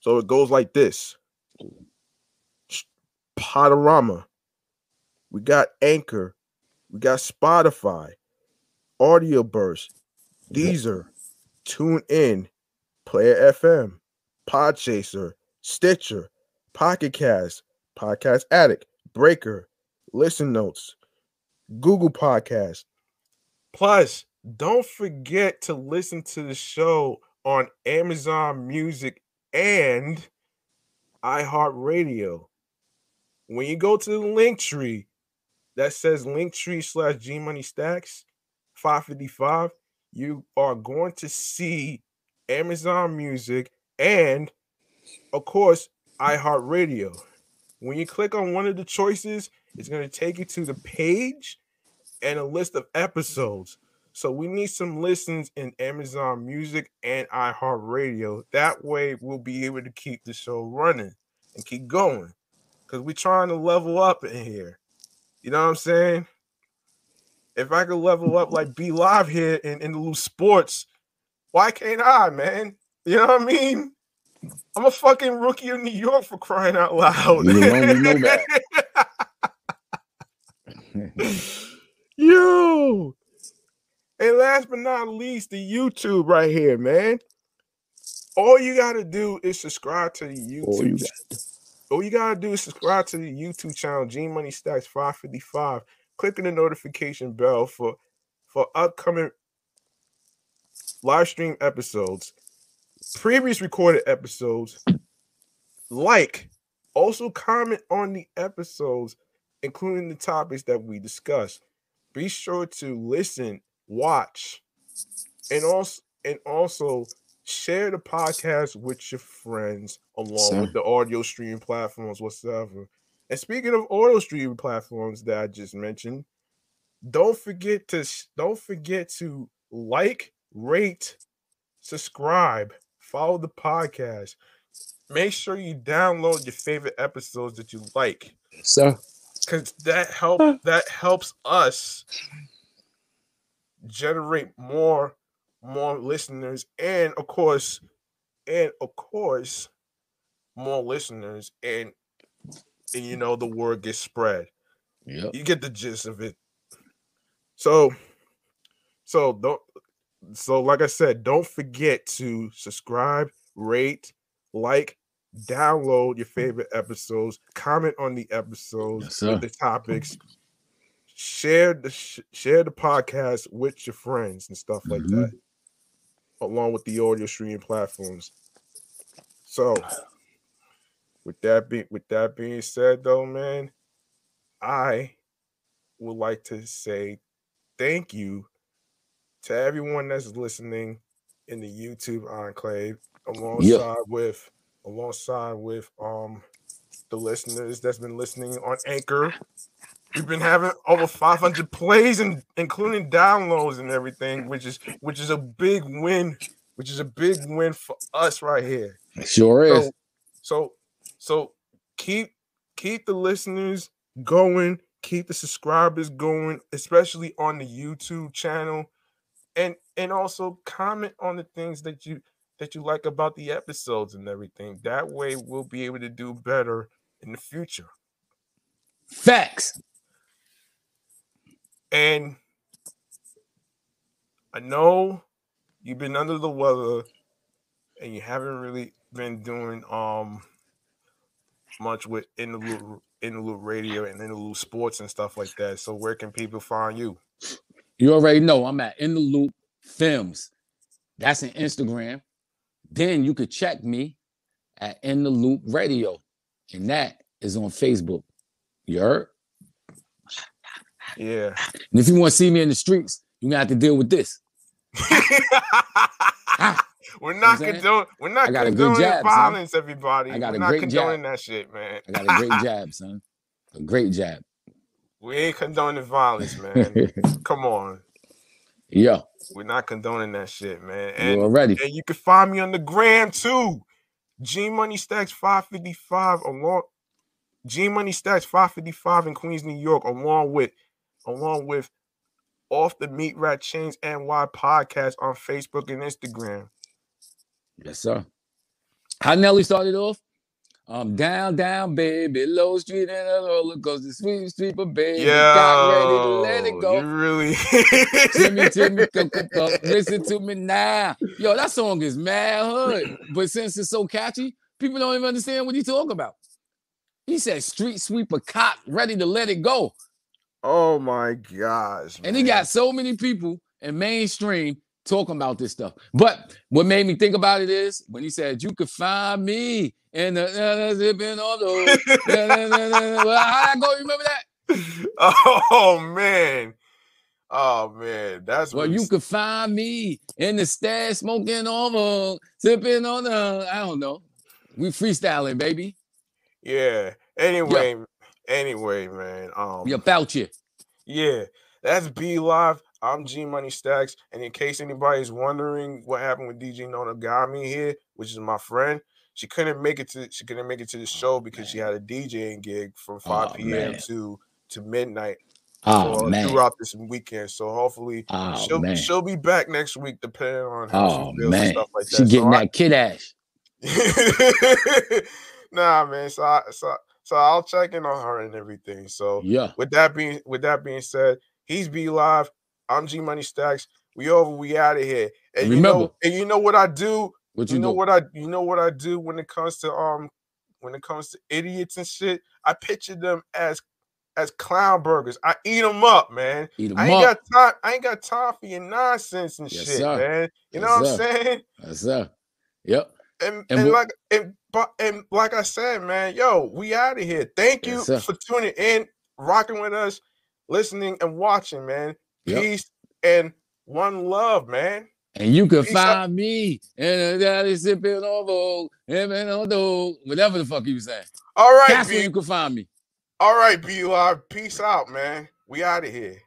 so it goes like this. Podurama. We got Anchor. We got Spotify, Audioburst, Deezer, Tune In, Player FM, Podchaser, Stitcher, Pocket Cast, Podcast Addict, Breaker, Listen Notes, Google Podcast. Plus, don't forget to listen to the show on Amazon Music and iHeartRadio. When you go to the link tree that says Linktree slash G Money Stackz 555, you are going to see Amazon Music and, of course, iHeartRadio. When you click on one of the choices, it's going to take you to the page and a list of episodes. So we need some listens in Amazon Music and iHeartRadio. That way, we'll be able to keep the show running and keep going because we're trying to level up in here. You know what I'm saying? If I could level up like be live here in, in the loose sports, why can't I, man? You know what I mean? I'm a fucking rookie of New York for crying out loud. You know that. <laughs> Yo. And last but not least, the YouTube right here, man. All you gotta do is subscribe to the YouTube. All you All you gotta do is subscribe to the YouTube channel, G Money Stackz 555. Click on the notification bell for for upcoming live stream episodes, previous recorded episodes. Like, also comment on the episodes, including the topics that we discuss. Be sure to listen, watch, and also and also share the podcast with your friends along Sir. with the audio stream platforms whatsoever And speaking of auto streaming platforms that I just mentioned, don't forget to don't forget to like, rate, subscribe, follow the podcast. Make sure you download your favorite episodes that you like. So, because that help that helps us generate more more listeners and of course and of course more listeners and and you know the word gets spread. Yep. you get the gist of it. So so don't so like i said don't forget to subscribe rate like download your favorite episodes comment on the episodes Yes, the topics. Share the sh- share the podcast with your friends and stuff like Mhm. that along with the audio streaming platforms. So with that be with that being said though man i would like to say thank you to everyone that's listening in the youtube enclave alongside with alongside with um the listeners that's been listening on anchor. We've been having over 500 plays and including downloads and everything which is which is a big win which is a big win for us right here. Sure is. so, so, keep keep the listeners going, keep the subscribers going, especially on the YouTube channel, and and also comment on the things that you that you like about the episodes and everything. That way, we'll be able to do better in the future. Facts. And I know you've been under the weather and you haven't really been doing um much with in the loop in the loop radio and in the loop sports and stuff like that. So where can people find you? You already know I'm at In the Loop Films. That's an Instagram. Then you could check me at In the Loop Radio, and that is on Facebook. You heard? Yeah. And if you want to see me in the streets, you're gonna have to deal with this. <laughs> Ah. We're not condoning we're not I got a good condoning jab, son. violence, everybody. I got we're a not great condoning that shit, man. I got a great <laughs> jab, son. A great jab. We ain't condoning violence, man. <laughs> Come on. Yo, We're not condoning that shit, man. And, you already. And you can find me on the gram too. G Money Stackz 555 along G Money Stackz 555 in Queens, New York, along with along with Off the Meatrack Chainz and NY podcast on Facebook and Instagram. Yes, sir. How Nelly started off? Um, down, down, baby, low street and a roller coaster, sweet sweeper, baby, got ready to let it go. You really Timmy, Timmy, go, <laughs> go, go. listen to me now. Yo, that song is mad hood, but since it's so catchy, people don't even understand what he talking about. He said, "Street sweeper, cop, ready to let it go," Oh my gosh. and he got so many people in mainstream talking about this stuff. But what made me think about it is when he said, "You could find me in the zipping <laughs> on. Well, how that go? You remember that? <laughs> oh man. Oh man. That's Well, what you could find me in the stash smoking over, sipping on the. I don't know. We freestyling, baby. yeah. Anyway, anyway, man. Um We about you. Yeah, that's B Live. I'm G Money Stackz. And in case anybody's wondering what happened with DJ Nonagami here, which is my friend, she couldn't make it to she couldn't make it to the oh, show because she had a DJing gig from 5 Oh, p.m. man. to to midnight Oh man. throughout this weekend. So hopefully Oh she'll man. she'll be back next week depending on how Oh she feels and man. stuff like that. She getting So I- that kid ass. <laughs> nah, man. So I, so so I'll check in on her and everything. So Yeah. with that being with that being said, he's be Live. I'm G Money Stackz. We over. We out of here. And you know, and you know what I do. What You you, know do? what I you know what I do when it comes to um when it comes to idiots and shit. I picture them as as clown burgers. I eat them up, man. Eat 'em I ain't up. got time. I ain't got time for your nonsense and Yes, shit, sir. man. You know Yes, what I'm saying? Yes, sir. Yep. And, And and, like and but and like I said, man, yo, we out of here. Thank you Yes, for tuning in, rocking with us, listening and watching, man. Yep. Peace and one love, man. And you can Peace find me and daddy sipping on those, whatever the fuck you saying. All right, That's B. where you can find me. All right, BUR. Peace out, man. We out of here.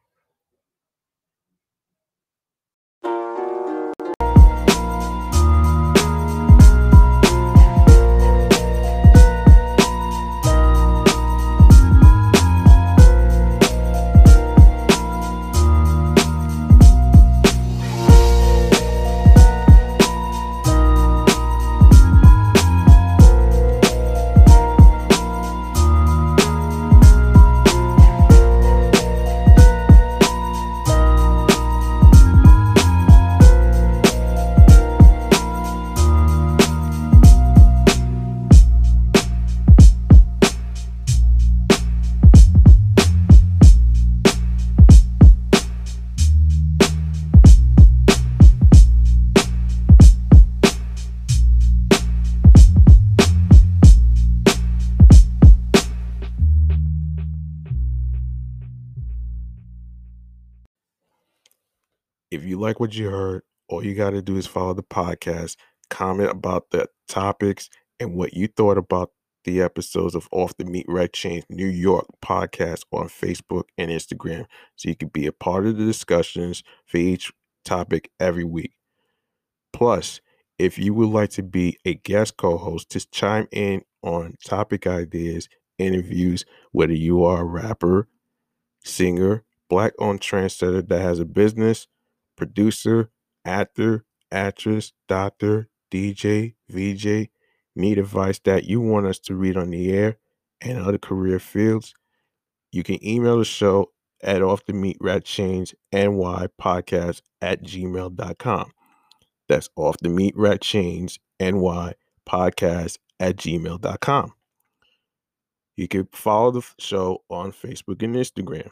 Like what you heard, all you got to do is follow the podcast, comment about the topics and what you thought about the episodes of Off the Meatrack Chainz New York podcast on Facebook and Instagram so you can be a part of the discussions for each topic every week. Plus, if you would like to be a guest co host, just chime in on topic ideas, interviews, whether you are a rapper, singer, black owned trendsetter that has a business, producer, actor, actress, doctor, DJ, VJ, need advice that you want us to read on the air and other career fields, you can email the show at off the meatrack chainz ny podcast at gmail.com. That's off the meatrack chainz ny podcast at gmail.com. You can follow the show on Facebook and Instagram,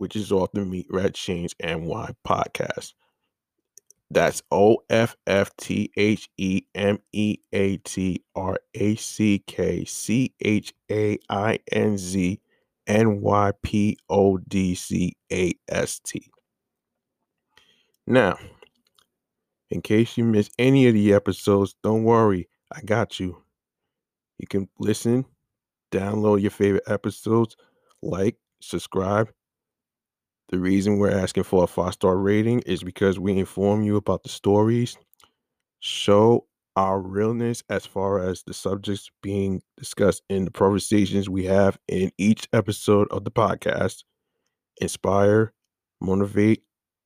which is off the meatrack chainz ny podcast. That's O F F T H E M E A T R A C K C H A I N Z N Y P O D C A S T. Now, in case you miss any of the episodes, don't worry, I got you. You can listen, download your favorite episodes, like, subscribe, the reason we're asking for a five star rating is because we inform you about the stories, show our realness as far as the subjects being discussed in the conversations we have in each episode of the podcast, inspire, motivate.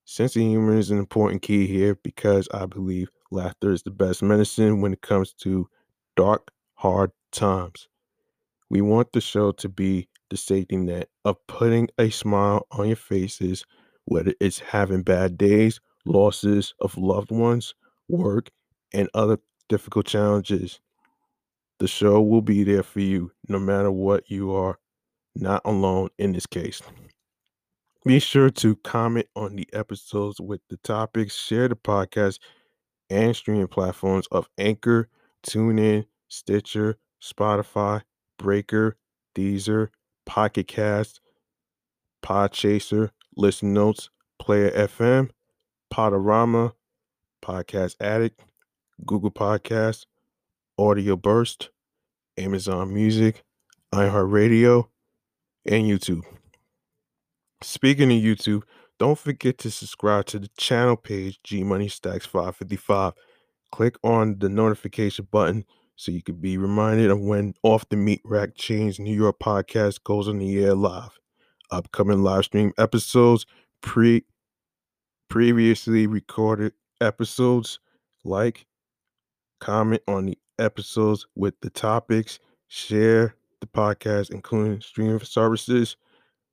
Sense of humor is an important key here because I believe laughter is the best medicine when it comes to dark, hard times. We want the show to be the safety net of putting a smile on your faces, whether it's having bad days, losses of loved ones, work, and other difficult challenges. The show will be there for you no matter what you are, not alone in this case. Be sure to comment on the episodes with the topics, share the podcast, and streaming platforms of Anchor, TuneIn, Stitcher, Spotify, Breaker, Deezer, Pocket Cast, Podchaser, Listen Notes, Player FM, Podurama, Podcast Addict, Google Podcasts, Audioburst, Amazon Music, iHeartRadio, and YouTube. Speaking of YouTube, don't forget to subscribe to the channel page G Money Stackz 555. Click on the notification button so you can be reminded of when Off the Meatrack Chainz New York podcast goes on the air live. Upcoming live stream episodes, pre previously recorded episodes, like, comment on the episodes with the topics, share the podcast, including streaming services,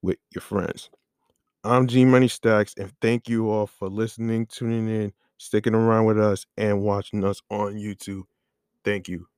with your friends. I'm G Money Stackz, and thank you all for listening, tuning in, sticking around with us, and watching us on YouTube. Thank you.